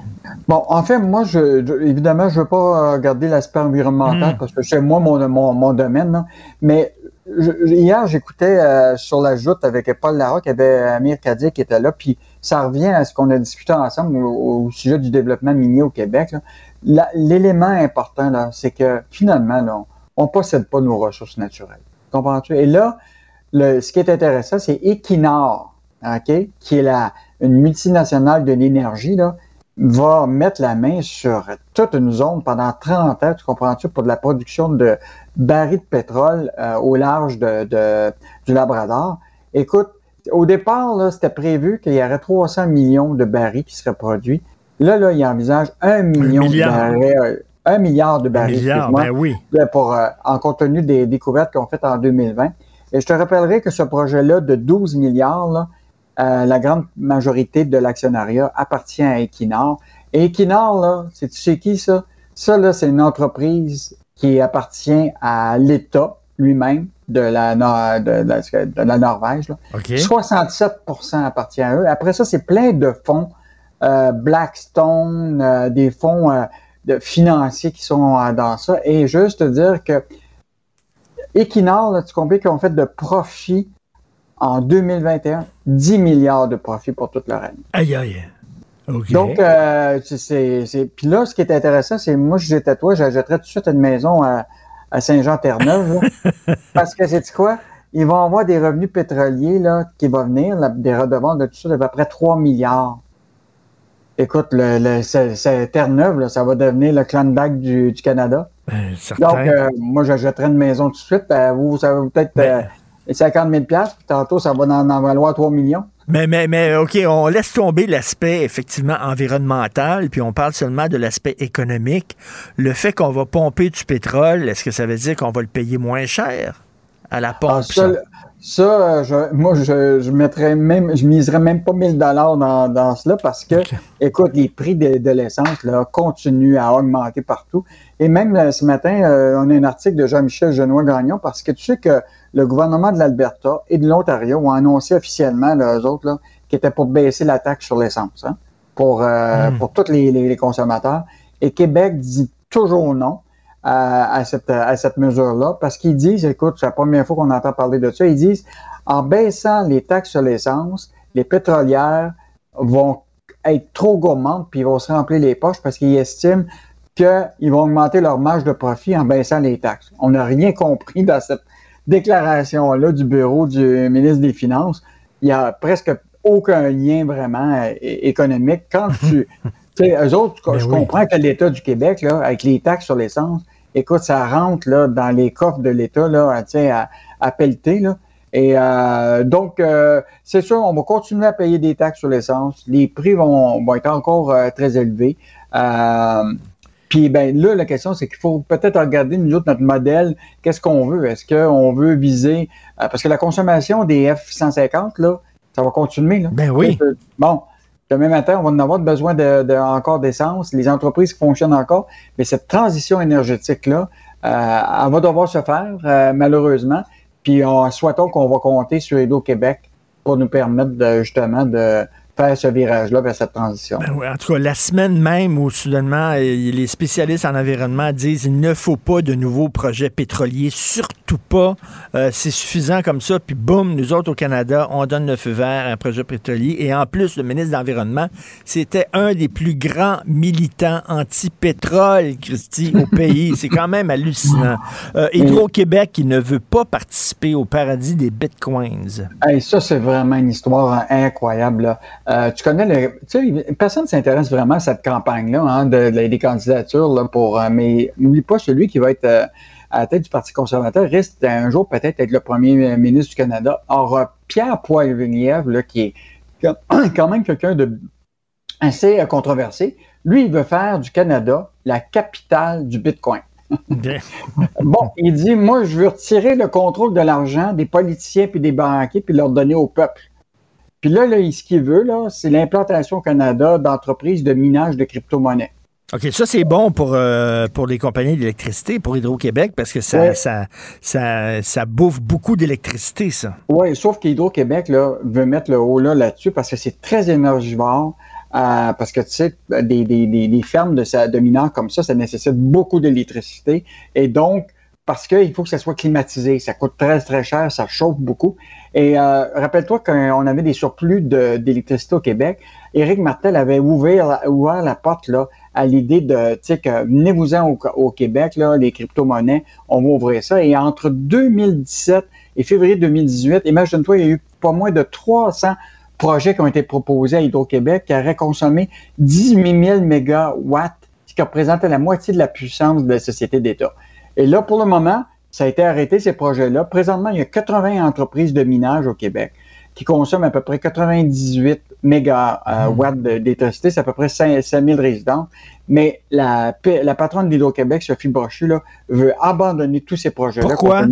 Bon, en fait, moi, je, je- évidemment, je veux pas euh, regarder l'aspect environnemental Mm. parce que c'est moi mon, mon, mon domaine, mais je- hier, j'écoutais euh, sur la joute avec Paul Larocque, il y avait Amir Kadir qui était là, puis ça revient à ce qu'on a discuté ensemble au, sujet du développement minier au Québec. L'élément important, c'est que finalement, on ne possède pas nos ressources naturelles. Comprends-tu? Et là, ce qui est intéressant, c'est Equinor, OK, qui est la, une multinationale de l'énergie, va mettre la main sur toute une zone pendant 30 ans, tu comprends-tu, pour de la production de barils de pétrole euh, au large de- du Labrador. Écoute, au départ, c'était prévu qu'il y aurait 300 millions de barils qui seraient produits. Là, là, il envisage un million de milliard. barils, euh, un milliard de barils, milliard, ben oui. pour, euh, en compte tenu des découvertes qu'on fait en 2020. Et je te rappellerai que ce projet-là de 12 milliards, là, euh, la grande majorité de l'actionnariat appartient à Equinor. Et Equinor, là, c'est tu sais qui ça? Ça, là, c'est une entreprise qui appartient à l'État lui-même de la, de, la Norvège. là. OK. 67% appartient à eux. Après ça, c'est plein de fonds, euh, Blackstone, euh, des fonds euh, de financiers qui sont dans ça. Et juste te dire que Equinor, là, tu comprends qu'ils ont fait de profit en 2021, 10 milliards de profit pour toute leur année. Aïe, aïe. OK. Donc, c'est- puis là, ce qui est intéressant, c'est moi, je j'étais toi, j'achèterais tout de suite une maison à, à Saint-Jean-Terre-Neuve, parce que c'est quoi? Ils vont avoir des revenus pétroliers là, qui vont venir, là, des redevances de tout ça, d'à peu près 3 milliards. Écoute, le, le, Terre-Neuve, ça va devenir le Klondike du, du Canada. Ben. Donc, euh, moi, j'achèterais une maison tout de suite. Euh, vous, ça va peut-être euh, 50 000 puis tantôt, ça va en, en valoir 3 millions. Mais, mais, mais, OK, on laisse tomber l'aspect, effectivement, environnemental, puis on parle seulement de l'aspect économique. Le fait qu'on va pomper du pétrole, est-ce que ça veut dire qu'on va le payer moins cher à la pompe? Ah, ça, ça, je- moi, je, je mettrais même, je miserais même pas 1000 dollars dans, dans cela parce que, écoute, les prix de, de l'essence là continuent à augmenter partout. Et même euh, ce matin, euh, on a un article de Jean-Michel Genois-Gagnon parce que tu sais que le gouvernement de l'Alberta et de l'Ontario ont annoncé officiellement, là, eux autres, qu'ils étaient pour baisser la taxe sur l'essence, hein, pour, euh, Mm. pour tous les, les- les consommateurs. Et Québec dit toujours non à, à cette, à cette mesure-là parce qu'ils disent, écoute, c'est la première fois qu'on entend parler de ça, ils disent, en baissant les taxes sur l'essence, les pétrolières vont être trop gourmandes puis ils vont se remplir les poches parce qu'ils estiment qu'ils vont augmenter leur marge de profit en baissant les taxes. On n'a rien compris dans cette déclaration-là du bureau du ministre des Finances. Il n'y a presque aucun lien vraiment euh, économique. Quand tu... tu sais, eux autres, je comprends que l'État du Québec, là, avec les taxes sur l'essence, écoute, ça rentre là, dans les coffres de l'État là, à, sais, à, à pelleter. Là. Et euh, donc, euh, c'est sûr, on va continuer à payer des taxes sur l'essence. Les prix vont, vont être encore euh, très élevés. Puis ben là, la question, c'est qu'il faut peut-être regarder nous autres notre modèle. Qu'est-ce qu'on veut? Est-ce qu'on veut viser euh, parce que la consommation des F-150, là, ça va continuer. Là. Ben oui. Euh, Bon, demain matin, on va en avoir besoin de, de- encore d'essence. Les entreprises fonctionnent encore. Mais cette transition énergétique-là, euh, elle va devoir se faire, euh, malheureusement. Puis on souhaitons qu'on va compter sur Hydro-Québec pour nous permettre de, justement de faire ce virage-là vers cette transition. Ben oui, en tout cas, la semaine même où soudainement euh, les spécialistes en environnement disent il ne faut pas de nouveaux projets pétroliers, surtout pas. Euh, c'est suffisant comme ça. Puis boum, nous autres au Canada, on donne le feu vert à un projet pétrolier. Et en plus, le ministre de l'Environnement, c'était un des plus grands militants anti-pétrole, Christy, au pays. c'est quand même hallucinant. Euh, Hydro-Québec qui ne veut pas participer au paradis des bitcoins. Hey, ça, c'est vraiment une histoire incroyable. là. Euh, tu connais le. Tu sais, personne ne s'intéresse vraiment à cette campagne-là, hein, de, de- des candidatures, là, pour. euh, mais n'oublie pas celui qui va être euh, à la tête du Parti conservateur risque un jour peut-être être le premier ministre du Canada. Or, Pierre Poilievre, là, qui est quand- même quelqu'un de assez controversé, lui, il veut faire du Canada la capitale du Bitcoin. Bon, il dit, moi, je veux retirer le contrôle de l'argent des politiciens puis des banquiers puis leur donner au peuple. Puis là, là, ce qu'il veut, là, c'est l'implantation au Canada d'entreprises de minage de crypto-monnaies. OK, ça, c'est bon pour, euh, pour les compagnies d'électricité, pour Hydro-Québec, parce que ça, Ouais. ça, ça, ça bouffe beaucoup d'électricité, ça. Oui, sauf qu'Hydro-Québec là, veut mettre le haut là là-dessus parce que c'est très énergivore. euh, parce que tu sais, des, des, des, des fermes de, de mineurs comme ça, ça nécessite beaucoup d'électricité. Et donc, parce qu'il faut que ça soit climatisé, ça coûte très, très cher, ça chauffe beaucoup. Et euh, rappelle-toi qu'on avait des surplus d'électricité au Québec. Éric Martel avait ouvert, ouvert la porte là, à l'idée de, tu sais, que venez-vous-en au, au Québec, là, les crypto-monnaies, on va ouvrir ça. Et entre 2017 et février 2018, imagine-toi, il y a eu pas moins de 300 projets qui ont été proposés à Hydro-Québec qui auraient consommé 18 000 mégawatts, ce qui représentait la moitié de la puissance de la société d'État. Et là, pour le moment, ça a été arrêté, ces projets-là. Présentement, il y a 80 entreprises de minage au Québec qui consomment à peu près 98 mégawatts de- d'électricité. C'est à peu près 5, 000 résidents. Mais la, patronne d'Hydro-Québec, Sophie Brochu, là, veut abandonner tous ces projets-là. Pourquoi?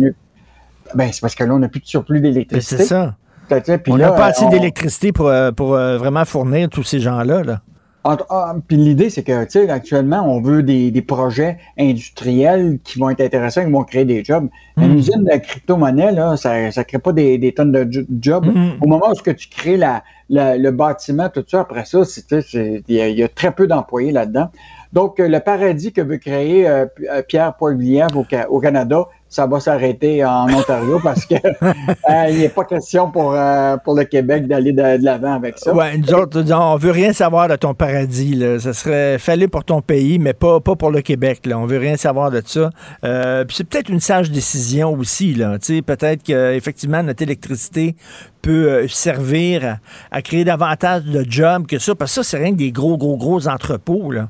Ben, c'est parce que là, on n'a plus de surplus d'électricité. C'est ça. Puis on n'a pas assez on- d'électricité pour, euh, pour euh, vraiment fournir tous ces gens-là. Là. Ah, puis l'idée, c'est que, tu sais, actuellement, on veut des, des projets industriels qui vont être intéressants, qui vont créer des jobs. Une Mm. usine de crypto-monnaie, là, ça ne crée pas des, des tonnes de jo- jobs. Mm. Au moment où ce que tu crées la, la- le bâtiment, tout ça, après ça, c'est- tu sais, c'est- il y, y a très peu d'employés là-dedans. Donc, euh, le paradis que veut créer euh, euh, Pierre Poilievre au, au Canada, ça va s'arrêter en Ontario parce que euh, il n'est pas question pour, euh, pour le Québec d'aller de, de l'avant avec ça. Ouais, nous autres, on veut rien savoir de ton paradis. Là. Ça serait fallait pour ton pays, mais pas, pas pour le Québec. Là. On veut rien savoir de ça. Euh, puis c'est peut-être une sage décision aussi. Là. Peut-être qu'effectivement, notre électricité peut euh, servir à, à créer davantage de jobs que ça, parce que ça, c'est rien que des gros, gros, gros entrepôts là,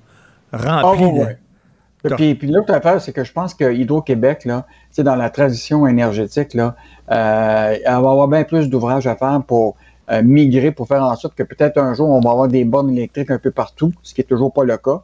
remplis. Ah, ouais, Puis, puis l'autre affaire, c'est que je pense que Hydro-Québec, là, sais, dans la transition énergétique, là, euh, elle va avoir bien plus d'ouvrages à faire pour euh, migrer, pour faire en sorte que peut-être un jour, on va avoir des bornes électriques un peu partout, ce qui est toujours pas le cas.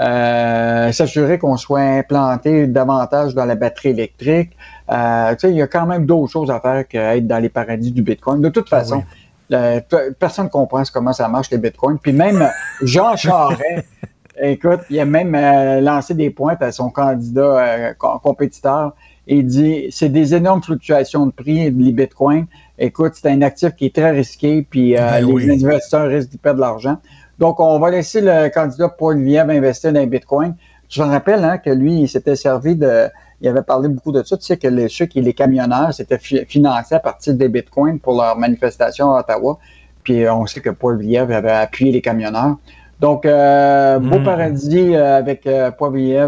Euh, S'assurer qu'on soit implanté davantage dans la batterie électrique. Euh, tu sais, il y a quand même d'autres choses à faire qu'être dans les paradis du Bitcoin. De toute façon, le- personne ne comprend comment ça marche les bitcoins. Puis même Jean Charest, écoute, il a même euh, lancé des pointes à son candidat co- compétiteur. Il dit c'est des énormes fluctuations de prix les bitcoins. Écoute, c'est un actif qui est très risqué, puis euh, Ben les oui. investisseurs risquent de perdre de l'argent. Donc, on va laisser le candidat Paul Lièvre investir dans les bitcoins. Je me rappelle hein, que lui, il s'était servi de. Il avait parlé beaucoup de ça. Tu sais que les, ceux qui, les camionneurs, c'était fi- financé à partir des bitcoins pour leur manifestation à Ottawa. Puis euh, on sait que Paul Lièvre avait appuyé les camionneurs. Donc, euh, beau Mm. paradis euh, avec euh,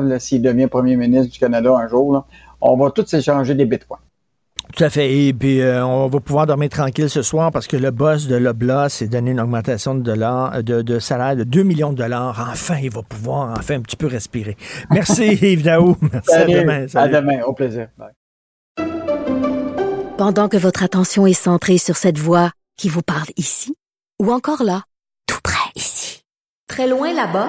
là, s'il devient premier ministre du Canada un jour. là. On va tous s'échanger des bitcoins. Tout à fait. Et puis, euh, on va pouvoir dormir tranquille ce soir parce que le boss de l'Obla s'est donné une augmentation de, dollars, de, de salaire de 2 millions de dollars. Enfin, il va pouvoir enfin un petit peu respirer. Merci Yves Daou. Merci Salut. à demain. À demain. Au plaisir. Bye. Pendant que votre attention est centrée sur cette voix qui vous parle ici, ou encore là, tout près ici, très loin là-bas,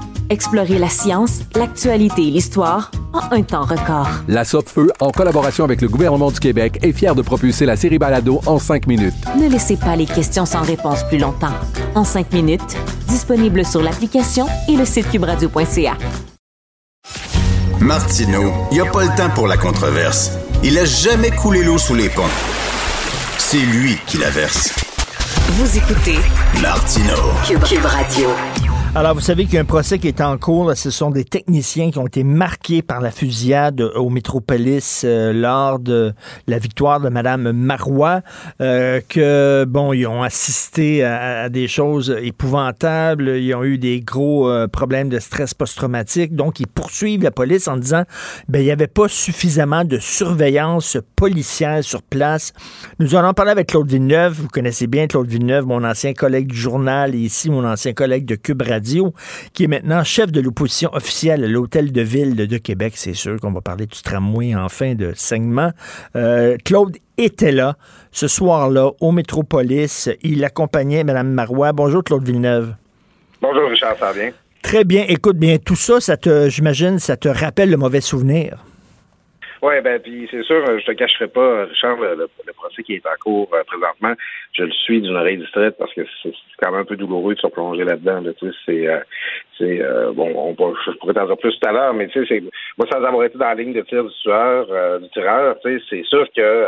Explorer la science, l'actualité et l'histoire en un temps record. La Feu, en collaboration avec le gouvernement du Québec, est fière de propulser la série Balado en cinq minutes. Ne laissez pas les questions sans réponse plus longtemps. En cinq minutes, disponible sur l'application et le site cubradio.ca. Martineau, il n'y a pas le temps pour la controverse. Il a jamais coulé l'eau sous les ponts. C'est lui qui la verse. Vous écoutez Martino. Cube Radio. Alors, vous savez qu'il y a un procès qui est en cours. Ce sont des techniciens qui ont été marqués par la fusillade au Métropolis euh, lors de la victoire de Mme Marois. euh, que, bon, ils ont assisté à, des choses épouvantables. Ils ont eu des gros euh, problèmes de stress post-traumatique. Donc, ils poursuivent la police en disant, ben, il n'y avait pas suffisamment de surveillance policière sur place. Nous allons parler avec Claude Villeneuve. Vous connaissez bien Claude Villeneuve, mon ancien collègue du journal et ici mon ancien collègue de Cube qui est maintenant chef de l'opposition officielle à l'Hôtel de Ville de, de Québec. C'est sûr qu'on va parler du tramway en fin de segment. Euh, Claude était là ce soir-là au Métropolis. Il accompagnait Mme Marois. Bonjour Claude Villeneuve. Bonjour Richard, ça va bien? Très bien. Écoute bien, tout ça, ça te, j'imagine, ça te rappelle le mauvais souvenir. Oui, ben puis c'est sûr, je te cacherai pas, Richard, le, procès qui est en cours euh, présentement, je le suis d'une oreille distraite parce que c'est quand même un peu douloureux de se plonger là-dedans. Là, c'est, euh, euh, bon, on, peut- je pourrais t'en dire plus tout à l'heure, mais tu sais, moi sans avoir été dans la ligne de tir du tueur, du tireur, tu sais, c'est sûr que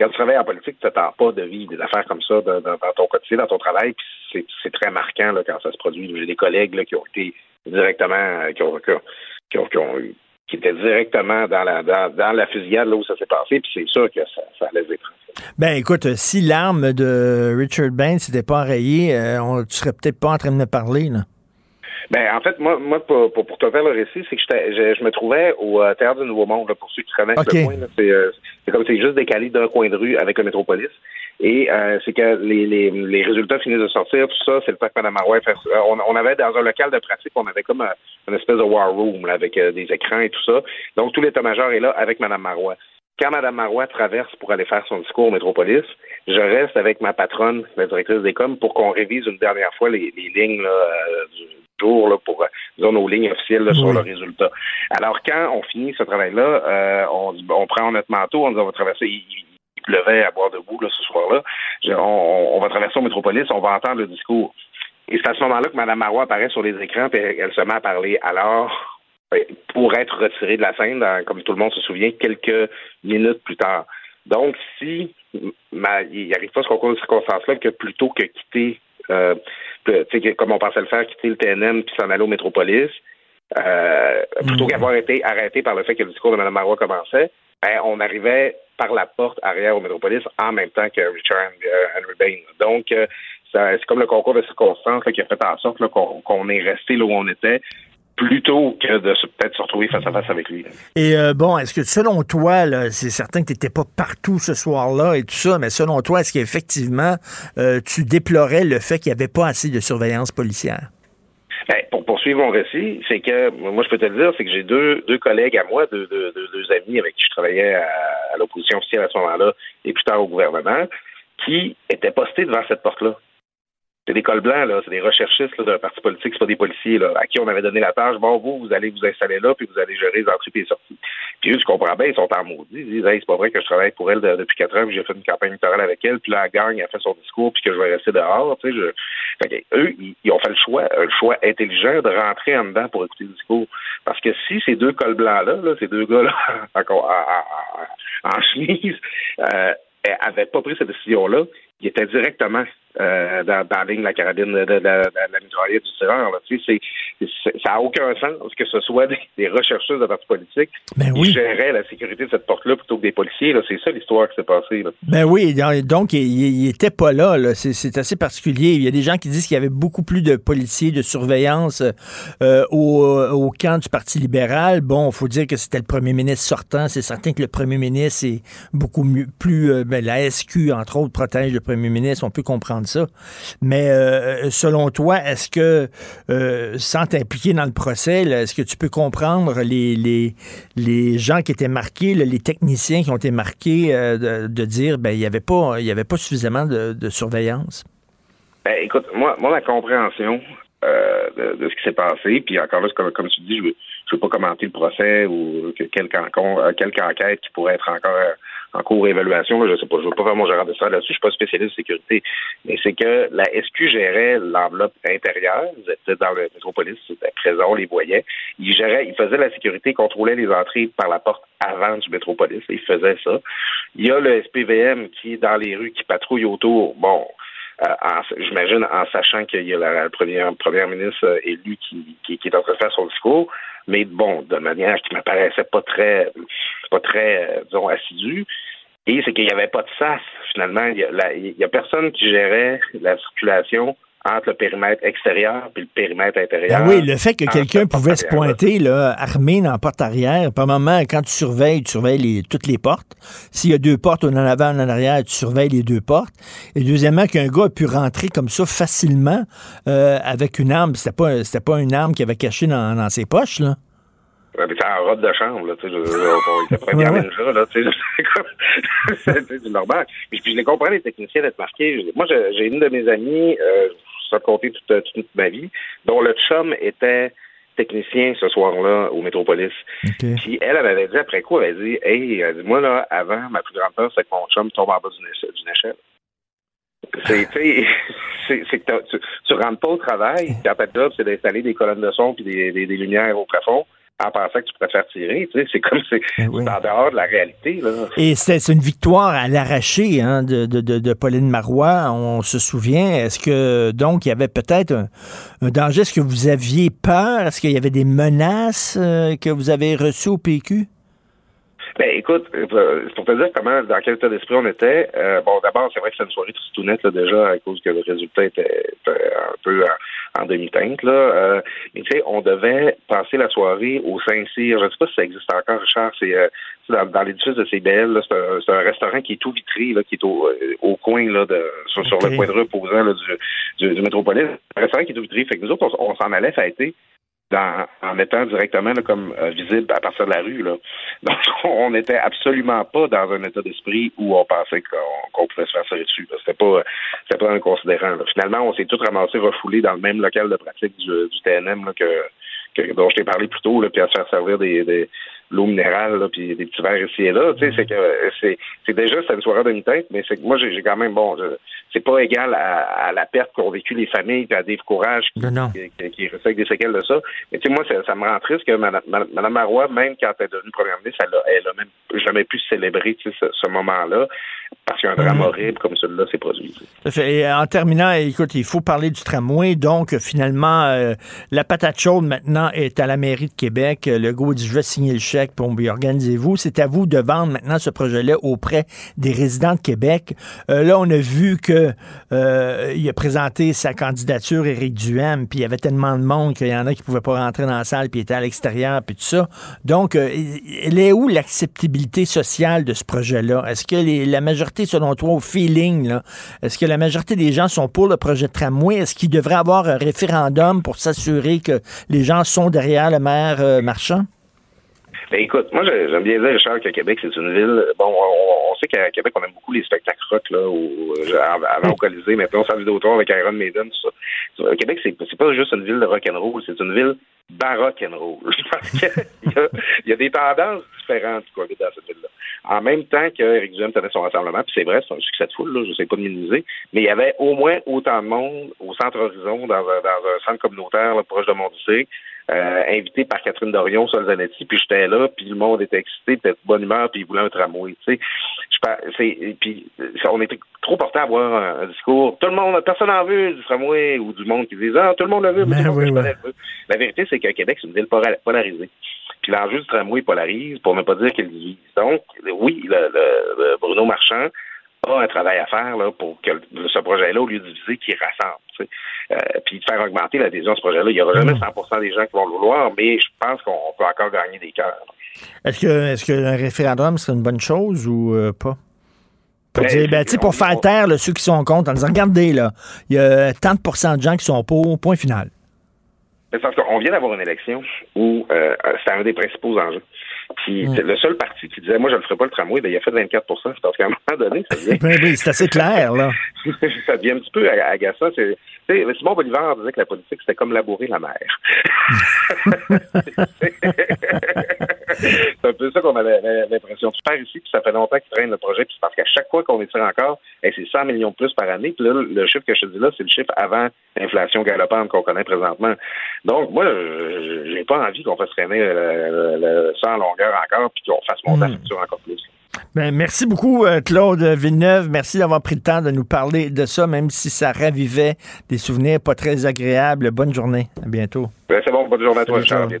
quand tu travailles en politique, tu n'attends pas de vie des affaires comme ça dans, ton quotidien, dans ton travail, puis c'est, très marquant là, quand ça se produit. J'ai des collègues là, qui ont été directement, qui ont, qui ont- qui ont eu- qui étaient directement dans la dans, dans la fusillade là où ça s'est passé, puis c'est sûr que ça, ça laisse des traces. Ben écoute, si l'arme de Richard Bain s'était pas enrayée, euh, on, tu serais peut-être pas en train de me parler. Là. Ben, en fait, moi, moi pour, pour, pour te faire le récit, c'est que je, je me trouvais au euh, Théâtre du Nouveau Monde, là, pour ceux qui connaissent le coin. C'est euh, comme c'est juste décalé d'un coin de rue avec le métropolis. Et euh, c'est que les, les, les résultats finissent de sortir, tout ça, c'est le temps que Mme Marois fait. euh, On, on avait dans un local de pratique, on avait comme un, une espèce de war room là, avec euh, des écrans et tout ça. Donc tout l'état-major est là avec Mme Marois. Quand Mme Marois traverse pour aller faire son discours au Métropolis, je reste avec ma patronne, la directrice des coms, pour qu'on révise une dernière fois les, les lignes là, euh, du jour là, pour euh, disons, nos lignes officielles là, sur le résultat. Alors quand on finit ce travail-là, euh, on, on prend notre manteau, on dit on va traverser. Il, pleuvait à boire debout là, ce soir-là. On, on va traverser au Métropolis, on va entendre le discours. Et c'est à ce moment-là que Mme Marois apparaît sur les écrans et elle, elle se met à parler. Alors, euh, pour être retirée de la scène, dans- comme tout le monde se souvient, quelques minutes plus tard. Donc, si ma- il n'arrive pas ce concours de circonstances-là, que plutôt que quitter, euh, que, comme on pensait le faire, quitter le TNM puis s'en aller au Métropolis, euh, plutôt qu'avoir été arrêté par le fait que le discours de Mme Marois commençait, ben, on arrivait par la porte arrière au Métropolis en même temps que Richard euh, Henry Bain. Donc, euh, c'est comme le concours de circonstances qui a fait en sorte qu'on est resté là où on était plutôt que de peut-être se retrouver face à face avec lui. Et euh, bon, est-ce que selon toi, c'est certain que tu n'étais pas partout ce soir-là et tout ça, mais selon toi, est-ce qu'effectivement, tu déplorais le fait qu'il n'y avait pas assez de surveillance policière? Ben, pour poursuivre mon récit, c'est que moi je peux te le dire, c'est que j'ai deux, deux collègues à moi, deux, deux, deux, amis avec qui je travaillais à, à l'opposition officielle à ce moment-là et plus tard au gouvernement, qui étaient postés devant cette porte-là. C'est des cols blancs, là, c'est des recherchistes d'un parti politique, c'est pas des policiers à qui on avait donné la tâche. Bon, vous, vous allez vous installer là, puis vous allez gérer les entrées et les sorties. Puis eux, tu comprends bien, ils sont en maudit. Ils disent Hey, c'est pas vrai que je travaille pour elle de- depuis quatre ans, j'ai fait une campagne électorale avec elle, puis la gang a fait son discours, puis que je vais rester dehors. Tu sais, je... eux, ils, ont fait le choix, un choix intelligent de rentrer en dedans pour écouter le discours. Parce que si ces deux cols blancs-là, là, ces deux gars-là, en chemise, euh, n'avaient pas pris cette décision-là, ils étaient directement euh, dans, dans la ligne de la carabine de, de- de- de la mitraillette du tireur. là. Tu sais, c'est- c'est- ça n'a aucun sens que ce soit des, des rechercheurs de partis politiques Ben qui oui. géraient la sécurité de cette porte-là plutôt que des policiers. là. C'est ça l'histoire qui s'est passée. là. Ben oui, donc- il- il il était pas là. là. C'est- C'est assez particulier. Il y a des gens qui disent qu'il y avait beaucoup plus de policiers, de surveillance euh, au, au camp du Parti libéral. Bon, il faut dire que c'était le premier ministre sortant. C'est certain que le premier ministre est beaucoup mieux, plus... euh, ben, la SQ, entre autres, protège le premier ministre. On peut comprendre ça. Mais euh, selon toi, est-ce que, euh, sans t'impliquer dans le procès, est-ce que tu peux comprendre les, les, les gens qui étaient marqués, les techniciens qui ont été marqués, euh, de, dire ben il n'y avait pas avait pas suffisamment de, surveillance? Ben, écoute, moi, moi, compréhension, de, ce qui s'est passé. Puis encore là, comme, comme tu dis, je je veux pas commenter le procès ou que- quelque, encon- euh, quelque enquête qui pourrait être encore en cours d'évaluation. là, Je sais pas, je veux pas faire mon gérant de ça là-dessus. Je suis pas spécialiste de sécurité, mais c'est que la SQ gérait l'enveloppe intérieure. Étaient dans le métropolis, c'était présent, on les voyait. Ils géraient, ils faisaient la sécurité, contrôlaient les entrées par la porte avant du métropolis. Ils faisaient ça. Il y a le SPVM qui est dans les rues, qui patrouille autour. Bon, j'imagine en sachant qu'il y a la, première, première ministre euh, élue qui, qui, est en train de faire son discours, mais bon, de manière qui m'apparaissait pas très, pas très, euh, disons, assidue. Et c'est qu'il n'y avait pas de SAS, finalement. Il y, a, la- il y a personne qui gérait la circulation entre le périmètre extérieur et le périmètre intérieur. Ben oui, le fait que quelqu'un pouvait se pointer là, armé dans la porte arrière, par moment, quand tu surveilles, tu surveilles les- toutes les portes. S'il y a deux portes, un en avant, un en arrière, tu surveilles les deux portes. Et deuxièmement, qu'un gars a pu rentrer comme ça facilement euh, avec une arme. C'était pas, c'était pas une arme qu'il avait cachée dans, dans ses poches, là. C'est en robe de chambre, là, tu sais, on était ninja, là, tu sais, c'est normal. Puis, je les comprends, les techniciens, d'être marqués. Moi, j'ai j'ai une de mes amies, euh, ça a compté toute, toute ma vie, dont le chum était technicien ce soir-là au Métropolis. Puis elle, elle m'avait dit après coup, elle avait dit, hey, elle dit, moi, là, avant, ma plus grande peur, c'est que mon chum tombe en bas d'une échelle. C'est, que tu, tu rentres pas au travail, quand ta job, c'est d'installer des colonnes de son puis des, des, des lumières au plafond en pensant que tu pourrais te faire tirer. Tu sais, c'est comme c'est, c'est en dehors de la réalité. Là. Et c'est c'est une victoire à l'arraché hein, de, de, de, de Pauline Marois, on se souvient. Est-ce que donc il y avait peut-être un, un danger? Est-ce que vous aviez peur? Est-ce qu'il y avait des menaces euh, que vous avez reçues au PQ? Ben écoute, euh, c'est pour te dire comment, dans quel état d'esprit on était. euh, bon, d'abord, c'est vrai que c'est une soirée tristounette là, déjà à cause que le résultat était, était un peu en, en demi-teinte. Là. Euh, mais tu sais, on devait passer la soirée au Saint-Cyr. Je ne sais pas si ça existe encore, Richard. C'est euh, dans, dans l'édifice de CBL. là, C'est un, un restaurant qui est tout vitré, là, qui est au, euh, au coin là, de, sur, sur le coin de rue opposant là, du, du, du métropolis. Un restaurant qui est tout vitré. Fait que nous autres, on, on s'en allait fêter en étant directement là, comme euh, visible à partir de la rue. Là. Donc, on n'était absolument pas dans un état d'esprit où on pensait qu'on pouvait se faire tirer dessus. C'était pas, pas un considérant. là. Finalement, on s'est tous ramassés refoulés dans le même local de pratique du, du TNM là, que, que- dont je t'ai parlé plus tôt, là, puis à se faire servir des, des l'eau minérale, là, puis des petits verres ici et là. Tu sais, c'est que euh, c'est, c'est déjà c'est une soirée demi-tête, mais c'est que moi j'ai, j'ai quand même bon, je- c'est pas égal à, à la perte qu'ont vécu les familles, puis à Dave Courage qui, qui, qui, des séquelles de ça. Mais tu sais, moi, ça, ça me rend triste que Mme, Marois, même quand elle est devenue première ministre, elle a, elle a même jamais pu célébrer tu sais, ce, ce moment-là, parce qu'un drame Mhm. horrible comme celui-là s'est produit. et en terminant, écoute, il faut parler du tramway. Donc, finalement, euh, la patate chaude maintenant est à la mairie de Québec. Le go dit je vais signer le organisez-vous. C'est à vous de vendre maintenant ce projet-là auprès des résidents de Québec. Euh, là, on a vu que euh, il a présenté sa candidature, Éric Duhem, puis il y avait tellement de monde qu'il y en a qui pouvaient pas rentrer dans la salle, puis étaient à l'extérieur, puis tout ça. Donc, euh, elle est où l'acceptabilité sociale de ce projet-là? Est-ce que la majorité, selon toi, au feeling, est-ce que la majorité des gens sont pour le projet de tramway? Est-ce qu'il devrait avoir un référendum pour s'assurer que les gens sont derrière le maire euh, marchand? Ben écoute, moi j'ai- j'aime bien dire, Richard, que Québec, c'est une ville. Bon, on, sait qu'à Québec, on aime beaucoup les spectacles rock, là, où, euh, avant au Colisée, maintenant on s'en autour avec Iron Maiden, tout ça. Québec, c'est pas juste une ville de rock and roll, c'est une ville baroque and roll. Parce qu'il y, y a des tendances différentes cohabitent dans cette ville-là. En même temps qu'Éric Duhem tenait son rassemblement, puis c'est vrai, c'est un succès de foule, là, je sais pas de minimiser, mais il y avait au moins autant de monde au centre Horizon, dans un, dans un centre communautaire là, proche de Montdissé, euh, invité par Catherine Dorion, Sol Zanetti, puis j'étais là, puis le monde était excité, était de bonne humeur, puis il voulait un tramway, tu sais. C'est- puis on était trop porté à avoir un, un discours. Tout le monde, personne en veut du tramway ou du monde qui disait ah tout le monde le veut, mais tout le monde. La vérité, c'est que Québec, c'est une ville pola- polarisée. Puis l'enjeu du tramway polarise, pour ne pas dire qu'il divise. Donc, oui, le, Bruno Marchand a un travail à faire là, pour que ce projet-là, au lieu de diviser, qu'il rassemble. Euh, puis de faire augmenter l'adhésion à ce projet-là. Il n'y aura jamais 100% des gens qui vont le vouloir, mais je pense qu'on peut encore gagner des cœurs. Est-ce que, est-ce que un référendum serait une bonne chose ou euh, pas? Pour, Ben, dire, ben, pour faire taire là, ceux qui sont contre en disant regardez, là, il y a tant de pourcents de gens qui sont pour, point final. Mais parce qu'on vient d'avoir une élection où euh, c'était un des principaux enjeux. Puis Mm. le seul parti qui disait moi je ne ferai pas le tramway, ben, il a fait 24 C'est parce qu'à un moment donné, ça devient, Ben oui, c'est assez clair, là. ça devient un petit peu agaçant. C'est Simon Bolivar disait que la politique, c'était comme labourer la mer. c'est un peu ça qu'on avait l'impression. Tu pars ici, puis ça fait longtemps qu'il traîne le projet, puis c'est parce qu'à chaque fois qu'on étire encore, hey, c'est 100 millions de plus par année. Puis là, le chiffre que je te dis là, c'est le chiffre avant l'inflation galopante qu'on connaît présentement. Donc, moi, j'ai pas envie qu'on fasse traîner le, le, en longueur encore, puis qu'on fasse monter la hmm. facture encore plus. Ben, merci beaucoup, euh, Claude Villeneuve. Merci d'avoir pris le temps de nous parler de ça, même si ça ravivait des souvenirs pas très agréables. Bonne journée. À bientôt. Ben, c'est bon. Bonne journée à toi, Charles.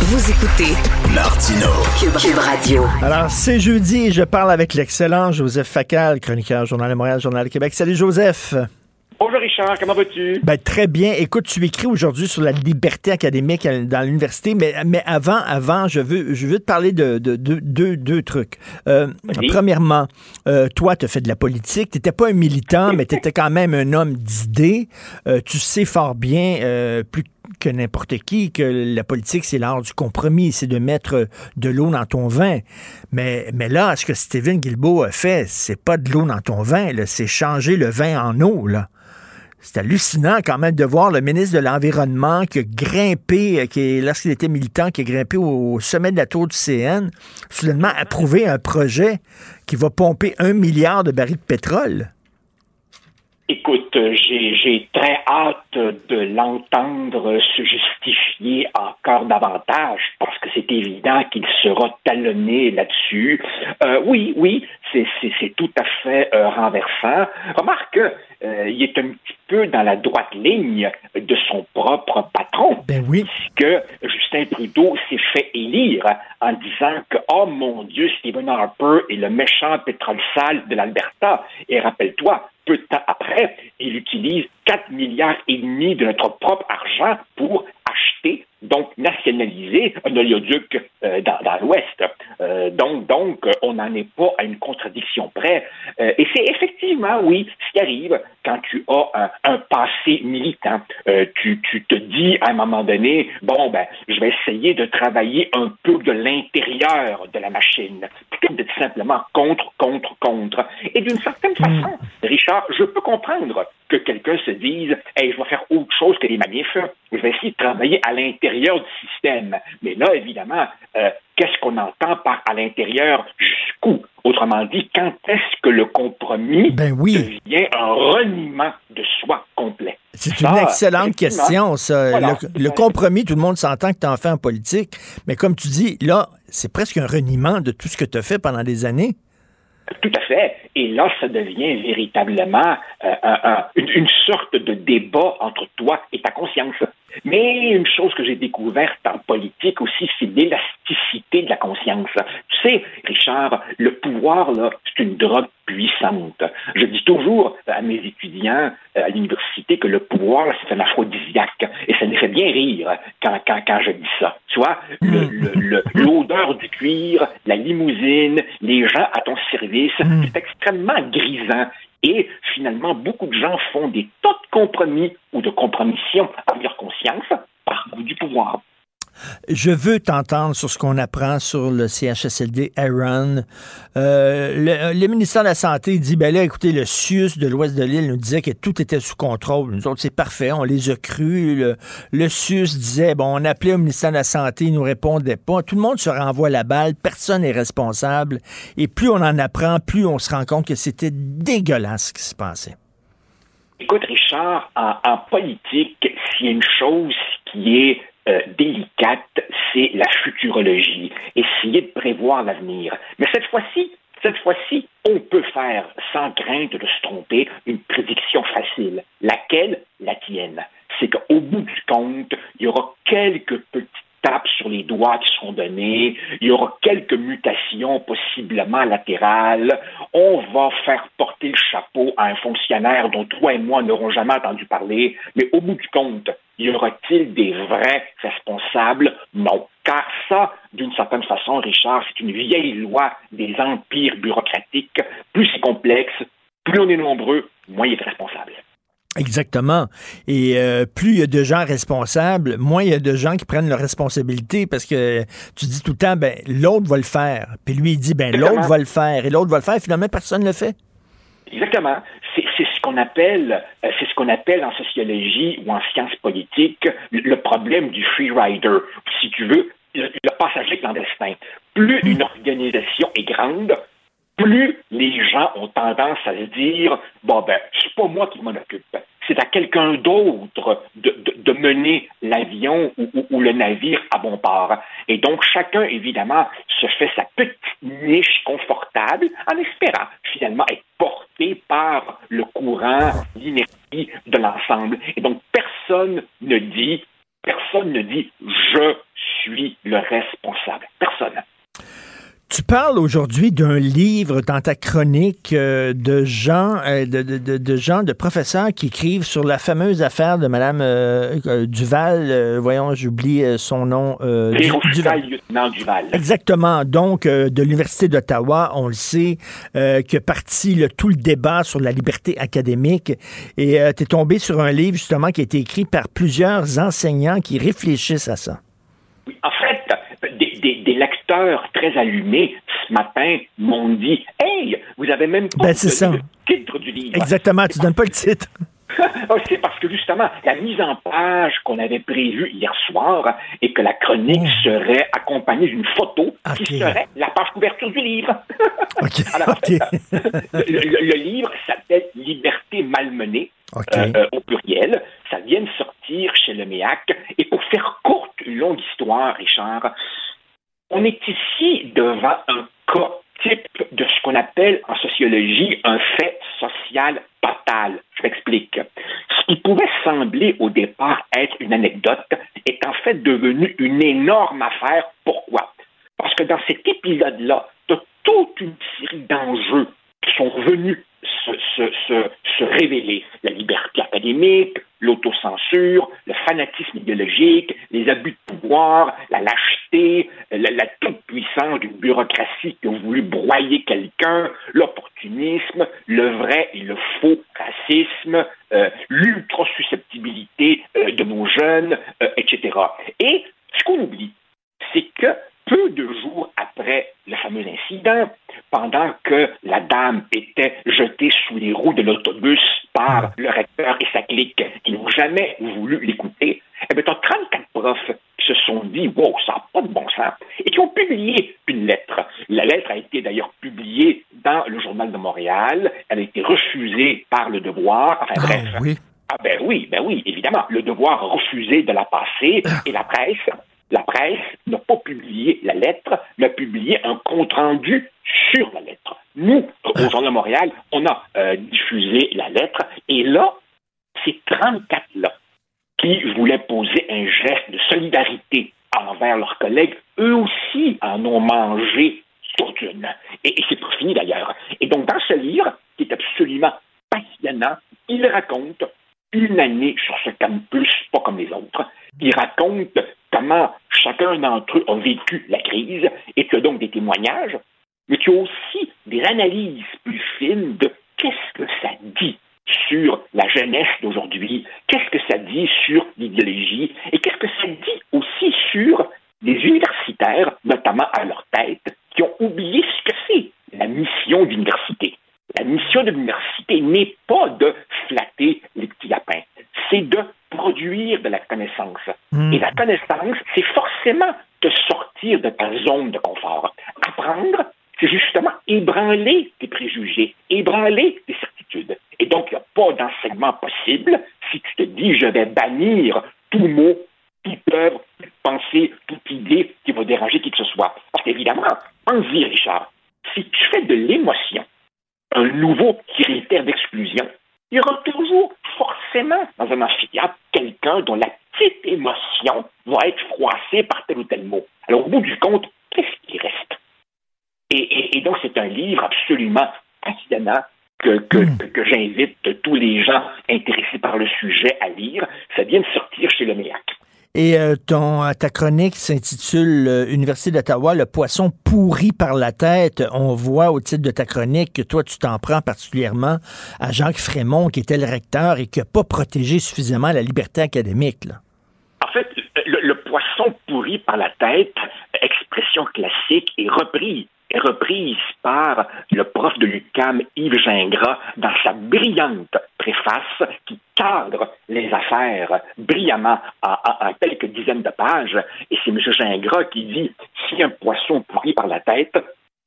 Vous écoutez Martino Cube, Radio. Alors, c'est jeudi et je parle avec l'excellent Joseph Facal, chroniqueur Journal de Montréal, Journal de Québec. Salut Joseph. Bonjour Richard, comment vas-tu? Ben, très bien. Écoute, tu écris aujourd'hui sur la liberté académique dans l'université, mais, mais avant, avant, je veux, je veux te parler de, deux, trucs. Euh, premièrement, euh, toi, tu as fait de la politique. Tu n'étais pas un militant, mais tu étais quand même un homme d'idées. Euh, tu sais fort bien, plus que n'importe qui que la politique, c'est l'art du compromis, c'est de mettre de l'eau dans ton vin. Mais, là, ce que Steven Guilbeault a fait, c'est pas de l'eau dans ton vin, c'est changer le vin en eau. C'est hallucinant quand même de voir le ministre de l'Environnement qui a grimpé, qui lorsqu'il était militant, qui a grimpé au sommet de la tour du CN, soudainement approuver un projet qui va pomper un milliard de barils de pétrole. Écoute, j'ai très hâte de l'entendre se justifier encore davantage parce que c'est évident qu'il sera talonné là-dessus. Euh, oui, oui, c'est tout à fait euh, renversant. Remarque, euh, il est un petit peu dans la droite ligne de son propre patron. Ben oui. Que Justin Trudeau s'est fait élire en disant que, oh mon Dieu, Stephen Harper est le méchant pétrole sale de l'Alberta. Et rappelle-toi, peu de temps après, il utilise 4 milliards et demi de notre propre argent pour acheter, donc nationaliser un oléoduc euh, dans, l'Ouest. Euh, donc, donc, on n'en est pas à une contradiction près. Euh, et c'est effectivement, oui, ce qui arrive quand tu as un, passé militant. Tu, tu, te dis à un moment donné, bon, ben, je vais essayer de travailler un peu de l'intérieur de la machine, plutôt que d'être simplement contre, contre, contre. Et d'une certaine hmm. façon, Richard, je peux comprendre que quelqu'un se dise, hey, je vais faire autre chose que les manifs. Je vais essayer de travailler à l'intérieur du système. Mais là, évidemment, euh, qu'est-ce qu'on entend par à l'intérieur? Jusqu'où? Autrement dit, quand est-ce que le compromis ben oui. devient un reniement de soi complet? C'est une excellente question, ça. le, compromis, tout le monde s'entend que tu en fais en politique, mais comme tu dis, là, c'est presque un reniement de tout ce que tu as fait pendant des années. Tout à fait. Et là, ça devient véritablement euh, une, sorte de débat entre toi et ta conscience. Mais une chose que j'ai découverte en politique aussi, c'est l'élasticité de la conscience. Tu sais, Richard, le pouvoir, là, c'est une drogue puissante. Je dis toujours à mes étudiants euh, à l'université que le pouvoir, c'est un aphrodisiaque. Et ça me fait bien rire quand, quand, quand je dis ça. Tu vois, l'odeur du cuir, la limousine, les gens à ton service, mm. c'est extrêmement grisant. Et finalement, beaucoup de gens font des tas de compromis ou de compromissions avec leur conscience par goût du pouvoir. Je veux t'entendre sur ce qu'on apprend sur le CHSLD Aaron. Euh, le, ministère de la Santé dit, ben là, écoutez, le CIUS de l'ouest de l'île nous disait que tout était sous contrôle. Nous autres, c'est parfait, on les a crus. Le, le disait, bon, on appelait au ministère de la Santé, il nous répondait pas. Tout le monde se renvoie la balle, personne n'est responsable. Et plus on en apprend, plus on se rend compte que c'était dégueulasse ce qui se passait. Écoute, Richard, en politique, s'il y a une chose qui est euh, délicate, c'est la futurologie. Essayer de prévoir l'avenir. Mais cette fois-ci, cette fois-ci, on peut faire, sans crainte de se tromper, une prédiction facile. Laquelle? La tienne. C'est qu'au bout du compte, il y aura quelques petites tapes sur les doigts qui seront données, il y aura quelques mutations possiblement latérales, on va faire porter le chapeau à un fonctionnaire dont toi et moi n'aurons jamais entendu parler, mais au bout du compte, y aura-t-il des vrais responsables? Non. Car ça, d'une certaine façon, Richard, c'est une vieille loi des empires bureaucratiques. Plus c'est complexe, plus on est nombreux, moins il est responsable. Exactement. Et euh, plus il y a de gens responsables, moins il y a de gens qui prennent leurs responsabilités parce que tu dis tout le temps, ben l'autre va le faire. Puis lui, il dit, ben l'autre va le faire. Et l'autre va le faire. Finalement, personne ne le fait. Exactement. C'est ce qu'on appelle, euh, c'est ce qu'on appelle en sociologie ou en sciences politiques le problème du free rider. Si tu veux, le, le passager clandestin. Plus une organisation est grande, plus les gens ont tendance à se dire bon ben c'est pas moi qui m'en occupe, c'est à quelqu'un d'autre de, de, mener l'avion ou, le navire à bon port. Et donc chacun évidemment se fait sa petite niche confortable en espérant finalement être porté par le courant, l'inertie de l'ensemble. Et donc personne ne dit personne ne dit je suis le responsable. Personne. Tu parles aujourd'hui d'un livre dans ta chronique euh, de gens, euh, de, de, de, gens, de professeurs qui écrivent sur la fameuse affaire de Mme euh, Duval. voyons, j'oublie son nom. Du, Duval, lieutenant Duval. Exactement. Donc, de l'Université d'Ottawa, on le sait, que parti le, tout le débat sur la liberté académique. Et tu es tombé sur un livre, justement, qui a été écrit par plusieurs enseignants qui réfléchissent à ça. Des lecteurs très allumés ce matin m'ont dit Hey, vous avez même pas ben, le, le titre du livre. Exactement, tu donnes pas le titre. c'est parce que justement, la mise en page qu'on avait prévue hier soir et que la chronique oh. serait accompagnée d'une photo okay. qui serait la page couverture du livre. Okay. Alors, okay. le, le, le, livre s'appelle Liberté malmenée, euh, euh, au pluriel. Ça vient de sortir chez le MEAC. Et pour faire courte une longue histoire, Richard, on est ici devant un cas type de ce qu'on appelle en sociologie un fait social fatal. Je m'explique. Ce qui pouvait sembler au départ être une anecdote est en fait devenu une énorme affaire. Pourquoi? Parce que dans cet épisode-là, tu as toute une série d'enjeux qui sont venus se, révéler. La liberté académique, l'autocensure, le fanatisme idéologique, les abus de pouvoir, la lâcheté, la, la toute-puissance d'une bureaucratie qui a voulu broyer quelqu'un, l'opportunisme, le vrai et le faux racisme, euh, l'ultra-susceptibilité euh, de nos jeunes, euh, etc. Et ce qu'on oublie, c'est que peu de jours après le fameux incident, pendant que la dame était jetée sous les roues de l'autobus par le recteur et sa clique qui n'ont jamais voulu l'écouter, eh bien, tu as 34 profs qui se sont dit Wow, ça n'a pas de bon sens et qui ont publié une lettre. La lettre a été d'ailleurs publiée dans le Journal de Montréal. Elle a été refusée par le devoir. Enfin, bref. Ah, oui. Ah ben oui, ben oui, évidemment. Le devoir refusé de la passer et la presse la presse n'a pas publié la lettre, mais a publié un compte-rendu sur la lettre. Nous, au Journal de Montréal, on a euh, diffusé la lettre, et là, ces 34-là qui voulaient poser un geste de solidarité envers leurs collègues, eux aussi en ont mangé toute une. Et, et c'est pas fini d'ailleurs. Et donc, dans ce livre, qui est absolument passionnant, il raconte une année sur ce campus, pas comme les autres. qui racontent comment chacun d'entre eux a vécu la crise, et tu as donc des témoignages, mais tu as aussi des analyses plus fines de qu'est-ce que ça dit sur la jeunesse d'aujourd'hui, qu'est-ce que ça dit sur l'idéologie, et qu'est-ce que ça dit aussi sur les universitaires, notamment à leur tête, qui ont oublié ce que c'est la mission d'université. La mission de l'université n'est pas de flatter les petits lapins, c'est de produire de la connaissance. Hmm. Et la connaissance, c'est forcément te sortir de ta zone de confort. Apprendre, c'est justement ébranler tes préjugés, ébranler tes certitudes. Et donc, il n'y a pas d'enseignement possible si tu te dis je vais bannir tout mot, toute œuvre, toute pensée, toute idée qui va déranger qui que ce soit. Parce qu'évidemment, pense-y, Richard, si tu fais de l'émotion, un nouveau critère d'exclusion, il y aura toujours forcément dans un amphithéâtre quelqu'un dont la petite émotion va être froissée par tel ou tel mot. Alors, au bout du compte, qu'est-ce qui reste? Et, donc, c'est un livre absolument passionnant que, que, j'invite tous les gens intéressés par le sujet à lire. Ça vient de sortir chez le MEAC. Et euh, ton, ta chronique s'intitule euh, Université d'Ottawa, le poisson pourri par la tête. On voit au titre de ta chronique que toi, tu t'en prends particulièrement à Jacques Frémont, qui était le recteur et qui n'a pas protégé suffisamment la liberté académique. En fait, le, le, poisson pourri par la tête, expression classique, est repris est reprise par le prof de l'UQAM, Yves Gingras, dans sa brillante préface qui cadre les affaires brillamment en, quelques dizaines de pages. Et c'est M. Gingras qui dit si un poisson pourrit par la tête,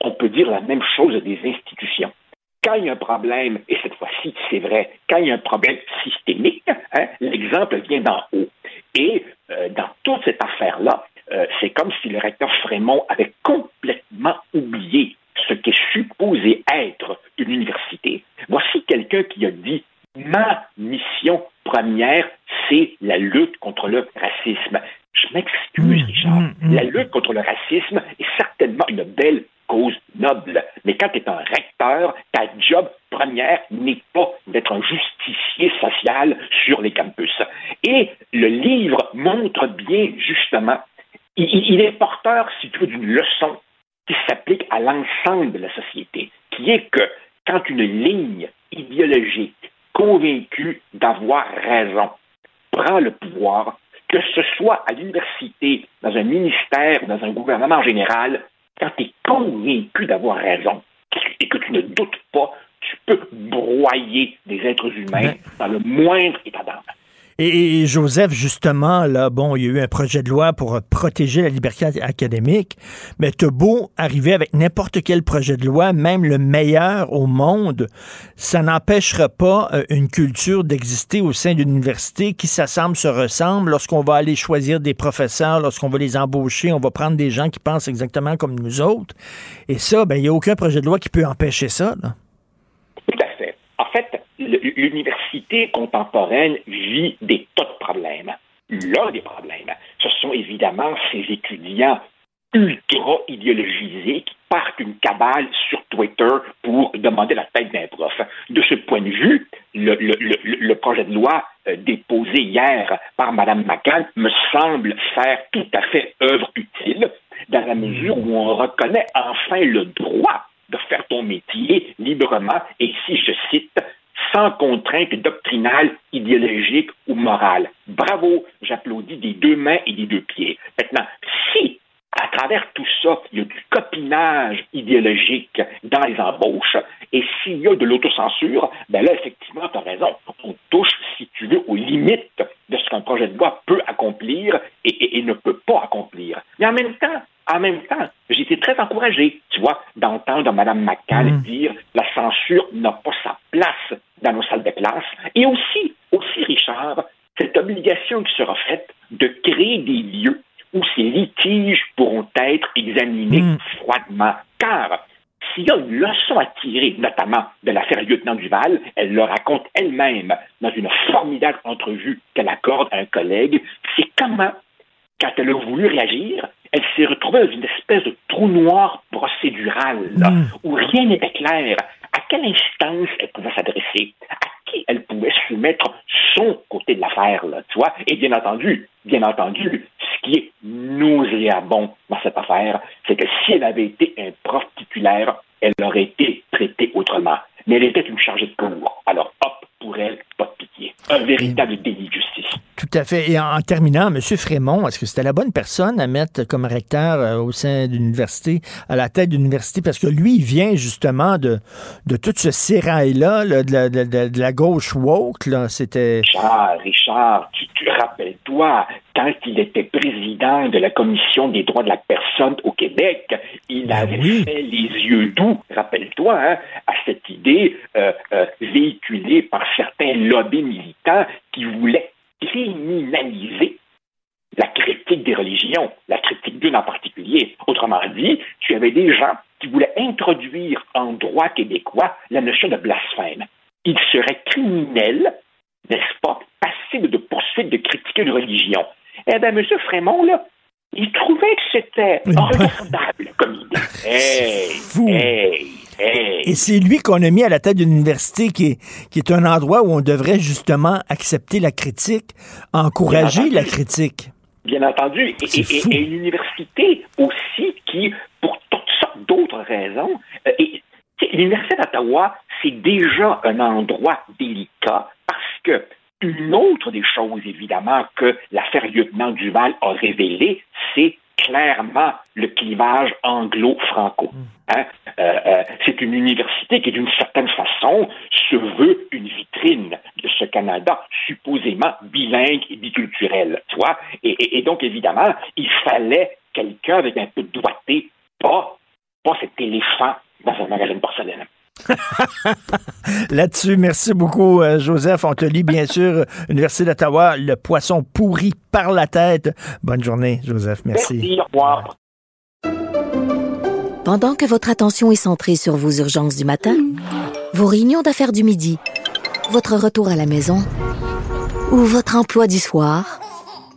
on peut dire la même chose des institutions. Quand il y a un problème, et cette fois-ci c'est vrai, quand il y a un problème systémique, hein, l'exemple vient d'en haut. Et euh, dans toute cette affaire-là, euh, c'est comme si le recteur Frémont avait complètement oublié ce qu'est supposé être une université. Voici quelqu'un qui a dit Ma mission première, c'est la lutte contre le racisme. Je m'excuse, Richard. Mm, mm, mm. La lutte contre le racisme est certainement une belle cause noble. Mais quand tu es un recteur, ta job première n'est pas d'être un justicier social sur les campus. Et le livre montre bien justement il, est porteur, si tu veux, d'une leçon qui s'applique à l'ensemble de la société, qui est que quand une ligne idéologique convaincue d'avoir raison prend le pouvoir, que ce soit à l'université, dans un ministère, dans un gouvernement en général, quand tu es convaincu d'avoir raison et que tu ne doutes pas, tu peux broyer des êtres humains dans le moindre état d'âme. Et, Joseph, justement, là, bon, il y a eu un projet de loi pour protéger la liberté académique, mais tu beau arriver avec n'importe quel projet de loi, même le meilleur au monde, ça n'empêchera pas euh, une culture d'exister au sein d'une université qui s'assemble, se ressemble. Lorsqu'on va aller choisir des professeurs, lorsqu'on va les embaucher, on va prendre des gens qui pensent exactement comme nous autres. Et ça, ben, il n'y a aucun projet de loi qui peut empêcher ça. Tout à fait. En fait, l'université contemporaine vit des tas de problèmes. L'un des problèmes, ce sont évidemment ces étudiants ultra idéologisés qui partent une cabale sur Twitter pour demander la tête d'un prof. De ce point de vue, le, projet de loi euh, déposé hier par Mme McCann me semble faire tout à fait œuvre utile dans la mesure où on reconnaît enfin le droit de faire ton métier librement et si je cite sans contrainte doctrinale, idéologique ou morale. Bravo, j'applaudis des deux mains et des deux pieds. Maintenant, si à travers tout ça, il y a du copinage idéologique dans les embauches. Et s'il y a de l'autocensure, ben là, effectivement, tu as raison. On touche, si tu veux, aux limites de ce qu'un projet de loi peut accomplir et, ne peut pas accomplir. Mais en même temps, en même temps, j'ai été très encouragé, tu vois, d'entendre Mme McCall mm. dire la censure n'a pas sa place dans nos salles de classe. Et aussi, aussi, Richard, cette obligation qui sera faite de créer des lieux où ces litiges pourront être examinés hmm. froidement. Car s'il y a une leçon à tirer, notamment de l'affaire lieutenant Duval, elle le raconte elle-même dans une formidable entrevue qu'elle accorde à un collègue, c'est comment, quand elle a voulu réagir, elle s'est retrouvée dans une espèce de trou noir procédural, hmm. où rien n'était clair. À quelle instance elle pouvait s'adresser? À qui elle pouvait soumettre son côté de l'affaire, tu vois? Et bien entendu, bien entendu, ce qui est nauséabond dans cette affaire, c'est que si elle avait été un prof titulaire, elle aurait été traitée autrement. Mais elle était une chargée de cours. Alors, hop, pour elle, pas de pitié. un véritable délit de justice. Tout à fait. Et en, terminant, M. Frémont, est-ce que c'était la bonne personne à mettre comme recteur euh, au sein d'une université, à la tête d'une université? Parce que lui, il vient justement de, de tout ce sérail-là, de, la, gauche woke. C'était. Richard, Richard, tu, tu rappelles-toi, quand il était président de la Commission des droits de la personne au Québec, il ben avait fait les yeux doux, rappelle-toi, hein, à cette idée euh, euh, véhiculée par certains lobbies militants qui voulaient criminaliser la critique des religions, la critique d'une en particulier. Autrement dit, tu avais des gens qui voulaient introduire en droit québécois la notion de blasphème. Il serait criminel, n'est-ce pas, passible de poursuite de critiquer une religion. Eh bien, M. Frémont, là, il trouvait que c'était regardable comme idée. Hey, Et c'est lui qu'on a mis à la tête d'une université qui est, qui est un endroit où on devrait justement accepter la critique, encourager la critique. Bien entendu. Et, et, une université aussi qui, pour toutes sortes d'autres raisons, euh, l'Université d'Ottawa, c'est déjà un endroit délicat parce que une autre des choses, évidemment, que l'affaire lieutenant Duval a révélé, c'est clairement le clivage anglo-franco. Mm. Hein? Euh, euh, c'est une université qui, d'une certaine façon, se veut une vitrine de ce Canada supposément bilingue et biculturel. Tu vois? Et, donc, évidemment, il fallait quelqu'un avec un peu de doigté, pas, pas cet éléphant dans un magasin de porcelaine. Là-dessus, merci beaucoup, euh, Joseph. On te lit, bien sûr, Université d'Ottawa, le poisson pourri par la tête. Bonne journée, Joseph. Merci. Merci, au revoir. Pendant que votre attention est centrée sur vos urgences du matin, vos réunions d'affaires du midi, votre retour à la maison ou votre emploi du soir,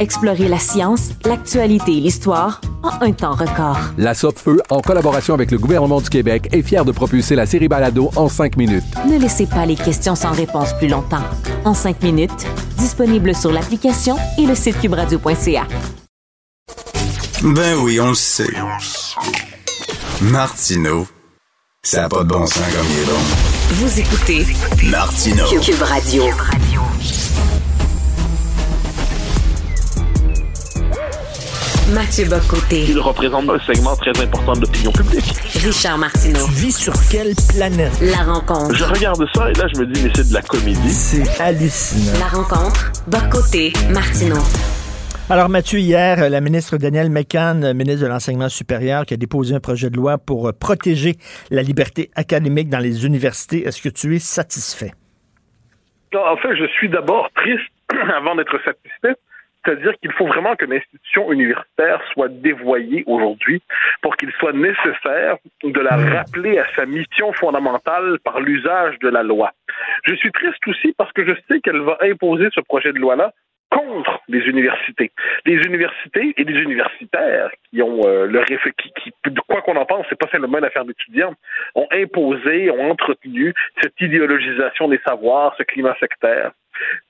Explorez la science, l'actualité et l'histoire en un temps record. La Feu, en collaboration avec le gouvernement du Québec, est fière de propulser la série Balado en cinq minutes. Ne laissez pas les questions sans réponse plus longtemps. En cinq minutes, disponible sur l'application et le site cubradio.ca. Ben oui, on le sait. Martineau, ça n'a pas de bon sens comme il est bon. Vous écoutez Martineau. Cube Radio. Mathieu Bocoté. Il représente un segment très important de l'opinion publique. Richard Martineau. Tu vis sur quelle planète? La rencontre. Je regarde ça et là, je me dis, mais c'est de la comédie. C'est hallucinant. La rencontre. Bocoté. Martineau. Alors, Mathieu, hier, la ministre Danielle McCann, ministre de l'Enseignement supérieur, qui a déposé un projet de loi pour protéger la liberté académique dans les universités. Est-ce que tu es satisfait? En fait, je suis d'abord triste avant d'être satisfait c'est-à-dire qu'il faut vraiment que l'institution universitaire soit dévoyée aujourd'hui pour qu'il soit nécessaire de la rappeler à sa mission fondamentale par l'usage de la loi. Je suis triste aussi parce que je sais qu'elle va imposer ce projet de loi-là contre les universités. Les universités et les universitaires qui ont euh, leur effet, qui, quoi qu'on en pense, c'est pas seulement une affaire d'étudiants, ont imposé, ont entretenu cette idéologisation des savoirs, ce climat sectaire.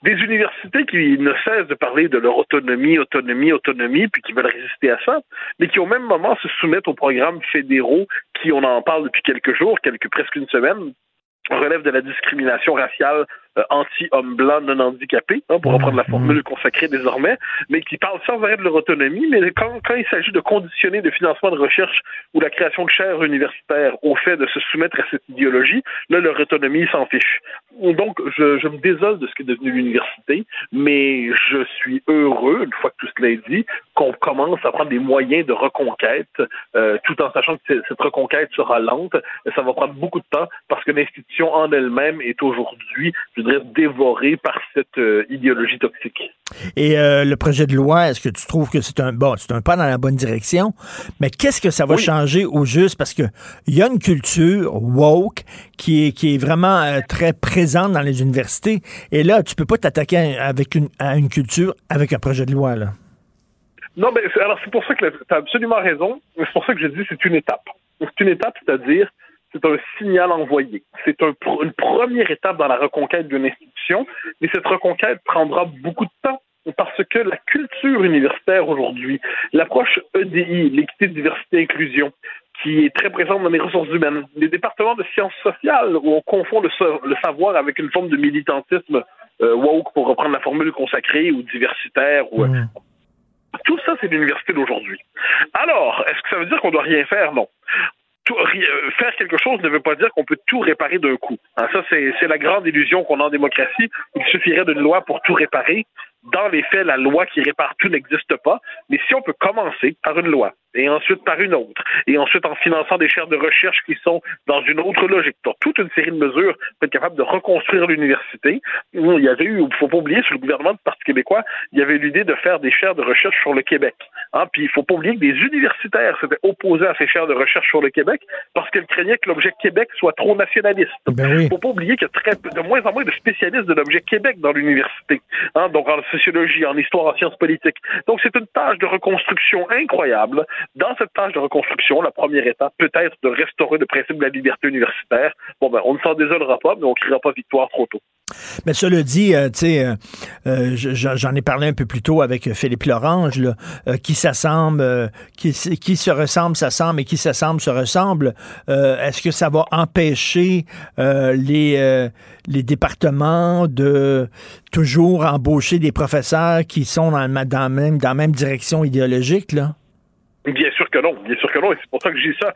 Des universités qui ne cessent de parler de leur autonomie, autonomie, autonomie, puis qui veulent résister à ça, mais qui au même moment se soumettent aux programmes fédéraux qui, on en parle depuis quelques jours, quelques presque une semaine, relève de la discrimination raciale euh, anti-homme blanc non handicapé, hein, pour reprendre la mmh. formule consacrée désormais, mais qui parle sans arrêt de leur autonomie, mais quand, quand il s'agit de conditionner le financement de recherche ou la création de chaires universitaires au fait de se soumettre à cette idéologie, là, leur autonomie s'en fiche. Donc, je, je me désole de ce qui est devenu l'université, mais je suis heureux, une fois que tout cela est dit, qu'on commence à prendre des moyens de reconquête, euh, tout en sachant que cette reconquête sera lente, ça va prendre beaucoup de temps parce que l'institution en elle-même est aujourd'hui, je dévorés par cette euh, idéologie toxique. Et euh, le projet de loi, est-ce que tu trouves que c'est un bon, c'est un pas dans la bonne direction, mais qu'est-ce que ça va changer au juste? Parce que il y a une culture woke qui est qui est vraiment euh, très présente dans les universités et là tu peux pas t'attaquer avec une à une culture avec un projet de loi là. Non, mais alors c'est pour ça que tu as absolument raison. C'est pour ça que je dis c'est une étape. C'est une étape, c'est-à-dire c'est un signal envoyé. C'est un, une première étape dans la reconquête d'une institution, mais cette reconquête prendra beaucoup de temps parce que la culture universitaire aujourd'hui, l'approche EDI, l'équité, diversité, inclusion, qui est très présente dans les ressources humaines, les départements de sciences sociales où on confond le, savoir avec une forme de militantisme euh, woke pour reprendre la formule consacrée ou diversitaire ou mmh. Tout ça, c'est l'université d'aujourd'hui. Alors, est-ce que ça veut dire qu'on doit rien faire? Non. Euh, faire quelque chose ne veut pas dire qu'on peut tout réparer d'un coup. Hein, ça, c'est la grande illusion qu'on a en démocratie. Il suffirait d'une loi pour tout réparer. Dans les faits, la loi qui répare tout n'existe pas. Mais si on peut commencer par une loi, et ensuite par une autre, et ensuite en finançant des chaires de recherche qui sont dans une autre logique. Donc, toute une série de mesures pour être capable de reconstruire l'université. Il y avait eu, il faut pas oublier, sur le gouvernement du Parti québécois, il y avait l'idée de faire des chaires de recherche sur le Québec. Hein, puis il faut pas oublier que des universitaires s'étaient opposés à ces chaires de recherche sur le Québec parce qu'ils craignaient que l'objet Québec soit trop nationaliste. Ben Il faut pas oublier qu'il y a très, de moins en moins de spécialistes de l'objet Québec dans l'université. Hein, donc en sociologie, en histoire, en sciences politiques. Donc c'est une tâche de reconstruction incroyable dans cette tâche de reconstruction, la première étape peut être de restaurer le principe de la liberté universitaire. Bon, ben, on ne s'en désolera pas, mais on ne criera pas victoire trop tôt. Mais cela dit, euh, tu sais, euh, euh, j'en ai parlé un peu plus tôt avec Philippe Lorange, là, qui s'assemble, qui, qui, se ressemble, s'assemble, et qui s'assemble, se ressemble. Est-ce que ça va empêcher les, les départements de toujours embaucher des professeurs qui sont dans, dans, même, dans la même direction idéologique, là? Bien sûr que non, bien sûr que non, et c'est pour ça que je dis ça.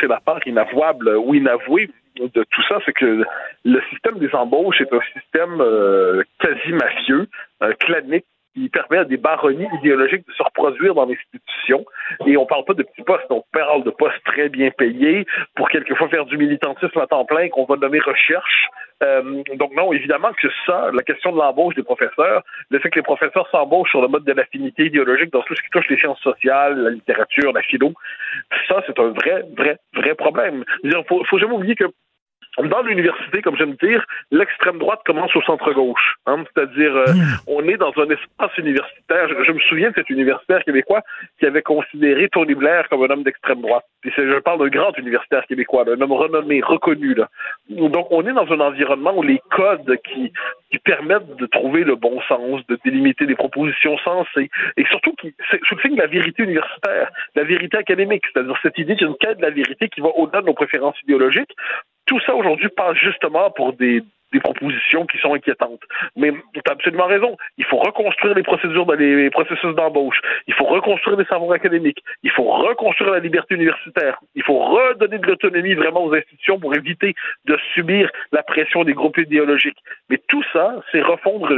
C'est la part inavouable ou inavouée de tout ça, c'est que le système des embauches est un système euh, quasi mafieux, euh, clanique, qui permet à des baronnies idéologiques de se reproduire dans l'institution. Et on parle pas de petits postes, on parle de postes très bien payés pour quelquefois faire du militantisme à temps plein qu'on va nommer recherche. Euh, donc non, évidemment que ça, la question de l'embauche des professeurs, le fait que les professeurs s'embauchent sur le mode de l'affinité idéologique dans tout ce qui touche les sciences sociales, la littérature, la philo, ça c'est un vrai, vrai, vrai problème. Il faut, faut jamais oublier que dans l'université, comme j'aime dire, l'extrême droite commence au centre gauche. Hein? C'est-à-dire, euh, hmm. on est dans un espace universitaire. Je, me souviens de cet universitaire québécois qui avait considéré Tony Blair comme un homme d'extrême droite. Je parle d'un grand universitaire québécois, un homme renommé, reconnu. Là. Donc, on est dans un environnement où les codes qui, qui permettent de trouver le bon sens, de délimiter des propositions sensées, et surtout qui, sous le signe de la vérité universitaire, la vérité académique, c'est-à-dire cette idée d'une quête de la vérité qui va au-delà de nos préférences idéologiques, tout ça aujourd'hui passe justement pour des, des propositions qui sont inquiétantes. Mais tu as absolument raison. Il faut reconstruire les procédures, les processus d'embauche. Il faut reconstruire les savoirs académiques. Il faut reconstruire la liberté universitaire. Il faut redonner de l'autonomie vraiment aux institutions pour éviter de subir la pression des groupes idéologiques. Mais tout ça, c'est refondre,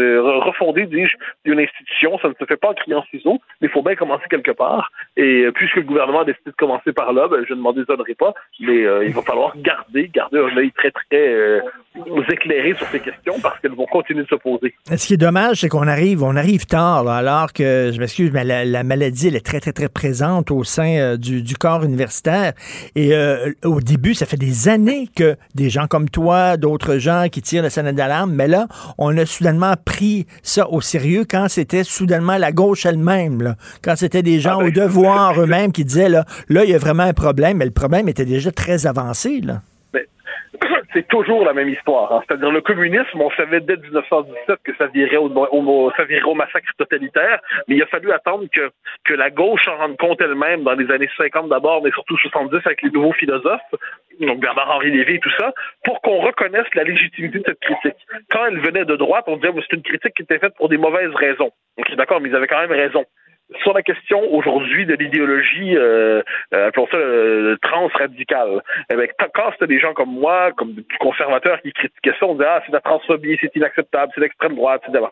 refonder, dis-je, une institution. Ça ne se fait pas en criant ciseaux, mais il faut bien commencer quelque part. Et euh, puisque le gouvernement a décidé de commencer par là, ben, je ne m'en désonnerai pas, mais euh, il va falloir garder, garder un œil très, très euh, éclairé sur ces questions parce qu'elles vont continuer de se poser. Ce qui est dommage, c'est qu'on arrive, on arrive tard, alors que, je m'excuse, mais la, maladie, elle est très, très, très présente au sein euh, du, corps universitaire. Et euh, au début, ça fait des années que des gens comme toi, d'autres gens qui tirent la sonnette d'alarme, mais là, on a soudainement pris ça au sérieux quand c'était soudainement la gauche elle-même, quand c'était des gens ah ben, au devoir eux-mêmes qui disaient, là, là, il y a vraiment un problème, mais le problème était déjà très avancé, là c'est toujours la même histoire. Hein. C'est-à-dire le communisme, on savait dès 1917 que ça virait au, ça massacre totalitaire, mais il a fallu attendre que, que la gauche en rende compte elle-même dans les années 50 d'abord, mais surtout 70 avec les nouveaux philosophes, donc Bernard-Henri Lévy et tout ça, pour qu'on reconnaisse la légitimité de cette critique. Quand elle venait de droite, on disait que c'est une critique qui était faite pour des mauvaises raisons. Ok, d'accord, mais ils avaient quand même raison sur la question aujourd'hui de l'idéologie, euh, euh, appelons ça euh, transradicale, eh quand c'était des gens comme moi, comme des conservateurs qui critiquaient ça, on disait ah c'est la transphobie, c'est inacceptable, c'est l'extrême droite, etc.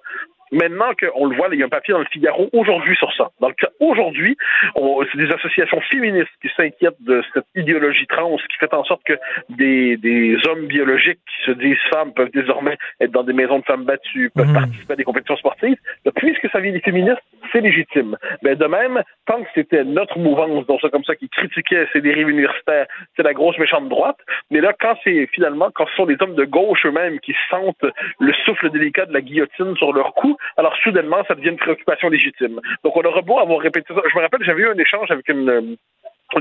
Maintenant qu'on le voit, il y a un papier dans le Figaro aujourd'hui sur ça. Dans le cas aujourd'hui, c'est des associations féministes qui s'inquiètent de cette idéologie trans qui fait en sorte que des, des hommes biologiques qui se disent femmes peuvent désormais être dans des maisons de femmes battues, peuvent participer à des compétitions sportives. Là, puisque ça vient des féministes, c'est légitime. Mais de même, tant que c'était notre mouvance, donc ça comme ça, qui critiquait ces dérives universitaires, c'est la grosse méchante droite. Mais là, quand c'est finalement, quand ce sont des hommes de gauche eux-mêmes qui sentent le souffle délicat de la guillotine sur leur cou, alors soudainement, ça devient une préoccupation légitime. Donc on aura beau avoir répété ça. Je me rappelle, j'avais eu un échange avec une, euh,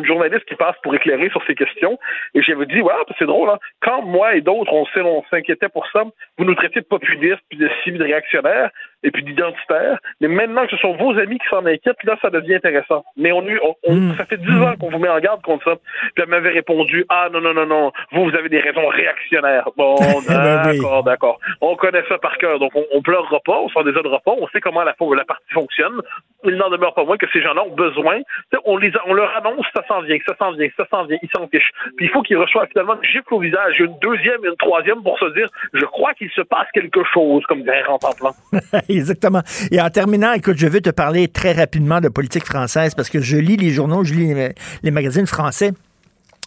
journaliste qui passe pour éclairer sur ces questions, et j'avais dit, ouais, c'est drôle, hein? quand moi et d'autres, on s'inquiétait pour ça, vous nous traitez de populistes, puis de civiles réactionnaires, et puis d'identitaires, mais maintenant que ce sont vos amis qui s'en inquiètent, là, ça devient intéressant. Mais on, on- on- ça fait dix ans qu'on vous met en garde contre ça, puis elle m'avait répondu, ah non, non, non, non, vous, vous avez des raisons réactionnaires. Bon, Ben oui. d'accord, d'accord. On connaît ça par cœur, donc on, on pleurera pas, on s'en désonnera pas, on sait comment la, la partie fonctionne. Il n'en demeure pas moins que ces gens-là ont besoin. On, les, on leur annonce ça s'en vient, ça s'en vient, ça s'en vient, ils s'en fichent. Puis il faut qu'ils reçoivent finalement une gifle au visage, une deuxième et une troisième pour se dire je crois qu'il se passe quelque chose, comme dirait plan. Exactement. Et en terminant, écoute, je veux te parler très rapidement de politique française parce que je lis les journaux, je lis les, les magazines français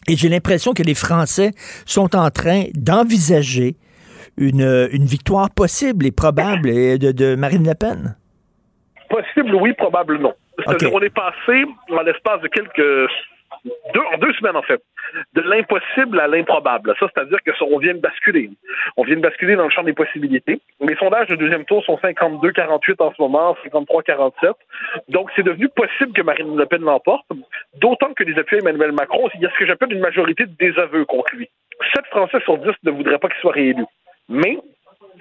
et j'ai l'impression que les Français sont en train d'envisager une, une victoire possible et probable de, de Marine Le Pen. Possible, oui, probable, non. C'est-à-dire, on est passé, en l'espace de quelques. En deux semaines, en fait, de l'impossible à l'improbable. Ça, c'est-à-dire que on vient de basculer. On vient de basculer dans le champ des possibilités. Les sondages de deuxième tour sont 52-48 en ce moment, 53-47. Donc, c'est devenu possible que Marine Le Pen l'emporte, d'autant que les appuis à Emmanuel Macron, il y a ce que j'appelle une majorité de désaveux contre lui. 7 Français sur 10 ne voudraient pas qu'il soit réélu. Mais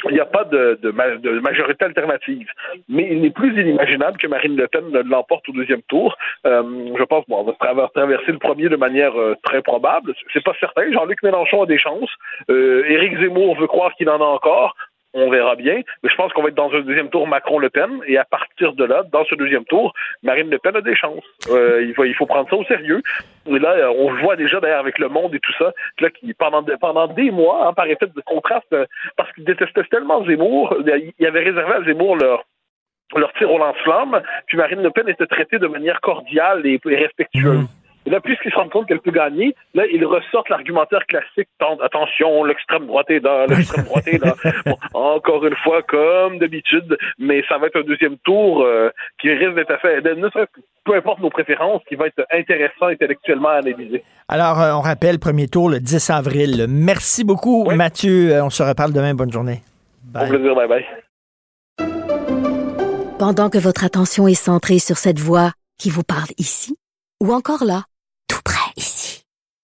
il n'y a pas de, de, de majorité alternative. Mais il n'est plus inimaginable que Marine Le Pen l'emporte au deuxième tour. Euh, je pense bon, on va tra- traverser le premier de manière euh, très probable. C'est pas certain. Jean-Luc Mélenchon a des chances. Euh, Éric Zemmour veut croire qu'il en a encore. On verra bien. Mais je pense qu'on va être dans un deuxième tour Macron-Le Pen. Et à partir de là, dans ce deuxième tour, Marine Le Pen a des chances. Euh, il, faut prendre ça au sérieux. Et là, euh, on voit déjà d'ailleurs avec le monde et tout ça, là, pendant, pendant des mois, hein, par effet de contraste, euh, parce qu'ils détestaient tellement Zemmour, euh, il avait réservé à Zemmour leur leur tir au lance-flamme, puis Marine Le Pen était traitée de manière cordiale et, et respectueuse. Et là, puisqu'ils se rendent compte qu'elle peut gagner, là, ils ressortent l'argumentaire classique. Tant- Attention, l'extrême droite est là, l'extrême droite est là. Bon, encore une fois, comme d'habitude, mais ça va être un deuxième tour euh, qui risque d'être assez, que- peu importe nos préférences, qui va être intéressant intellectuellement à analyser. Alors, euh, on rappelle, premier tour le 10 avril. Merci beaucoup, Mathieu. Euh, On se reparle demain. Bonne journée. Au plaisir, bye bye. Pendant que votre attention est centrée sur cette voix qui vous parle ici, ou encore là,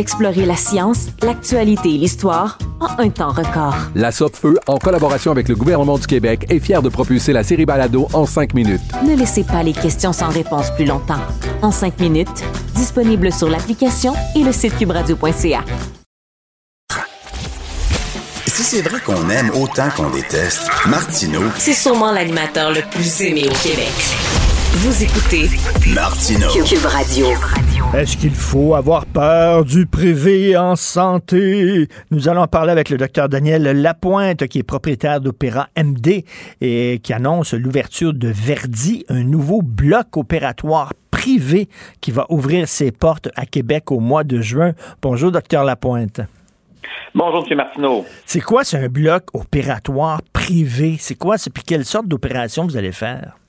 Explorez la science, l'actualité et l'histoire en un temps record. La Feu, en collaboration avec le gouvernement du Québec, est fière de propulser la série Balado en cinq minutes. Ne laissez pas les questions sans réponse plus longtemps. En cinq minutes, disponible sur l'application et le site cubradio.ca. Si c'est vrai qu'on aime autant qu'on déteste, Martineau, C'est sûrement l'animateur le plus aimé au Québec. Vous écoutez Martineau. Cube Radio. Est-ce qu'il faut avoir peur du privé en santé? Nous allons en parler avec le docteur Daniel Lapointe, qui est propriétaire d'Opéra MD et qui annonce l'ouverture de Verdi, un nouveau bloc opératoire privé qui va ouvrir ses portes à Québec au mois de juin. Bonjour, docteur Lapointe. Bonjour, M. Martineau. C'est quoi, c'est un bloc opératoire privé? C'est quoi? C'est puis quelle sorte d'opération vous allez faire?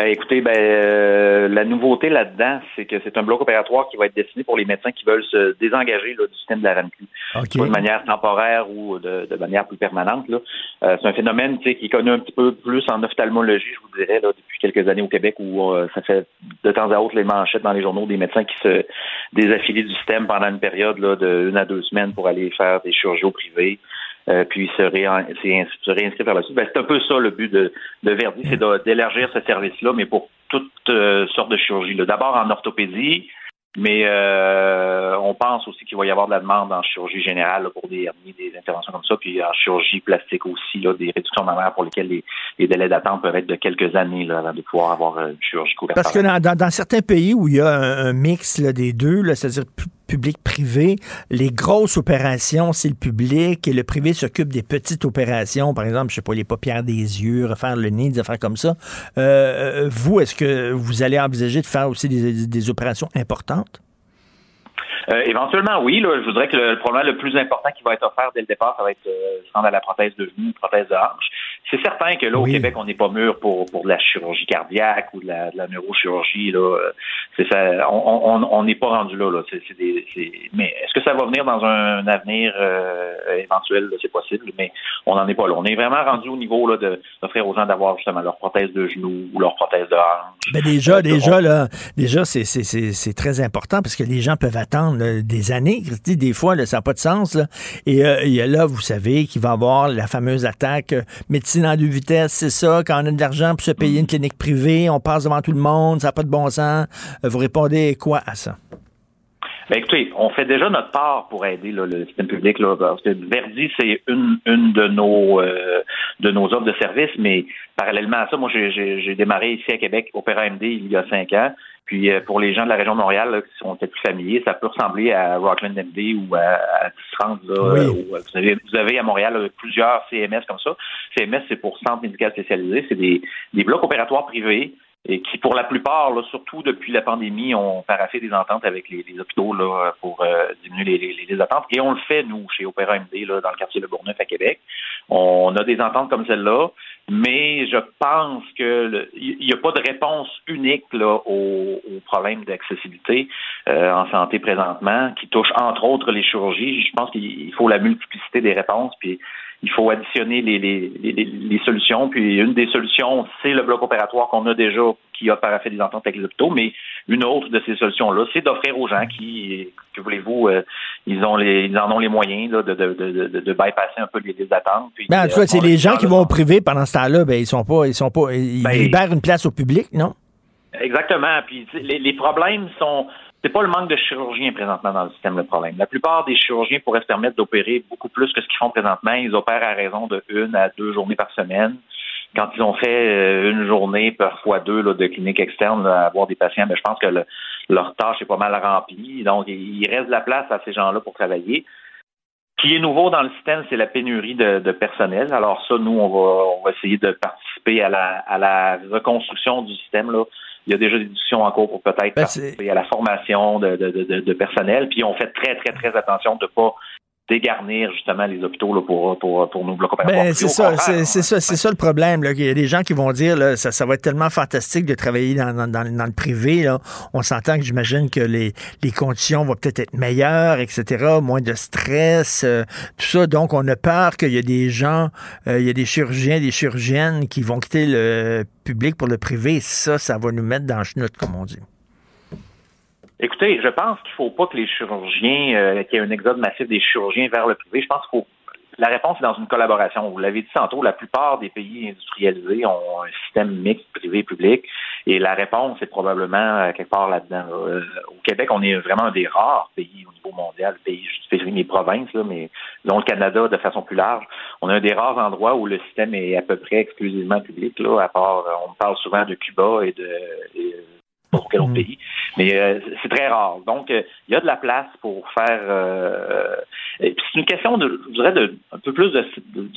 Euh, écoutez, ben, euh, la nouveauté là-dedans, c'est que c'est un bloc opératoire qui va être destiné pour les médecins qui veulent se désengager là, du système de la RAMQ, soit de manière temporaire ou de, de manière plus permanente. Là. Euh, c'est un phénomène qui est connu un petit peu plus en ophtalmologie, je vous dirais, là, depuis quelques années au Québec, où ça fait de temps à autre les manchettes dans les journaux des médecins qui se désaffilient du système pendant une période là, de une à deux semaines pour aller faire des chirurgies au privé. Euh, puis se, réinscrire vers la suite. Ben, c'est un peu ça le but de, de Verdi, c'est d'élargir ce service-là, mais pour toutes euh, sortes de chirurgies. D'abord en orthopédie, mais euh, on pense aussi qu'il va y avoir de la demande en chirurgie générale pour des hernies, des interventions comme ça, puis en chirurgie plastique aussi, là, des réductions mammaires pour lesquelles les, délais d'attente peuvent être de quelques années là, avant de pouvoir avoir une chirurgie couverte. Parce que dans, dans, certains pays où il y a un, mix des deux, c'est-à-dire public-privé. Les grosses opérations, c'est le public et le privé s'occupe des petites opérations. Par exemple, je sais pas, les paupières des yeux, refaire le nez, des affaires comme ça. Euh, euh, vous, est-ce que vous allez envisager de faire aussi des, opérations importantes? Euh, éventuellement, oui. je voudrais que le, problème le plus important qui va être offert dès le départ, ça va être euh, à la prothèse de genou, prothèse de hanche. C'est certain que là, au Québec, on n'est pas mûr pour, pour de la chirurgie cardiaque ou de la, de la neurochirurgie. Là. C'est ça, on n'est pas rendu là. là. mais est-ce que ça va venir dans un, avenir euh, éventuel? C'est possible, mais on n'en est pas là. On est vraiment rendu au niveau là, d'offrir aux gens d'avoir justement leur prothèse de genou ou leur prothèse de hanche. Ben déjà, euh, déjà, là, déjà, c'est très important parce que les gens peuvent attendre des années. Des fois, là, ça n'a pas de sens. Là. Et euh, il y a là, vous savez, qu'il va y avoir la fameuse attaque médecine dans deux vitesses, c'est ça. Quand on a de l'argent pour se payer une clinique privée, on passe devant tout le monde, ça n'a pas de bon sens. Euh, vous répondez quoi à ça? Ben écoutez, on fait déjà notre part pour aider le système public là, parce que Verdi c'est une, une de nos euh, de nos offres de services, mais parallèlement à ça, moi j'ai démarré ici à Québec Opéra MD il y a cinq ans. Puis euh, pour les gens de la région de Montréal qui sont peut-être plus familiers, ça peut ressembler à Rockland MD ou à, à euh, vous, avez, vous avez à Montréal plusieurs CMS comme ça. CMS, c'est pour Centre médical spécialisé. C'est des, des blocs opératoires privés et qui, pour la plupart, surtout depuis la pandémie, ont paraffé des ententes avec les, hôpitaux là, pour euh, diminuer les, attentes. Et on le fait, nous, chez Opéra MD, là, dans le quartier de Bourgneuf à Québec. On a des ententes comme celle-là, mais je pense que il n'y a pas de réponse unique là, au, au problème d'accessibilité euh, en santé présentement, qui touche entre autres les chirurgies. Je pense qu'il faut la multiplicité des réponses, puis il faut additionner les, les, les, solutions. Puis une des solutions, c'est le bloc opératoire qu'on a déjà, qui a paraffé des ententes avec les hôpitaux, mais une autre de ces solutions-là, c'est d'offrir aux gens qui, que voulez-vous, euh, ils ont les, ils en ont les moyens là, de, de, de, de, bypasser un peu les listes d'attente. Ben, en tout cas, c'est les gens qui vont au privé pendant ce temps-là, ben, ils sont pas, ils sont pas, ils ben, libèrent une place au public, non? Exactement. Puis les, les problèmes sont c'est pas le manque de chirurgiens présentement dans le système le problème. La plupart des chirurgiens pourraient se permettre d'opérer beaucoup plus que ce qu'ils font présentement. Ils opèrent à raison de une à deux journées par semaine. Quand ils ont fait euh, une journée, parfois deux, là, de clinique externe, à avoir des patients, mais ben, je pense que leur tâche est pas mal remplie. Donc, il reste de la place à ces gens-là pour travailler. Ce qui est nouveau dans le système, c'est la pénurie de, personnel. Alors ça, nous, on va, on va essayer de participer à la, à la reconstruction du système. Là il y a déjà des discussions en cours pour peut-être ben, participer à la formation de, de, de, de, personnel. Puis on fait très, très, très attention de ne pas dégarnir justement les hôpitaux là, pour, pour, pour nos blocs opératoires. Ben, c'est ça, c'est ça, c'est ça le problème. Là. Il y a des gens qui vont dire là, ça, ça va être tellement fantastique de travailler dans, dans, dans, le privé. Là. On s'entend que j'imagine que les, les conditions vont peut-être être meilleures, etc., moins de stress, euh, tout ça. Donc, on a peur qu'il y a des gens, euh, il y a des chirurgiens, des chirurgiennes qui vont quitter le public pour le privé. Ça, ça va nous mettre dans le chenoute, comme on dit. Écoutez, je pense qu'il ne faut pas que les chirurgiens, euh, qu'il y ait un exode massif des chirurgiens vers le privé. Je pense qu'il faut. La réponse est dans une collaboration. Vous l'avez dit tantôt, la plupart des pays industrialisés ont un système mixte privé-public et la réponse est probablement euh, quelque part là-dedans. Euh, au Québec, on est vraiment un des rares pays au niveau mondial, pays, je fais mes provinces, là, mais dont le Canada de façon plus large. On a un des rares endroits où le système est à peu près exclusivement public, là, à part, on parle souvent de Cuba et de, pour quel autre mm. pays. Mais euh, c'est très rare. Donc, euh, il y a de la place pour faire. Euh, c'est une question, de, je dirais, de un peu plus de,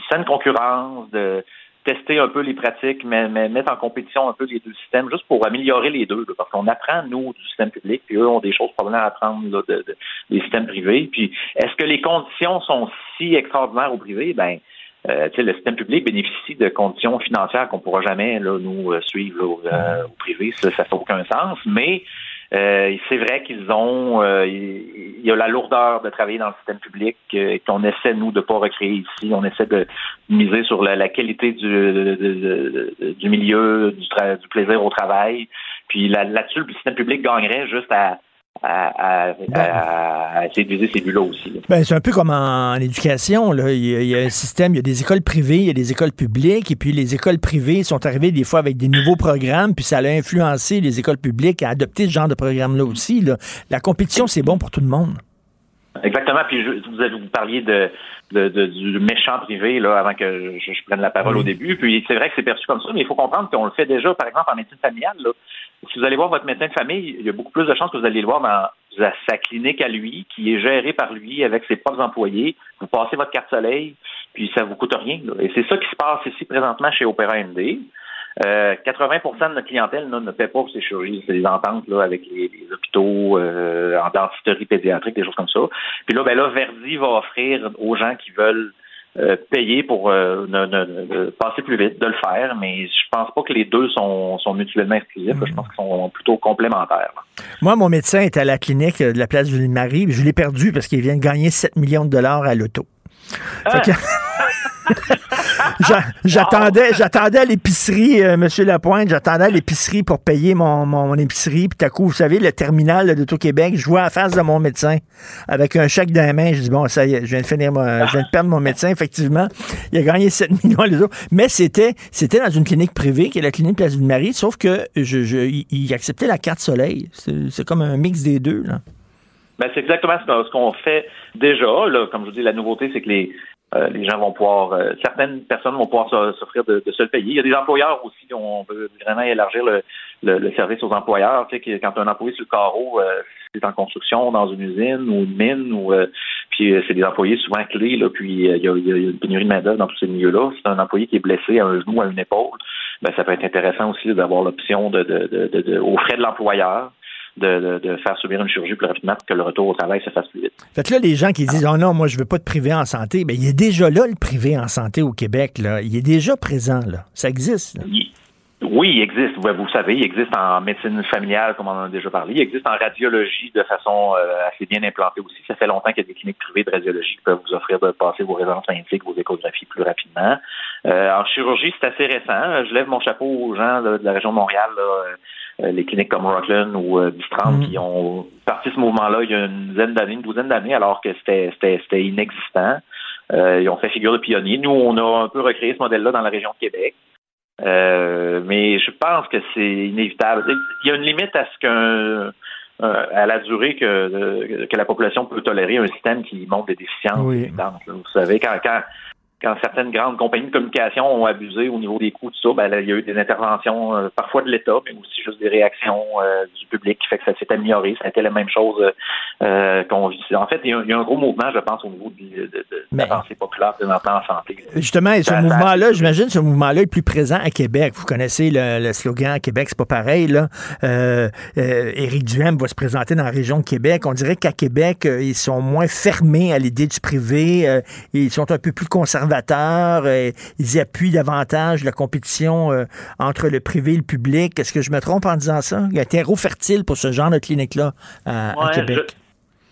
saine concurrence, de tester un peu les pratiques, mais, mettre en compétition un peu les deux systèmes, juste pour améliorer les deux. parce qu'on apprend, nous, du système public, puis eux ont des choses probablement à apprendre de, de, des systèmes privés. Puis, est-ce que les conditions sont si extraordinaires au privé? Ben, euh, le système public bénéficie de conditions financières qu'on ne pourra jamais là, nous euh, suivre au, euh, au, privé. Ça n'a aucun sens. Mais euh, c'est vrai qu'ils ont, il y a la lourdeur de travailler dans le système public qu'on essaie, nous, de ne pas recréer ici. On essaie de miser sur la, la qualité du, de, de, du milieu, du, du, plaisir au travail. Puis là-dessus, le système public gagnerait juste à à, à, à, à, essayer de viser ces buts-là aussi. Ben, c'est un peu comme en, en éducation. Là. Il, y a, il, y a, un système, il y a des écoles privées, il y a des écoles publiques, et puis les écoles privées sont arrivées des fois avec des nouveaux programmes, puis ça a influencé les écoles publiques à adopter ce genre de programme-là aussi. Là. La compétition, c'est bon pour tout le monde. Exactement. Puis je, vous, vous parliez de, de, de, du méchant privé là avant que je, je prenne la parole oui. au début. Puis c'est vrai que c'est perçu comme ça, mais il faut comprendre qu'on le fait déjà, par exemple, en médecine familiale. Là. Si vous allez voir votre médecin de famille, il y a beaucoup plus de chances que vous allez le voir dans sa clinique à lui, qui est gérée par lui avec ses propres employés. Vous passez votre carte soleil, puis ça vous coûte rien. Là. Et c'est ça qui se passe ici présentement chez Opéra MD. Euh, 80% de notre clientèle là, ne paie pas pour ces chirurgies. C'est ententes là, avec les, les hôpitaux euh, en dentisterie pédiatrique, des choses comme ça. Puis là, ben là, Verdi va offrir aux gens qui veulent euh, payer pour euh, ne, ne, passer plus vite, de le faire, mais je pense pas que les deux sont, sont mutuellement exclusifs. Mmh. Je pense qu'ils sont plutôt complémentaires. Moi, mon médecin est à la clinique de la place de Marie. Je l'ai perdu parce qu'il vient de gagner 7 millions de dollars à l'auto. Ah. j'attendais, j'attendais à l'épicerie, euh, Monsieur Lapointe, j'attendais à l'épicerie pour payer mon, mon, épicerie. Puis, tout à coup, vous savez, le terminal d'Auto-Québec, je vois à face de mon médecin avec un chèque dans la main. Je dis, bon, ça y est, je viens de finir, je viens de perdre mon médecin. Effectivement, il a gagné 7 millions les autres. Mais c'était, c'était dans une clinique privée, qui est la clinique Place du Marie, sauf que je, je, il acceptait la carte soleil. C'est, c'est comme un mix des deux, là. Ben, c'est exactement ce qu'on fait déjà. Là, comme je vous dis, la nouveauté, c'est que les, euh, les gens vont pouvoir, euh, certaines personnes vont pouvoir s'offrir de, de, se le payer. Il y a des employeurs aussi, on veut vraiment élargir le, le, le service aux employeurs. Tu sais, quand un employé sur le carreau, euh, c'est en construction dans une usine ou une mine, ou puis c'est des employés souvent clés, là, puis il y, a, y a une pénurie de main-d'œuvre dans tous ces milieux-là. C'est un employé qui est blessé à un genou, à une épaule. Ben, ça peut être intéressant aussi d'avoir l'option de, de, de, de, aux frais de l'employeur de, de, de, faire subir une chirurgie plus rapidement pour que le retour au travail se fasse plus vite. Fait que là, les gens qui disent Oh non, moi je veux pas de privé en santé, bien, il est déjà là le privé en santé au Québec. Là. Il est déjà présent, là. Ça existe. Là. Il, oui, il existe. Vous savez, il existe en médecine familiale, comme on en a déjà parlé. Il existe en radiologie de façon euh, assez bien implantée aussi. Ça fait longtemps qu'il y a des cliniques privées de radiologie qui peuvent vous offrir de passer vos résonances magnétiques, vos échographies plus rapidement. Euh, en chirurgie, c'est assez récent. Je lève mon chapeau aux gens de la région de Montréal. Là, euh, les cliniques comme Rockland ou euh, Bistram mmh. qui ont parti ce mouvement-là il y a une dizaine d'années, une douzaine d'années, alors que c'était inexistant. Euh, ils ont fait figure de pionnier. Nous, on a un peu recréé ce modèle-là dans la région de Québec. Euh, mais je pense que c'est inévitable. Il y a une limite à ce qu'un à la durée que, que la population peut tolérer un système qui montre des déficiences oui. Vous savez, quand, quand quand certaines grandes compagnies de communication ont abusé au niveau des coûts, tout ça, ben, là, il y a eu des interventions euh, parfois de l'État, mais aussi juste des réactions euh, du public qui fait que ça s'est amélioré. Ça a été la même chose euh, qu'on vit. En fait, il y, a, il y, a, un gros mouvement, je pense, au niveau de, de, de, de pensée populaire présentement en santé. Justement, et ce mouvement-là, j'imagine ce mouvement-là est plus présent à Québec. Vous connaissez le, le slogan à Québec, c'est pas pareil. Là. Euh, euh, Éric Duhem va se présenter dans la région de Québec. On dirait qu'à Québec, ils sont moins fermés à l'idée du privé. ils sont un peu plus conservateurs euh, ils appuient davantage la compétition euh, entre le privé et le public. Est-ce que je me trompe en disant ça? Il y a un terreau fertile pour ce genre de clinique-là à, ouais, à, Québec.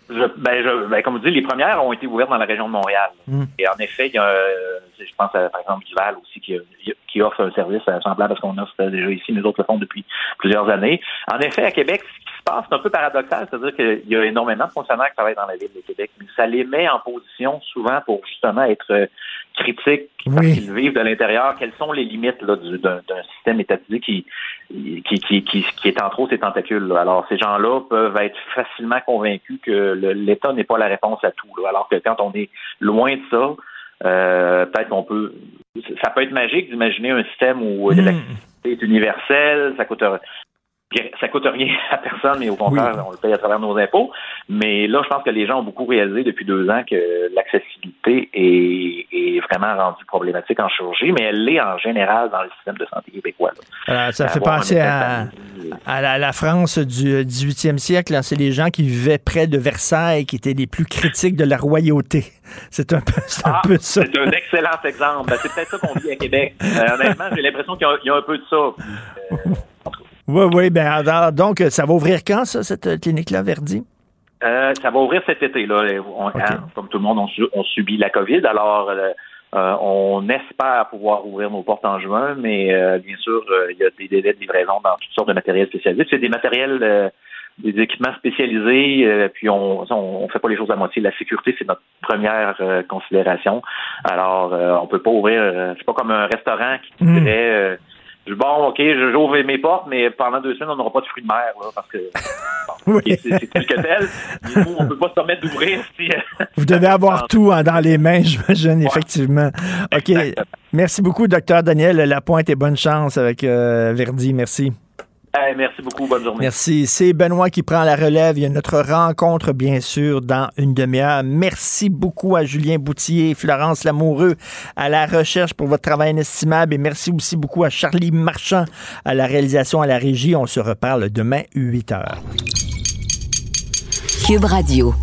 Je, je, ben, je, ben, comme vous dites, les premières ont été ouvertes dans la région de Montréal. Mm. Et en effet, il y a, je pense à, par exemple, Duval aussi qui, qui offre un service semblable à ce qu'on offre déjà ici. Nous autres le font depuis plusieurs années. En effet, à Québec, ce qui se passe, c'est un peu paradoxal, c'est-à-dire qu'il y a énormément de fonctionnaires qui travaillent dans la ville de Québec, mais ça les met en position souvent pour justement être critiques parce oui. qu'ils vivent de l'intérieur. Quelles sont les limites d'un système étatisé qui, qui, qui, qui, qui est en trop ses tentacules? Là? Alors, ces gens-là peuvent être facilement convaincus que l'État n'est pas la réponse à tout. Là. Alors que quand on est loin de ça, euh, peut-être qu'on peut. Ça peut être magique d'imaginer un système où Hmm. l'électricité est universelle, ça coûte ça coûte rien à personne, mais au contraire, on le paye à travers nos impôts. Mais là, je pense que les gens ont beaucoup réalisé depuis deux ans que l'accessibilité est, est vraiment rendue problématique en chirurgie, mais elle l'est en général dans le système de santé québécois. Euh, ça fait penser à, la, France du 18e siècle. hein. C'est les gens qui vivaient près de Versailles qui étaient les plus critiques de la royauté. C'est un peu, c'est un Ah, peu ça. c'est un excellent exemple. Ben, c'est peut-être ça qu'on vit à Québec. Euh, honnêtement, j'ai l'impression qu'il y a- il y, a un peu de ça. Euh, Oui, oui. Ben, alors, donc, ça va ouvrir quand, ça, cette euh, clinique-là, Verdi? Euh, ça va ouvrir cet été. Là. On- hein, comme tout le monde, on, su- on subit la COVID. Alors, euh, euh, on espère pouvoir ouvrir nos portes en juin, mais euh, bien sûr, euh, il y a des délais de livraison dans toutes sortes de matériels spécialisés. C'est des matériels, euh, des équipements spécialisés, euh, puis on, on fait pas les choses à moitié. La sécurité, c'est notre première euh, considération. Alors, euh, on peut pas ouvrir. euh, c'est pas comme un restaurant qui Mm. dirait. Bon, OK, j'ouvre mes portes, mais pendant deux semaines, on n'aura pas de fruits de mer, là, parce que bon, c'est c'est tel que tel. Nous, on peut pas se permettre d'ouvrir si. Vous devez avoir tout hein, dans les mains, j'imagine, effectivement. OK. Merci beaucoup, docteur Daniel Lapointe, et bonne chance avec euh, Verdi. Merci. Merci beaucoup, bonne journée. Merci. C'est Benoît qui prend la relève. Il y a notre rencontre, bien sûr, dans une demi-heure. Merci beaucoup à Julien Boutier et Florence Lamoureux à la recherche pour votre travail inestimable. Et merci aussi beaucoup à Charlie Marchand à la réalisation, à la régie. On se reparle demain, 8 heures. Cube Radio.